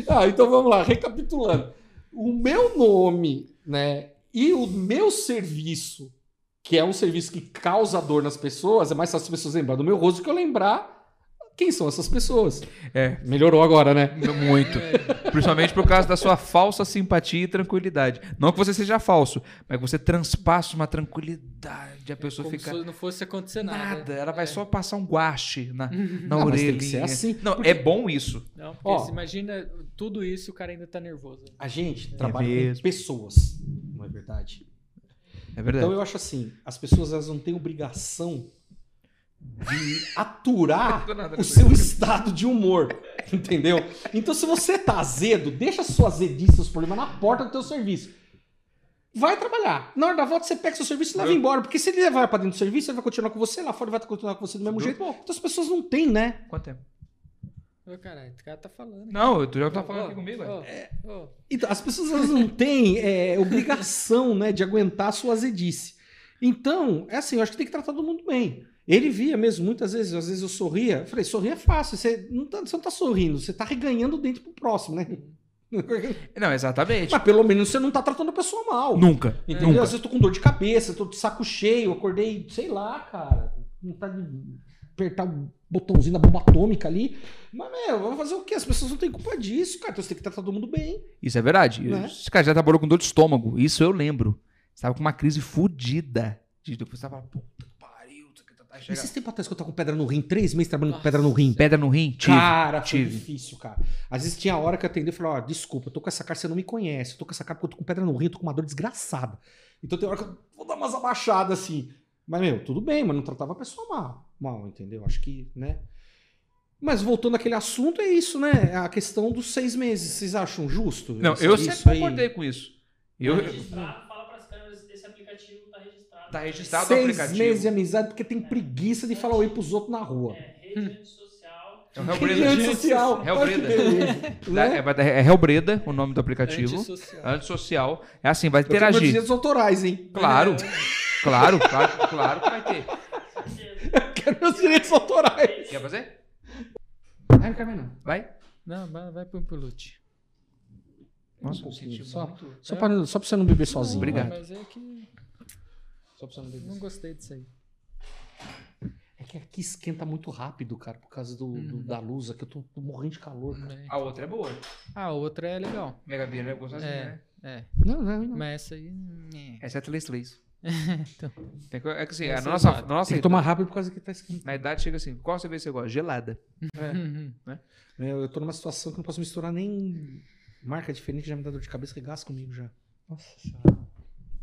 ah, então vamos lá, recapitulando. O meu nome, né, e o meu serviço, que é um serviço que causa dor nas pessoas, é mais fácil as pessoas lembrar do meu rosto do que eu lembrar quem são essas pessoas. É, Melhorou agora, né? muito. Principalmente por causa da sua falsa simpatia e tranquilidade. Não que você seja falso, mas que você transpassa uma tranquilidade. A pessoa Como fica. se não fosse acontecer nada. Nada, ela vai só passar um guache na, na Não, mas orelha. tem que ser assim. Não, é bom isso. Não, porque Ó. você imagina tudo isso e o cara ainda tá nervoso. A gente trabalha com pessoas, não é verdade? É verdade. Então eu acho assim, as pessoas elas não têm obrigação de aturar nada, o seu estado de humor, entendeu? Então se você tá azedo, deixa a sua azedice, seus problemas na porta do teu serviço. Vai trabalhar. Na hora da volta você pega seu serviço e leva Eu- embora, porque se ele levar pra dentro do serviço, ele vai continuar com você, lá fora ele vai continuar com você do mesmo Deu jeito. pouco. Então as pessoas não têm, né? Quanto tempo? Ô, caralho, o cara tá falando. Não, tu já tá falando ô, aqui comigo. ô, é. ô. Então, as pessoas elas não têm é, obrigação né, de aguentar a sua azedice. Então, é assim, eu acho que tem que tratar todo mundo bem. Ele via mesmo, muitas vezes, às vezes eu sorria. Eu falei, sorrir é fácil, você não tá, você não tá sorrindo, você tá reganhando o dente pro próximo, né? Não, exatamente. Mas pelo menos você não tá tratando a pessoa mal. Nunca. Entendeu? Nunca. Às vezes eu tô com dor de cabeça, tô de saco cheio, acordei, sei lá, cara. Não tá de apertar o botãozinho da bomba atômica ali. Mas, meu, vamos fazer o quê? As pessoas não têm culpa disso, cara. Então você tem que tratar todo mundo bem. Isso é verdade. Né? Esse cara já trabalhou com dor de estômago. Isso eu lembro. Você tava com uma crise fodida. De depois você tava, puta chegando. Esses tempos atrás que eu tava com pedra no rim, três meses trabalhando com pedra no rim. Pedra no rim? Tive. cara, foi tive. difícil, cara. Às vezes tinha hora que eu atendi e falava, ó, desculpa, eu tô com essa cara, você não me conhece. Eu tô com essa cara porque eu tô com pedra no rim, eu tô com uma dor desgraçada. Então tem hora que eu vou dar umas abaixadas assim. Mas, meu, tudo bem, mas não tratava a pessoa mal. Mal, entendeu? Acho que, né? Mas voltando àquele assunto, é isso, né? A questão dos seis meses. Vocês acham justo? Não, Isso- eu sempre concordei com isso. Eu, Tá tá registrado. Seis aplicativo. meses de amizade porque tem preguiça de falar oi pros outros na rua. É, rede social. É o Rede Hellbreda. social. Beleza, né? É, vai dar- é Hellbreda o nome do aplicativo. Antissocial. Antissocial. É assim, vai Eu quero meus interagir. direitos autorais, hein? Claro. Claro, claro, claro que vai ter. Quero meus direitos autorais. Quer fazer? Ai, não quero mais não. Vai. Não, vai, vai pro Impulute. Nossa, Um eu pouquinho, senti só. muito. Só pra, só pra você não beber sozinho. Obrigado. vai. Mas é que Só pra você não beber. não gostei disso aí. É que aqui esquenta muito rápido, cara, por causa do, do- da luz. Aqui eu tô, tô morrendo de calor. cara. É. A outra é boa. A outra é legal. Mega Bia é gostosinha, É. né? É. Não, não, não. Mas essa aí. é. Essa é a 3 Então. Tem que, é que assim, a Essa é nossa, exato. nossa Tem que tomar rápido por causa que tá esquentando. na idade chega assim, qual cerveja você gosta? Gelada. É, eu tô numa situação que não posso misturar nem marca diferente, já me dá dor de cabeça, regaça comigo já. Nossa senhora.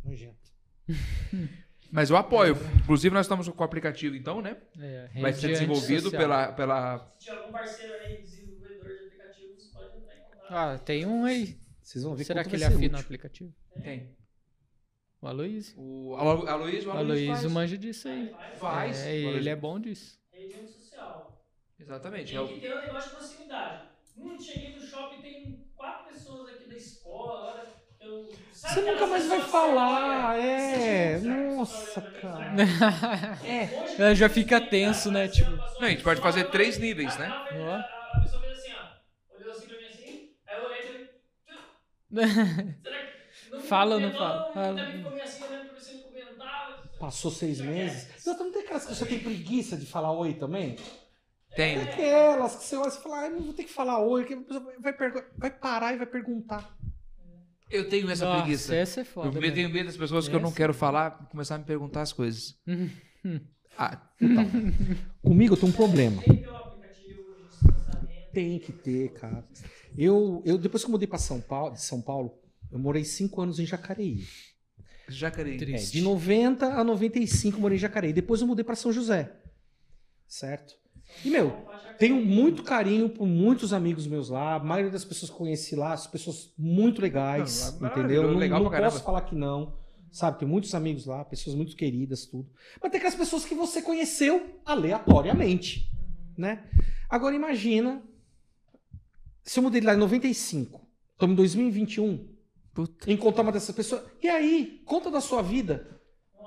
Nojento. Mas eu apoio. Inclusive, nós estamos com o aplicativo, então, né? É, Vai ser desenvolvido pela, pela. Se tiver algum parceiro aí, desenvolvedor de aplicativos, pode entrar em contato. Ah, tem um aí. Vocês vão ver Será que ele afina o útil. aplicativo? Tem. O Aloysio? O Alo- Aloysio, O o Aloysio Aloysio faz. manja disso aí. Vai, Faz. É, O ele é bom disso. Rede social. Exatamente. É Tem o- que ter um negócio de proximidade. Hum, cheguei no shopping, tem quatro pessoas aqui da escola. Olha, eu... Você nunca mais vai falar, é. Nossa, pra cara. É. Ela já fica tenso, né? Tipo. Não, a gente pode fazer três níveis, né? A, pessoa fez assim, ó. Olhou assim pra mim assim, aí eu olhei e falei. Será que. Não Fala ou não fala? Assim, comentava. Passou seis meses. Não, não tem aquelas que você tem preguiça de falar oi também? Tem. Tem aquelas que você olha e fala, ah, não vou ter que falar oi, que a pessoa vai, vai parar e vai perguntar. Eu tenho essa Nossa, preguiça. essa é Eu foda. mesmo. tenho medo das pessoas que eu não Essa- quero falar começar a me perguntar as coisas. Ah, Comigo eu tenho um problema. Tem que ter um aplicativo de distanciamento. Tem que ter, cara. Eu, eu depois que eu mudei para São Paulo, de São Paulo, eu morei cinco anos em Jacareí. Jacareí. É, de 90 a 95 eu morei em Jacareí. Depois eu mudei pra São José. Certo? E, meu, tenho muito carinho por muitos amigos meus lá. A maioria das pessoas que conheci lá, são pessoas muito legais, Não, entendeu? Não, legal não caramba. posso falar que não. Sabe, tem muitos amigos lá, pessoas muito queridas, tudo. Mas tem aquelas pessoas que você conheceu aleatoriamente, né? Agora imagina se eu mudei de lá em 95, estamos em 2021, Puta. encontrar uma dessas pessoas. E aí, conta da sua vida.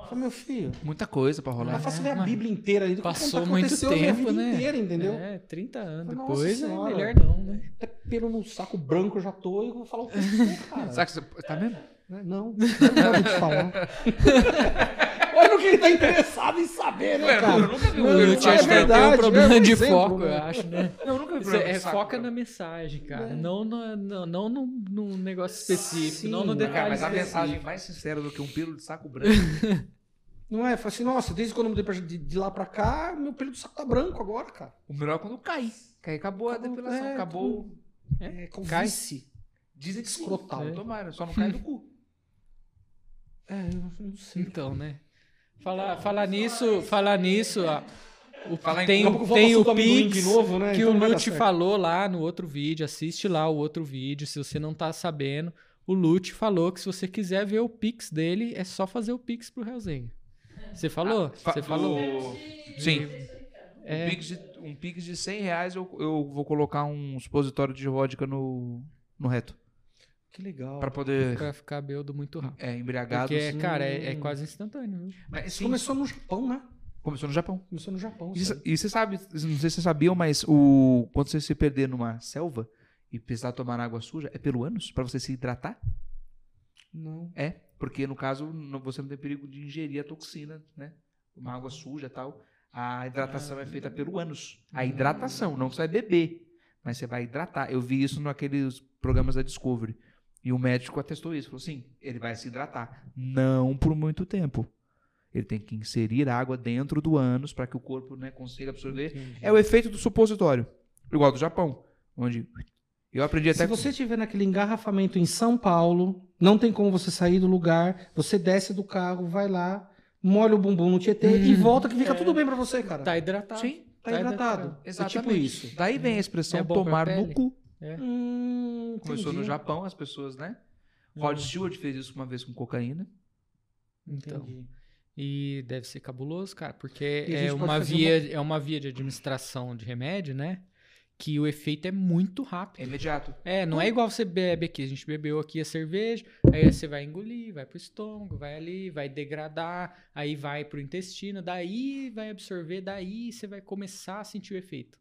Fala, meu filho, Muita coisa pra é rolar. fácil ver a mas Bíblia inteira ali do que passou contar muito a tempo, vida né? inteira, entendeu? É, 30 anos Nossa depois é melhor não, né? Até pelo no saco branco eu já tô e eu vou falar o que for, cara. Sabe que você. Tá vendo? Né? Não, não dá te falar. Olha no que ele tá interessado em saber, né, Ué, cara? eu nunca vi um O é que verdade, um problema é um de exemplo, foco, né? eu acho, né? Não, eu nunca vi problema é, de saco foca na mensagem, cara. É. Não, no, não, não no, num negócio específico, Sim, não no detalhe Cara, mas a específico. mensagem mais sincera do que um pelo de saco branco. Não é? Fala assim, nossa, desde quando eu mudei pra- de, de lá pra cá, meu pelo do saco tá branco agora, cara. o melhor é quando cai. Cai, acabou a Acabou, depilação, é, acabou. É, com Cai. vice. Dizem que Escrotal. Sim. Tomara, só não cai do cu. É, eu não sei. Então, né? Falar, falar nisso, falar nisso, ó, o, tem, a tem o Pix de novo, né? que Então o Lute falou lá no outro vídeo, assiste lá o outro vídeo, se você não tá sabendo. O Lute falou que se você quiser ver o Pix dele, é só fazer o Pix pro Realzinho. Você falou? Fa- Você falou? do- Sim. É. Um, pix de, um pix de 100 reais eu, eu vou colocar um supositório de vodka no, no reto. Que legal. Pra poder. Pra ficar bêbado muito rápido. É, embriagado. Porque, sim. cara, é, é quase instantâneo, viu? Mas, Isso sim, começou no Japão, né? começou no Japão. Começou no Japão. E. E você sabe, não sei se vocês sabiam, mas o, quando você se perder numa selva e precisar tomar água suja, é pelo ânus? Pra você se hidratar? Não. É, porque no caso não- você não tem perigo de ingerir a toxina, né? Uma água suja e tal. A hidratação é feita pelo ânus. A hidratação, não você vai beber, mas você vai hidratar. Eu vi isso naqueles programas da Discovery. E o médico atestou isso. Falou assim: ele vai se hidratar. Não por muito tempo. Ele tem que inserir água dentro do ânus para que o corpo né, consiga absorver. Entendi. É o efeito do supositório. Igual do Japão. Onde eu aprendi até Se você estiver naquele engarrafamento em São Paulo, não tem como você sair do lugar, você desce do carro, vai lá, molha o bumbum no Tietê e volta que fica tudo bem pra você, cara. Tá hidratado. Sim, Tá hidratado. É Exatamente. tipo isso. Daí vem a expressão É tomar no cu. Hum, Começou no. Japão, as pessoas, né? Rod Stewart fez isso uma vez com cocaína. Então. Entendi. E deve ser cabuloso, cara, porque é uma, via, é uma via de administração de remédio, né? Que o efeito é muito É rápido. imediato. É, não é igual você bebe aqui. A gente bebeu aqui a cerveja, aí você vai engolir, vai pro estômago, vai ali, vai degradar, aí vai pro intestino, daí vai absorver, daí você vai começar a sentir o efeito.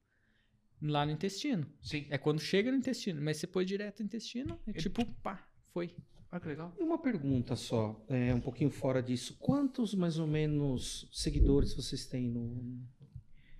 Lá no intestino. Sim. É quando chega no intestino, mas você pôs direto no intestino, é tipo, pá, foi. Olha que legal. E uma pergunta só, é, um pouquinho fora disso. Quantos, mais ou menos, seguidores vocês têm no,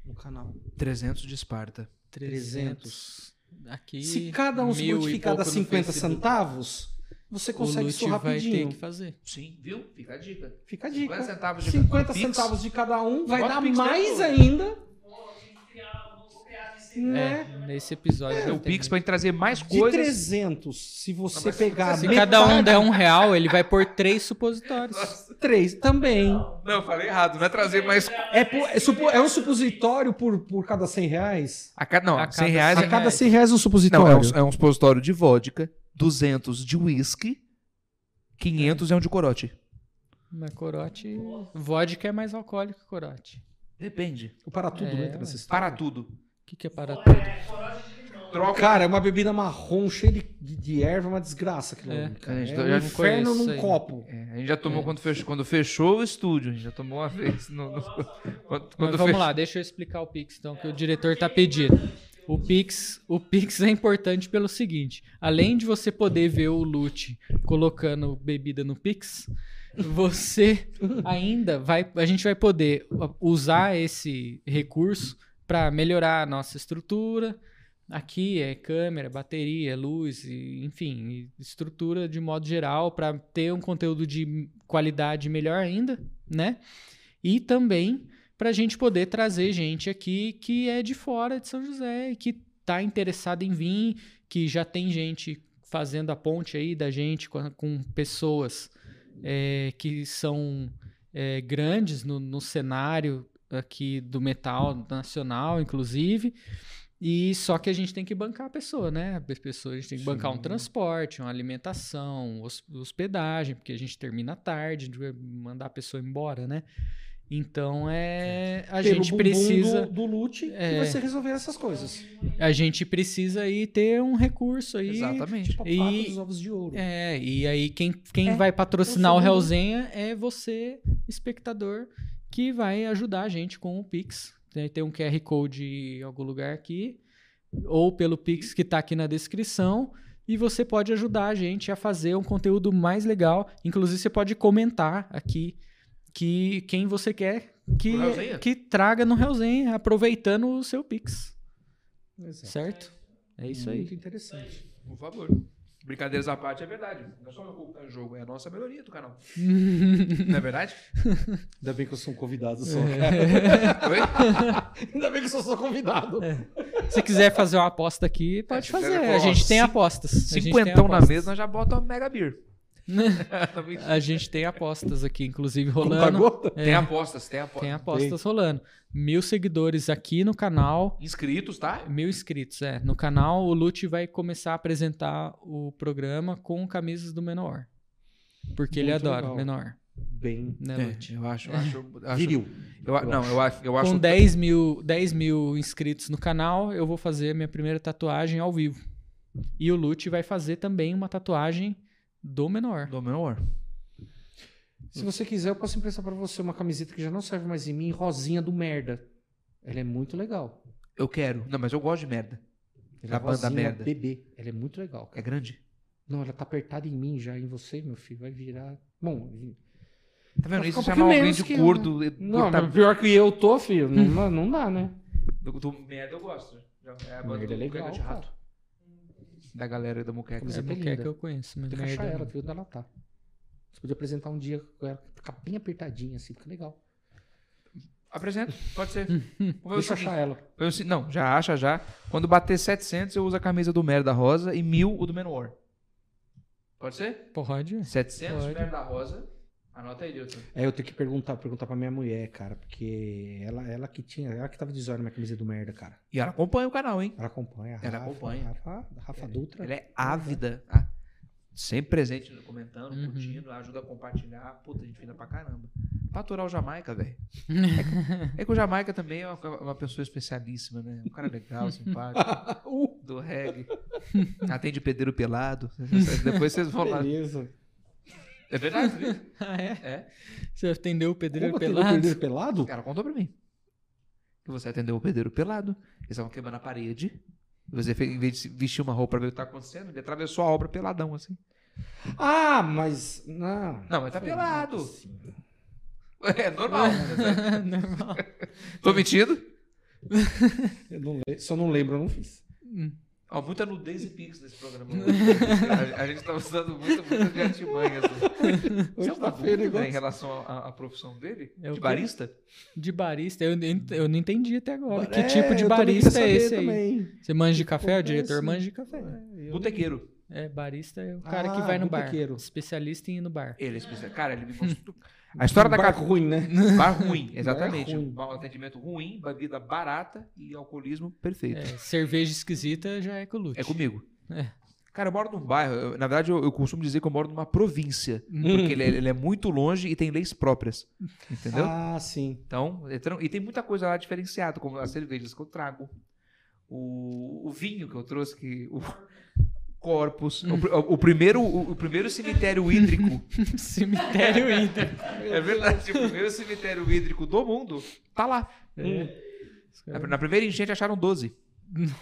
no canal? 300 de Esparta. 300. Aqui. Se cada um se multiplicar das no 50 Facebook. centavos, você consegue isso Lute vai ter rapidinho. que fazer. Sim, viu? Fica a dica. Fica a 50 dica. centavos de 50 Pix. centavos de cada um vai Bota dar mais ainda, Vou criar, vou criar esse né? É, nesse episódio. É, vai o Pix gente trazer mais De coisas. 300, se você pegar Se metade, cada um der um real, ele vai pôr três supositórios. três também. Não, eu falei errado. Não é trazer mais. É, por- é supo- é um supositório por, por cada 100 reais? A cada, não, A 100 cada reais. A é- cada 100 reais um Não, supositório. é um, é um supositório de vodka, 200 de whisky, 500 é um de corote. Mas corote. Vodka é mais alcoólico que corote. Depende. O para tudo É, entra nessa história. Para tudo. O que, que é para tudo? Troca. Cara, é uma bebida marrom cheia de, de, de erva, uma desgraça aquilo. É. cara. A gente É já um inferno num aí. copo. É, a gente já tomou É. quando, fechou, quando fechou o estúdio. A gente já tomou uma vez. No, no- quando quando vamos fechou- lá, deixa eu explicar o Pix, então, que o diretor tá pedindo. O Pix, o Pix é importante pelo seguinte: além de você poder ver o Lute colocando bebida no Pix, você ainda vai. A gente vai poder usar esse recurso para melhorar a nossa estrutura. Aqui é câmera, bateria, luz, enfim, estrutura de modo geral para ter um conteúdo de qualidade melhor ainda, né? E também para a gente poder trazer gente aqui que é de fora de São José e que está interessado em vir, que já tem gente fazendo a ponte aí da gente com, com pessoas é, que são é, grandes no, no cenário aqui do metal nacional, inclusive. E só que a gente tem que bancar a pessoa, né? A pessoa, a gente tem que bancar um Sim. transporte, uma alimentação, hos- hospedagem, porque a gente termina tarde, a gente vai mandar a pessoa embora, né? Então é a Pelo gente precisa do, do Lute É. você resolver essas coisas. a gente precisa aí ter um recurso aí. Exatamente. Tipo a E- dos ovos de ouro. É, e aí quem, quem É, vai patrocinar o Hellzenha é você, espectador, que vai ajudar a gente com o Pix. Tem, tem um QR Code em algum lugar aqui, ou pelo Pix que tá aqui na descrição. E você pode ajudar a gente a fazer um conteúdo mais legal. Inclusive, você pode comentar aqui que quem você quer que, que traga no Hellzenha, aproveitando o seu Pix. Exato. Certo? É isso aí. Muito interessante. Por favor. Brincadeiras à parte, é verdade. Não é só meu tá em jogo, é a nossa melhoria do canal. Não é verdade? Ainda bem que eu sou um convidado É. só. Oi? Ainda bem que eu sou só convidado. Se quiser fazer uma aposta aqui, pode se fazer. A gente apostas. A gente tem Cinquentão na apostas. mesa, nós já bota uma Mega Beer. A gente tem apostas aqui, inclusive rolando. É, Tem apostas, tem apostas. tem apostas rolando. Mil seguidores aqui no canal. Inscritos, tá? Mil inscritos, é. No canal, o Lute vai começar a apresentar o programa com camisas do Menor. Porque ele Muito adora legal. o Menor, Bem né, É, eu acho, eu acho, eu acho viril. Eu, não, eu acho, eu acho Com 10 mil, 10 mil inscritos no canal, eu vou fazer a minha primeira tatuagem ao vivo. E o Lute vai fazer também uma tatuagem do Menor. do menor. Se você quiser, eu posso emprestar pra você uma camiseta que já não serve mais em mim, rosinha do merda. Ela é muito legal. Eu quero. Não, mas eu gosto de merda. Ela A é banda merda. bebê. Ela é muito legal. É Cara. grande. Não, ela tá apertada em mim já, em você, meu filho. Vai virar. Bom, Tá vendo? Isso um chama pouquinho alguém de que eu, gordo. não, tá- mas pior que eu tô, filho. Não, não dá, né? do, do merda eu gosto. É a banda Merda é do legal, Muqueca de Rato. Da galera da Muqueca. É porque linda. que eu conheço, mas Tem que achar ela, viu onde ela tá. Você podia apresentar um dia com ela, ficar bem apertadinha assim, fica legal. Apresenta, pode ser. Vamos ver o Deixa eu seguinte. achar ela. Eu não, já acha já. Quando bater 700, eu uso a camisa do Merda Rosa e 1000 o do Menor. Pode ser? Pode. 700 Pode. Merda Rosa. Anota aí, Dilton. É, eu tenho que perguntar, perguntar pra minha mulher, cara, porque ela, ela que tinha, ela que tava de zóio na minha camisa do merda, cara. E ela acompanha o canal, hein? Ela acompanha. a Ela Rafa, acompanha. Rafa, Rafa Dutra. Ela é ávida. ah, Sempre presente, comentando, Uhum. curtindo, ajuda a compartilhar. Puta, gente fina pra caramba. Pra aturar o Jamaica, velho. É que o Jamaica também é uma, uma pessoa especialíssima, né? Um cara legal, simpático. Uh, do reggae. Atende pedreiro pelado. Depois vocês vão lá. beleza. É verdade, viu? Ah, é? É. Você atendeu o pedreiro Como atendeu pelado? o pedreiro pelado? Ela contou pra mim. Que você atendeu o pedreiro pelado. Eles estavam queimando a parede. E você, fez, em vez de vestir uma roupa pra ver o que tá acontecendo, ele atravessou a obra peladão, assim. Ah, mas. Não. Não, mas tá pelado. assim. É normal. né? Normal. Tô mentindo? Eu não eu não lembro, eu não fiz. Ó, muita nudez e pix nesse programa. a, a gente tá usando muito, muito de artimanhas. Né? Hoje Você tá feio o né, em relação à, à profissão dele? É de barista? De barista, eu, eu não entendi até agora. Que É, tipo de barista é esse aí? também. Você manja de café? O acontece? diretor manja de café. É, Botequeiro. É, barista é o cara que Ah, vai no bar. botequeiro. Especialista em ir no bar. Ele é especial. Cara, ele me mostrou. A história da Bar ruim, né? Bar ruim, exatamente. ruim. Um atendimento ruim, bebida barata e alcoolismo perfeito. É, cerveja esquisita já é com o Lute. É, comigo. É. Cara, eu moro num bairro. eu- na verdade, eu, eu costumo dizer que eu moro numa província. Hum. Porque ele, é- ele é muito longe e tem leis próprias. Entendeu? Ah, sim. Então, é tran- e tem muita coisa lá diferenciada, como as cervejas que eu trago, o, o vinho que eu trouxe, que o Corpus, o, pr- o primeiro, o, o primeiro cemitério hídrico, Cemitério Inter. é verdade, o primeiro cemitério hídrico do mundo, tá lá. Na, na primeira enchente acharam 12.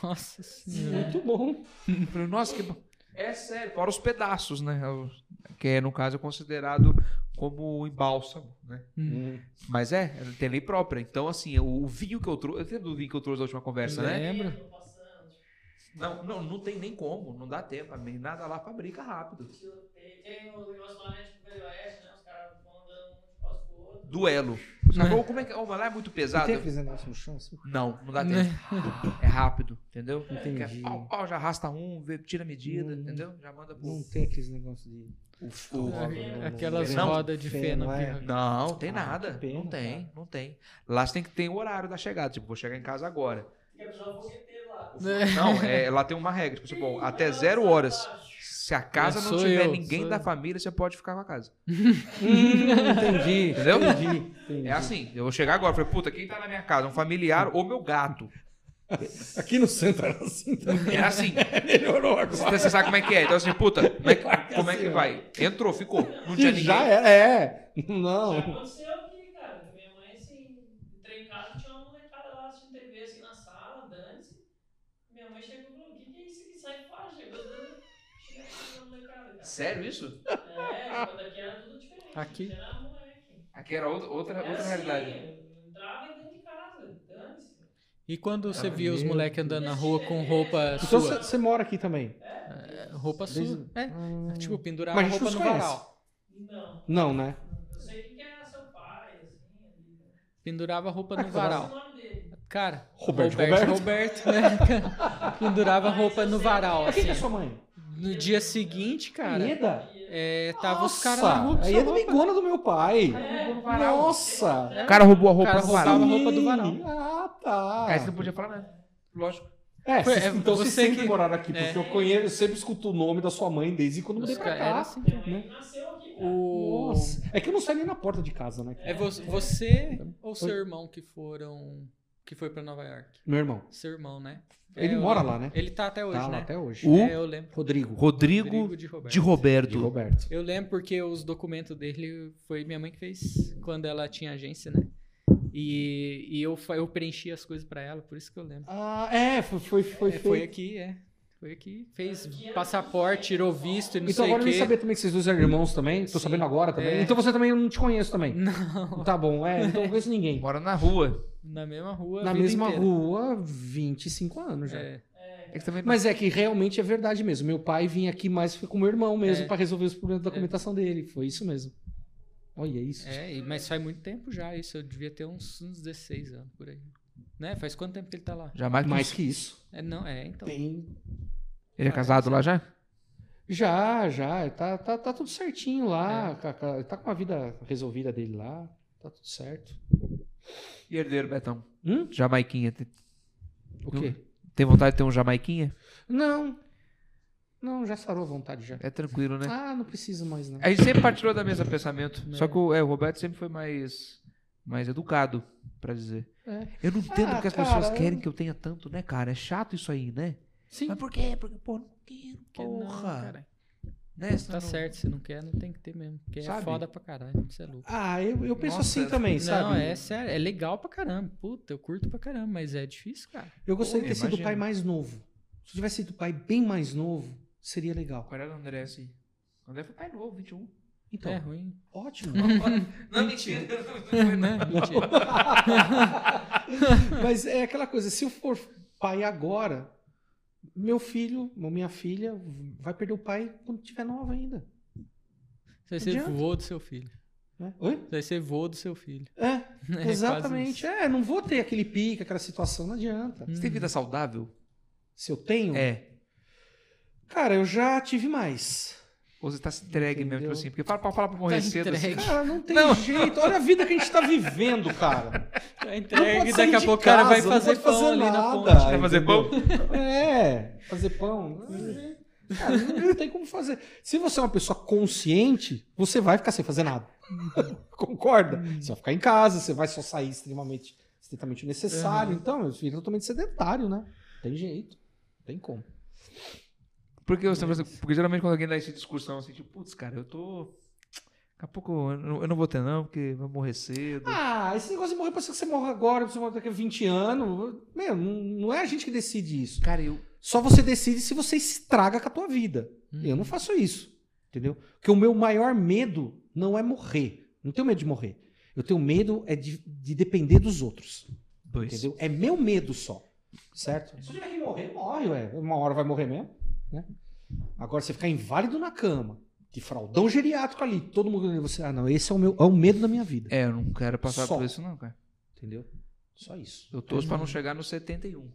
Nossa senhora. Muito bom. Eu falei, Nossa, que bom. É sério, fora os pedaços, né? Os- Que é, no caso, é considerado como em bálsamo, né? Hum. Mas é, tem lei própria. Então, assim, o, o vinho que eu trouxe. Eu lembro do vinho que eu trouxe da última conversa, né? Lembro. Não, não, não tem nem como, não dá tempo. amigo. Nada lá fabrica rápido. Tem, o negócio lá, né, tipo, Velho Oeste, né? Os caras vão andando um de costas pro outro. Duelo. Sacou? Como é que. Oh, mas lá é muito pesado. Tem aqueles negócios no chão assim? Não, não dá tempo. É rápido, entendeu? Entendi. É pau, pau, já arrasta um, vê- tira a medida, Hum. entendeu? Já manda pro. Não tem aqueles negócios de. O, o- Aquelas Não, rodas de feno é. Não, tem Ah, nada. pena, não tem, cara. não tem. Lá você tem que ter o horário da chegada. Tipo, vou chegar em casa agora. O fogueteiro lá. Não, é, lá tem uma regra. Tipo, assim, bom, até zero horas. Se a casa É, não sou tiver eu, ninguém da eu. família, você pode ficar com a casa. Entendi. Entendeu? Entendi, entendi. É assim, eu vou chegar agora, falei, puta, quem tá na minha casa? Um familiar ou meu gato? Aqui no centro era assim também. É assim. Melhorou agora. Você você sabe como é que é? Então assim, puta, como é que, como é que vai? Entrou, ficou. Não tinha ninguém. Já era, é. Já Não. aconteceu aqui, cara. que Minha mãe, assim, entrei em casa, tinha uma molecada lá assistindo TV, assim, na sala, dane-se. Minha mãe chegou e falou, o que que é isso aqui? Sai fora, chegou dando... Chega aqui na molecada, cara. Sério isso? É, quando aqui era tudo diferente. Aqui? Era moleque. Aqui era outra, outra, Era outra assim, realidade. Entrava dentro de casa. E quando você Ah, via os moleques andando na rua com roupa Então sua? você você mora aqui também? É, roupa Desde- sua. É. Ah. Tipo, pendurava Mas roupa no varal. Não. Não, né? Eu sei quem que era seu pai, assim, ali. né? Pendurava a roupa no Qual é o varal. nome dele? Cara, Roberto, Roberto, Roberto. Roberto, né? Pendurava a roupa no varal, Quem que é assim. sua mãe? No dia seguinte, cara, Ieda? é, tava os caras Nossa, na rua a Ieda é do meu pai. É, Nossa. O cara roubou a roupa do varal. a roupa do varal. Ah, tá. Aí você não podia falar nada. Lógico. É, Foi- vocês- é, então vocês você sempre que- moraram aqui, porque é. eu conheço, eu sempre escuto o nome da sua mãe desde quando mudei pra cá. era assim. Né? nasceu aqui, cara. O... Nossa. É que eu não saio nem na porta de casa, né? É vo- você ou seu irmão que foram. que foi pra Nova York? Meu irmão. Seu irmão, né? Ele É, mora lembro. lá, né? Ele tá até hoje, tá lá né? até hoje. O- É, eu lembro. Rodrigo. Rodrigo de Roberto. de Roberto. De Roberto. Eu lembro porque os documentos dele foi minha mãe que fez quando ela tinha agência, né? E, e eu, eu preenchi as coisas pra ela, por isso que eu lembro. Ah, é, foi, foi, foi, É, foi aqui, é. Foi aqui. Fez passaporte, tirou visto e não Então sei agora o eu nem sabia também que vocês dois eram irmãos também. Tô Sim. sabendo agora também. É. Então você também eu não te conheço também. Não, Tá bom, é. Então eu não conheço ninguém. Mora na rua. Na mesma rua. Na mesma inteira. rua, 25 anos já. É. É que também Mas é que realmente é verdade mesmo. Meu pai vinha aqui mais foi com meu irmão mesmo É. pra resolver os problemas da documentação dele. Foi isso mesmo. Olha isso. É, mas faz muito tempo já isso. Eu devia ter uns, uns 16 anos por aí. Né? Faz quanto tempo que ele tá lá? jamais Mais que isso. É, não, é, então. Tem. Ele é casado lá já? Já, já. Tá, tá, tá tudo certinho lá. ca- ca- Tá com a vida resolvida dele lá. Tá tudo certo. E herdeiro, Betão? Hum? Jamaiquinha. O quê? Tem vontade de ter um Jamaiquinha? Não. Não, já sarou a vontade já. É tranquilo, né? Ah, não preciso mais, não. A gente sempre partilhou da mesma pensamento. Só que o, é, o Roberto sempre foi mais, mais educado, pra dizer. É. Eu não entendo Ah, porque as cara, pessoas eu- querem que eu tenha tanto, né, cara? É chato isso aí, né? Sim. Mas por quê? Porque, pô, não quero, Que não, porra. cara. Né? Tá não- certo, se não quer, não tem que ter mesmo. Porque Sabe? é foda pra caralho. Isso é louco. Ah, eu, eu penso Nossa, assim também, sabe? Não, é sério. É legal pra caramba. Puta, eu curto pra caramba, mas é difícil, cara. Eu gostaria Pô, de ter sido o pai mais novo. Se eu tivesse sido o pai bem mais novo, seria legal. Qual era o André, assim? O André foi pai novo, 21. Então, É ruim. ótimo. Não, mentira. né? Mentira. Mas é aquela coisa, se eu for pai agora, meu filho, ou minha filha, vai perder o pai quando tiver nova ainda. Você vai ser Adianta. vô do seu filho. né? Oi? Você vai ser vô do seu filho. É, É exatamente. É, não vou ter aquele pique, aquela situação, não adianta. Você tem vida saudável? Se eu tenho, É. cara, eu já tive mais. Ou você tá se entregue mesmo, tipo Entendeu? assim? Porque fala pra falar pra morrer Tá cedo assim. Cara, não tem Não. jeito. Olha a vida que a gente tá vivendo, cara. Tá Não entregue, daqui a pouco o cara vai não fazer pão ali na nada, ponte. Vai fazer entendeu? pão? É, fazer pão. Cara, não, não tem como fazer. Se você é uma pessoa consciente, você vai ficar sem fazer nada. Concorda? Você vai ficar em casa, você vai só sair extremamente, estritamente necessário. Então, eu fico totalmente sedentário, né? Tem jeito. Tem como. Porque, você, porque geralmente quando alguém dá essa discussão assim, tipo, putz, cara, eu tô. Daqui a pouco eu não, eu não vou ter, não, porque vai morrer cedo. Ah, esse negócio de morrer, pode ser que você morra agora, você morre daqui a 20 anos. Meu, não, não é a gente que decide isso. Cara, eu. Só você decide se você estraga com a tua vida. Eu não faço isso. Entendeu? Porque o meu maior medo não é morrer. Não tenho medo de morrer. Eu tenho medo é de, de depender dos outros. Dois. Entendeu? É meu medo só. Certo? Se eu tiver que morrer, morre, ué. Uma hora vai morrer mesmo. Né? Agora, você ficar inválido na cama, de fraldão geriátrico ali, todo mundo. Você, ah, não, esse é o, meu, é o medo da minha vida. É, eu não quero passar Só. por isso, não, cara. Entendeu? Só isso. Eu torço pra não chegar nos 71.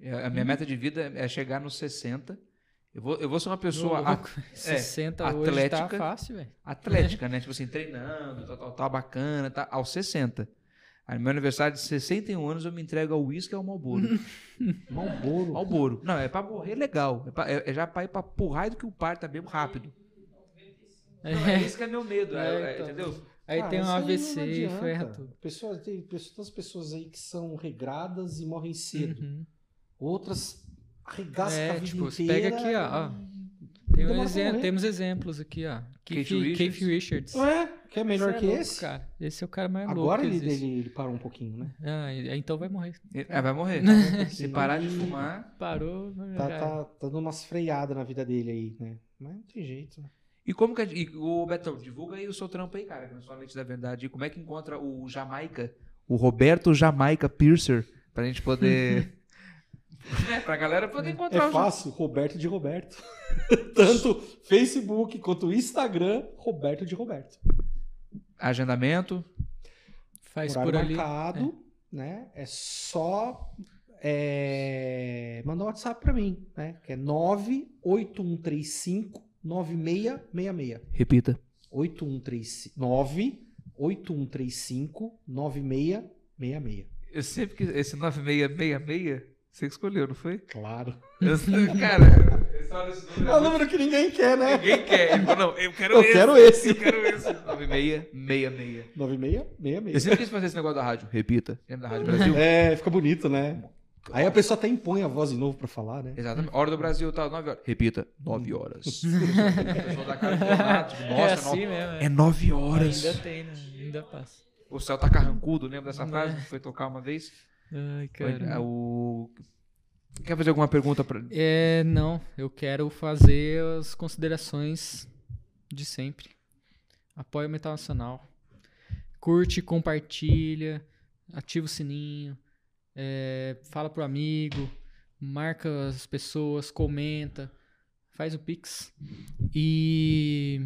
É, A minha meta de vida é chegar nos 60. Eu vou, eu vou ser uma pessoa Ô, louco, 60 hoje tá atlética. fácil, velho. atlética, né? Tipo assim, treinando, tal, tal, tal, bacana, tá, aos 60. Aí no meu aniversário de 61 anos eu me entrego ao uísque e ao Malboro. Malboro. Malboro. Não, é pra morrer legal. É, pra- é- é já pra ir pra porrar do que o par tá mesmo rápido. Não, é É. isso que é meu medo, é- É, é, então. entendeu? Aí Cara, tem um AVC ferra tudo. Pessoas, tem pessoas, tantas pessoas aí que são regradas e morrem cedo. Uhum. Outras arregaçam É, a vida tipo, inteira. pega aqui, ó, ó. Tem um exemplo, temos exemplos aqui, ó. Keith, Keith Keith Richards. Richards. Ué, que é melhor Cê que louco, esse? cara. Esse é o cara mais Agora louco. ele, que existe. ele, ele parou um pouquinho, né? Ah, então vai morrer. É, vai morrer. Se parar de fumar. Parou. Tá, tá, tá dando umas freadas na vida dele aí, né? Mas não tem jeito. né? E como que. a- E, o Betão, divulga aí o seu trampo aí, cara, que não é só a Leite da Verdade. E como é que encontra o Jamaica, o Roberto Jamaica Piercer, pra gente poder. é, pra galera poder encontrar É o fácil, Roberto de Roberto. Tanto Facebook quanto Instagram, Roberto de Roberto. Agendamento. Faz Horário por ali. marcado, né? É só é, mandar um WhatsApp pra mim, né? Que é 98135 9666. Repita. 8135 98135 9666. Eu sempre que. Esse 9666, você escolheu, não foi? Claro. Eu- cara, esse. É o número que ninguém quer, né? Ninguém quer. Ele falou, não, eu quero Eu esse. quero esse. Eu quero esse. 9666. Eu 9666. sempre quis fazer esse negócio da rádio. Repita. Lembra da Rádio Brasil? É, fica bonito, né? Aí a pessoa até impõe a voz de novo pra falar, né? Exatamente. Hora do Brasil, tá? 9 horas. Repita. 9 horas. A pessoa dá cara de borrado, tipo, Nossa, é assim nove- mesmo. é 9 horas. Ainda tem, né? Ainda passa. O céu tá carrancudo, lembra dessa frase que foi tocar uma vez? Ai, cara. é, o... Quer fazer alguma pergunta pra. É, não. Eu quero fazer as considerações de sempre. Apoia o Metal Nacional. Curte, compartilha, ativa o sininho, é, fala pro amigo, marca as pessoas, comenta, faz o Pix e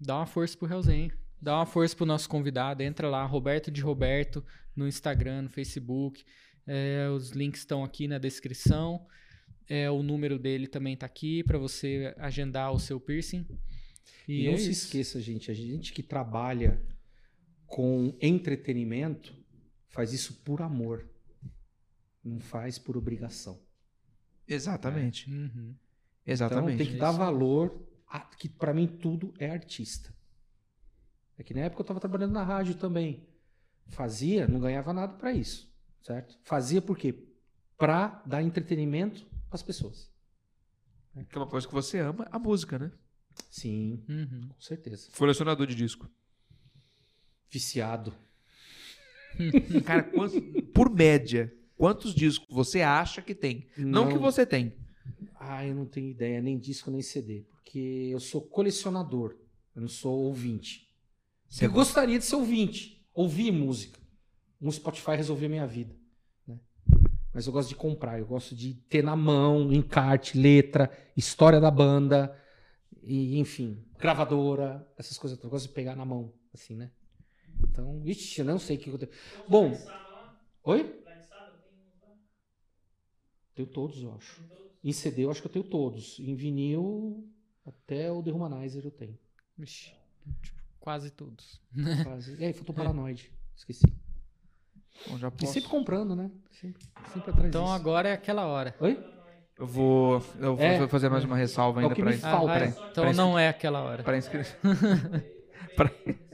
dá uma força pro Realzinho. Dá uma força pro nosso convidado. Entra lá, Roberto de Roberto, no Instagram, no Facebook. É, os links estão aqui na descrição. É, o número dele também tá aqui para você agendar o seu piercing. E, E, não é se isso. esqueça, gente, a gente que trabalha com entretenimento faz isso por amor. Não faz por obrigação. Exatamente. Uhum. Exatamente. Então tem que dar valor a, que para mim tudo é artista. É que na época eu estava trabalhando na rádio também. Fazia, não ganhava nada para isso, certo? Fazia por quê? Para dar entretenimento as pessoas. Que é uma coisa que você ama, a música, né? Sim, Uhum. com certeza. Colecionador de disco. Viciado. Cara, quanto- por média, quantos discos você acha que tem? Não, que você tem. Ah, eu não tenho ideia, nem disco nem CD, porque eu sou colecionador, eu não sou ouvinte. Você eu gostaria de ser ouvinte, ouvir música. Um Spotify resolveu minha vida, né? Mas eu gosto de comprar, eu gosto de ter na mão, encarte, letra, história da banda, e enfim, gravadora, essas coisas. Eu gosto de pegar na mão, assim, né? Então, ixi, eu não sei o que eu tenho. Bom, oi? Tenho todos, eu acho. Em CD eu acho que eu tenho todos. Em vinil, até o The Humanizer eu tenho. Ixi, tipo, quase todos. Quase. E aí, faltou Paranoide. Esqueci. Bom, já E posso. sempre comprando, né? Sempre, sempre atrás Então disso. agora é aquela hora. Oi? Eu vou, eu vou É. fazer mais uma ressalva É ainda para Ah, Falta, né? Então Parece não é aquela hora. para inscrição.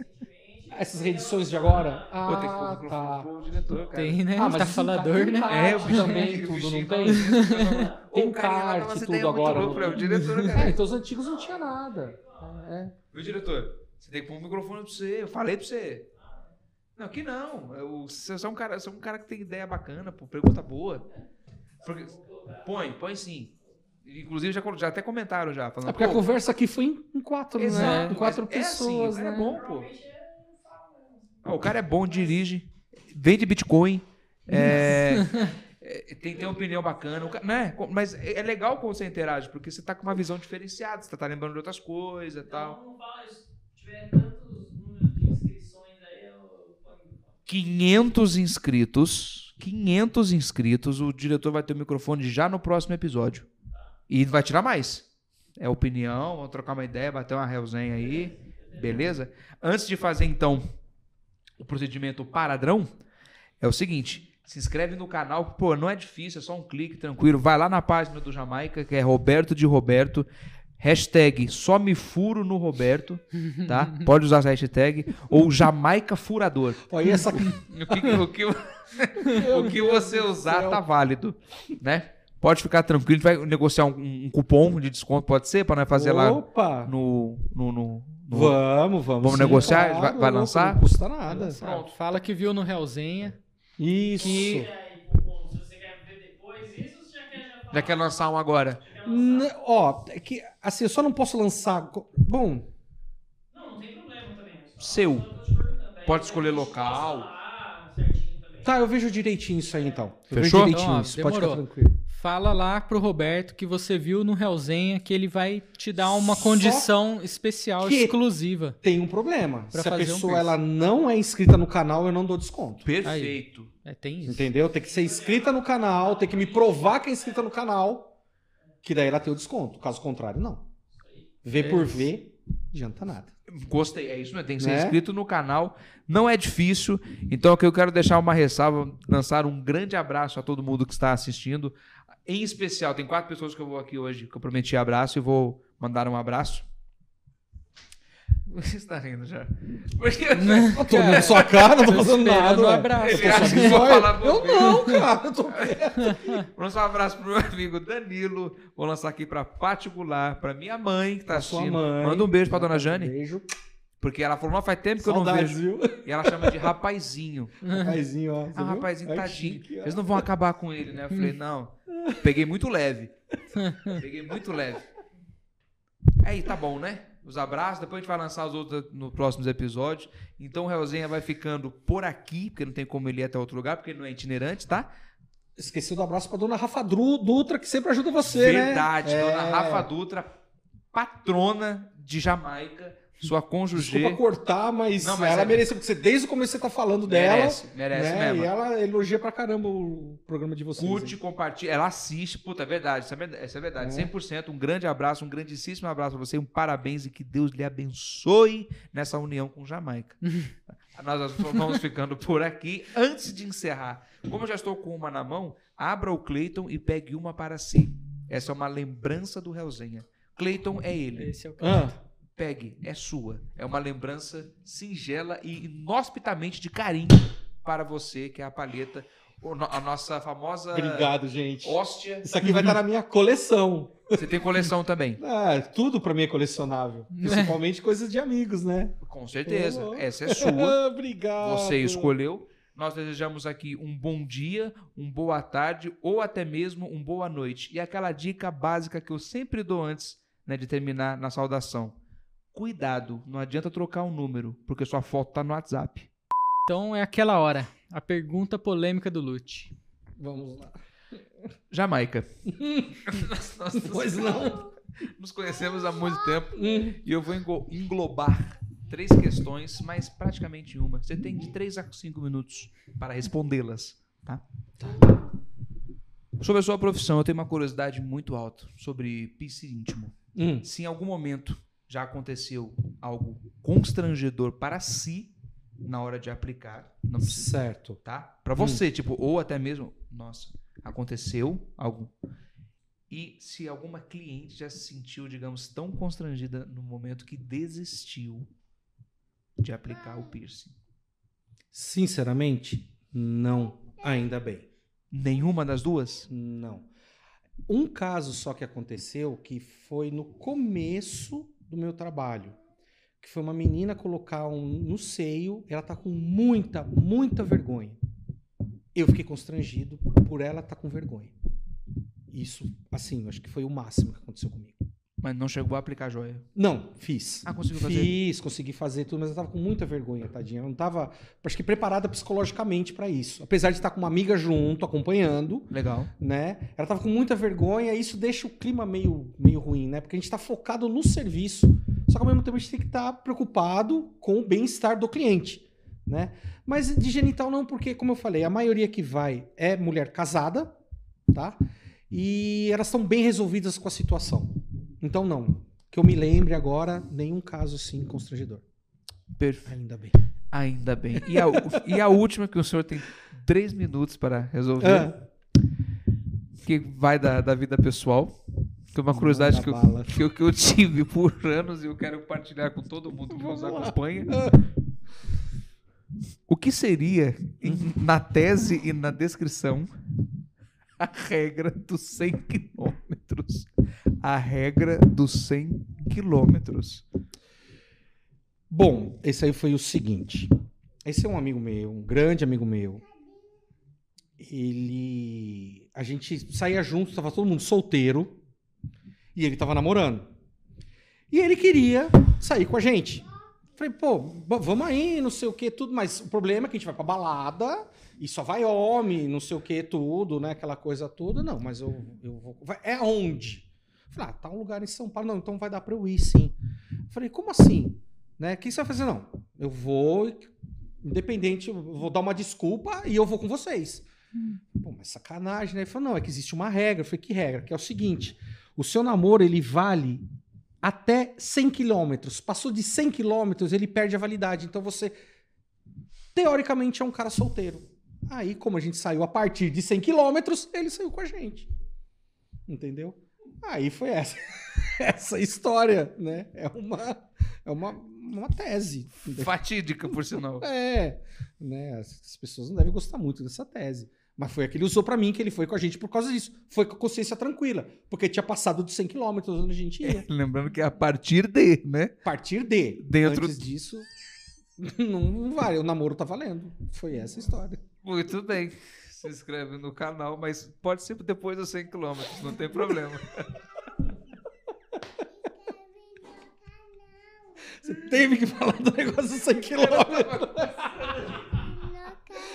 Essas reedições de agora? Vou ter que pôr o Ah, microfone tá. pro diretor, cara. Tem, né? Ah, mas tá falador, tem né? É, o bicho também, tudo, não tem? Tem fala, "Ô, cara, encarte, essa tudo é agora, louca". não- O diretor, É, cara. então os antigos não tinha nada. É. Viu, diretor? Você tem que pôr um microfone pra você. Eu falei pra você. Não, aqui não. Eu, você é um cara, você é um cara que tem ideia bacana, pô, pergunta boa. Porque- põe, põe sim. Inclusive já, já até comentaram já. Falando, É porque a conversa aqui foi em, em quatro, né? Exato, Em quatro mas é assim, pessoas, o cara né? é bom, pô. Ah, o cara é bom, dirige, vende Bitcoin, é, é, tem, tem uma opinião bacana, né? Mas é é legal quando você interage, porque você tá com uma visão diferenciada, você tá lembrando de outras coisas e tal. Então não fala isso. Se tiver tantos números de inscrições aí, eu ponho. 500 inscritos, 500 inscritos, o diretor vai ter o microfone já no próximo episódio. E vai tirar mais. é opinião, vamos trocar uma ideia, bater uma resenha aí, beleza? Antes de fazer então o procedimento paradrão, é o seguinte, se inscreve no canal, pô, não é difícil, é só um clique tranquilo, vai lá na página do Jamaica, que é Roberto de Roberto, hashtag só me furo no Roberto, tá? Pode usar essa hashtag, ou Jamaica Furador. Olha essa. O que, o que, o que você usar tá válido, né? Pode ficar tranquilo, a gente vai negociar um, um cupom de desconto, pode ser, para nós fazer lá Opa! no, no, no, no- Vamos, vamos. Vamos negociar? Vai- vai louco, lançar? Não custa nada. Pronto, fala que viu no Realzenha. Isso. Que- aí, cupom, se você quer ver depois isso, você já quer lançar um agora? Ó, é que assim, eu só não posso lançar. Bom, Não, não tem problema também. só- Seu. Daí Pode escolher local. tá, eu vejo direitinho isso aí então. Eu Fechou? vejo direitinho Então, ó, isso, pode ficar tranquilo. Fala lá pro Roberto que você viu no Realzenha que ele vai te dar uma Só condição especial, exclusiva. Tem um problema. Pra Se a fazer um pessoa piercing. ela não é inscrita no canal, eu não dou desconto. Perfeito. É, tem isso. Entendeu? Tem que ser inscrita no canal, tem que me provar que é inscrita no canal, que daí ela tem o desconto. Caso contrário, não. Vê por isso. ver, adianta nada. Gostei, é isso mesmo. Tem que ser Né? inscrito no canal. Não é difícil. Então, aqui eu quero deixar uma ressalva, lançar um grande abraço a todo mundo que está assistindo. Em especial, tem quatro pessoas que eu vou aqui hoje que eu prometi abraço e vou mandar um abraço. Você está rindo já. Porque Eu tô olhando sua cara, não tô fazendo nada. um abraço. Ele acha que vou falar Eu não, cara. Eu tô quieto. Vou lançar um abraço pro meu amigo Danilo. Vou lançar aqui pra particular, pra minha mãe que tá Pra sua assistindo. mãe. Manda um beijo pra dona Jane. Beijo. Porque ela falou, não, faz tempo que eu não vejo. viu? E ela chama de rapazinho. Rapazinho, ó. Ah, viu? rapazinho, Ai, tadinho. chique. Eles não vão acabar com ele, né? Eu falei, não. Peguei muito leve. Peguei muito leve. Aí, tá bom, né? Os abraços, depois a gente vai lançar os outros nos próximos episódios. Então o Realzinha vai ficando por aqui, porque não tem como ele ir até outro lugar, porque ele não é itinerante, tá? Esqueci do abraço pra dona Rafa Dutra, que sempre ajuda você, né? Verdade, É. dona Rafa Dutra, patrona de Jamaica, sua cônjuge. Desculpa cortar, mas, Não, mas ela é- mereceu, porque você desde o começo você tá falando dela. Merece, merece né? mesmo. E ela elogia pra caramba o programa de vocês. Curte, compartilha, ela assiste, puta, é verdade, isso é verdade, é verdade. É. 100%, um grande abraço, um grandíssimo abraço pra você, um parabéns e que Deus lhe abençoe nessa união com Jamaica. Nós vamos ficando por aqui. Antes de encerrar, como eu já estou com uma na mão, abra o Clayton e pegue uma para si. Essa é uma lembrança do Realzenha. Clayton é ele. Esse é o Ah, Pegue, é sua. É uma lembrança singela e inhospitamente de carinho para você, que é a palheta, a nossa famosa obrigado, gente. hóstia. Isso aqui vai estar na minha coleção. Você tem coleção também. Ah, tudo pra mim é colecionável. Principalmente coisas de amigos, né? Com certeza. Oh. Essa é sua. obrigado. Você escolheu. Nós desejamos aqui um bom dia, um boa tarde ou até mesmo um boa noite. E aquela dica básica que eu sempre dou antes né, de terminar na saudação. Cuidado, não adianta trocar um número, porque sua foto tá no WhatsApp. Então é aquela hora. A pergunta polêmica do Lute. Vamos lá. Jamaica. nós, nós- Pois não. nos conhecemos há muito tempo Hum. e eu vou englobar três questões, mas praticamente uma. Você tem de três a cinco minutos para respondê-las, tá? Sobre a sua profissão, eu tenho uma curiosidade muito alta sobre pisse íntimo. Hum. Se em algum momento já aconteceu algo constrangedor para si na hora de aplicar, não precisa, Certo. tá? Para você, tipo, ou até mesmo, nossa, aconteceu algo. E se alguma cliente já se sentiu, digamos, tão constrangida no momento que desistiu de aplicar o piercing? Sinceramente, não. Ainda bem. Nenhuma das duas? Não. Um caso só que aconteceu que foi no começo do meu trabalho. Que foi uma menina colocar um no seio, ela tá com muita, muita vergonha. Eu fiquei constrangido por ela estar com vergonha. Isso, assim, acho que foi o máximo que aconteceu comigo. Mas não chegou a aplicar joia. Não, fiz. Ah, conseguiu fazer? Fiz, consegui fazer tudo, mas eu tava com muita vergonha, tadinha. Ela não tava, acho que preparada psicologicamente para isso. Apesar de estar com uma amiga junto, acompanhando, Legal. né? Ela tava com muita vergonha e isso deixa o clima meio, meio ruim, né? Porque a gente tá focado no serviço, só que ao mesmo tempo a gente tem que estar preocupado com o bem-estar do cliente, né? Mas de genital não, porque, como eu falei, a maioria que vai é mulher casada, tá? E elas estão bem resolvidas com a situação. Então não. Que eu me lembre agora, nenhum caso assim constrangedor. Perfeito. Ainda bem. Ainda bem. E a, e a última que o senhor tem três minutos para resolver, Ah, que vai da, da vida pessoal. Que é uma curiosidade que eu, que, eu, que eu tive por anos e eu quero compartilhar com todo mundo que nos acompanha. O que seria, em- na tese e na descrição, a regra dos 100 quilômetros? A regra dos 100 quilômetros. Bom, esse aí foi o seguinte. Esse é um amigo meu, um grande amigo meu. Ele. A gente saía junto, tava todo mundo solteiro. E ele tava namorando. E ele queria sair com a gente. Falei, pô, vamos aí, não sei o que, tudo. Mas o problema é que a gente vai pra balada e só vai homem, não sei o que, tudo, né? Aquela coisa toda. Não, mas eu, eu vou. É onde? Falei, ah, tá um lugar em São Paulo. Não, então vai dar pra eu ir, sim. Falei, como assim? Né? O que você vai fazer? Não, eu vou, independente, eu vou dar uma desculpa e eu vou com vocês. Pô, mas sacanagem, né? Ele falou, não, é que existe uma regra. Eu falei, que regra? Que é o seguinte, o seu namoro, ele vale até 100 quilômetros. Passou de 100 quilômetros, ele perde a validade. Então você, teoricamente, é um cara solteiro. Aí, como a gente saiu a partir de 100 quilômetros, ele saiu com a gente. Entendeu? Aí foi essa, essa história, né? É uma, é uma, uma tese. Fatídica, por sinal. É, né? As as pessoas não devem gostar muito dessa tese. Mas foi a que ele usou pra mim, que ele foi com a gente por causa disso. Foi com a consciência tranquila. Porque tinha passado de 100 quilômetros onde a gente ia. Lembrando que é a partir de, né? A partir de. Dentro- Antes disso, não, não vale. O namoro tá valendo. Foi essa a história. Muito bem. Se inscreve no canal, mas pode ser depois dos 100 km, não tem problema. Você teve que falar do negócio dos 100 quilômetros.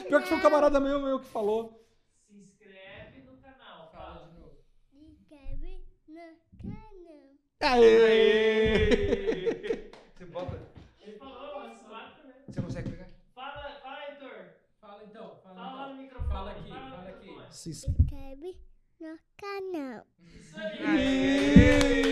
Pior que foi um camarada meu, meu que falou. Se inscreve no canal. Fala de novo. Inscreve no canal. Aê! Você bota. se inscreve no canal. Isso aí!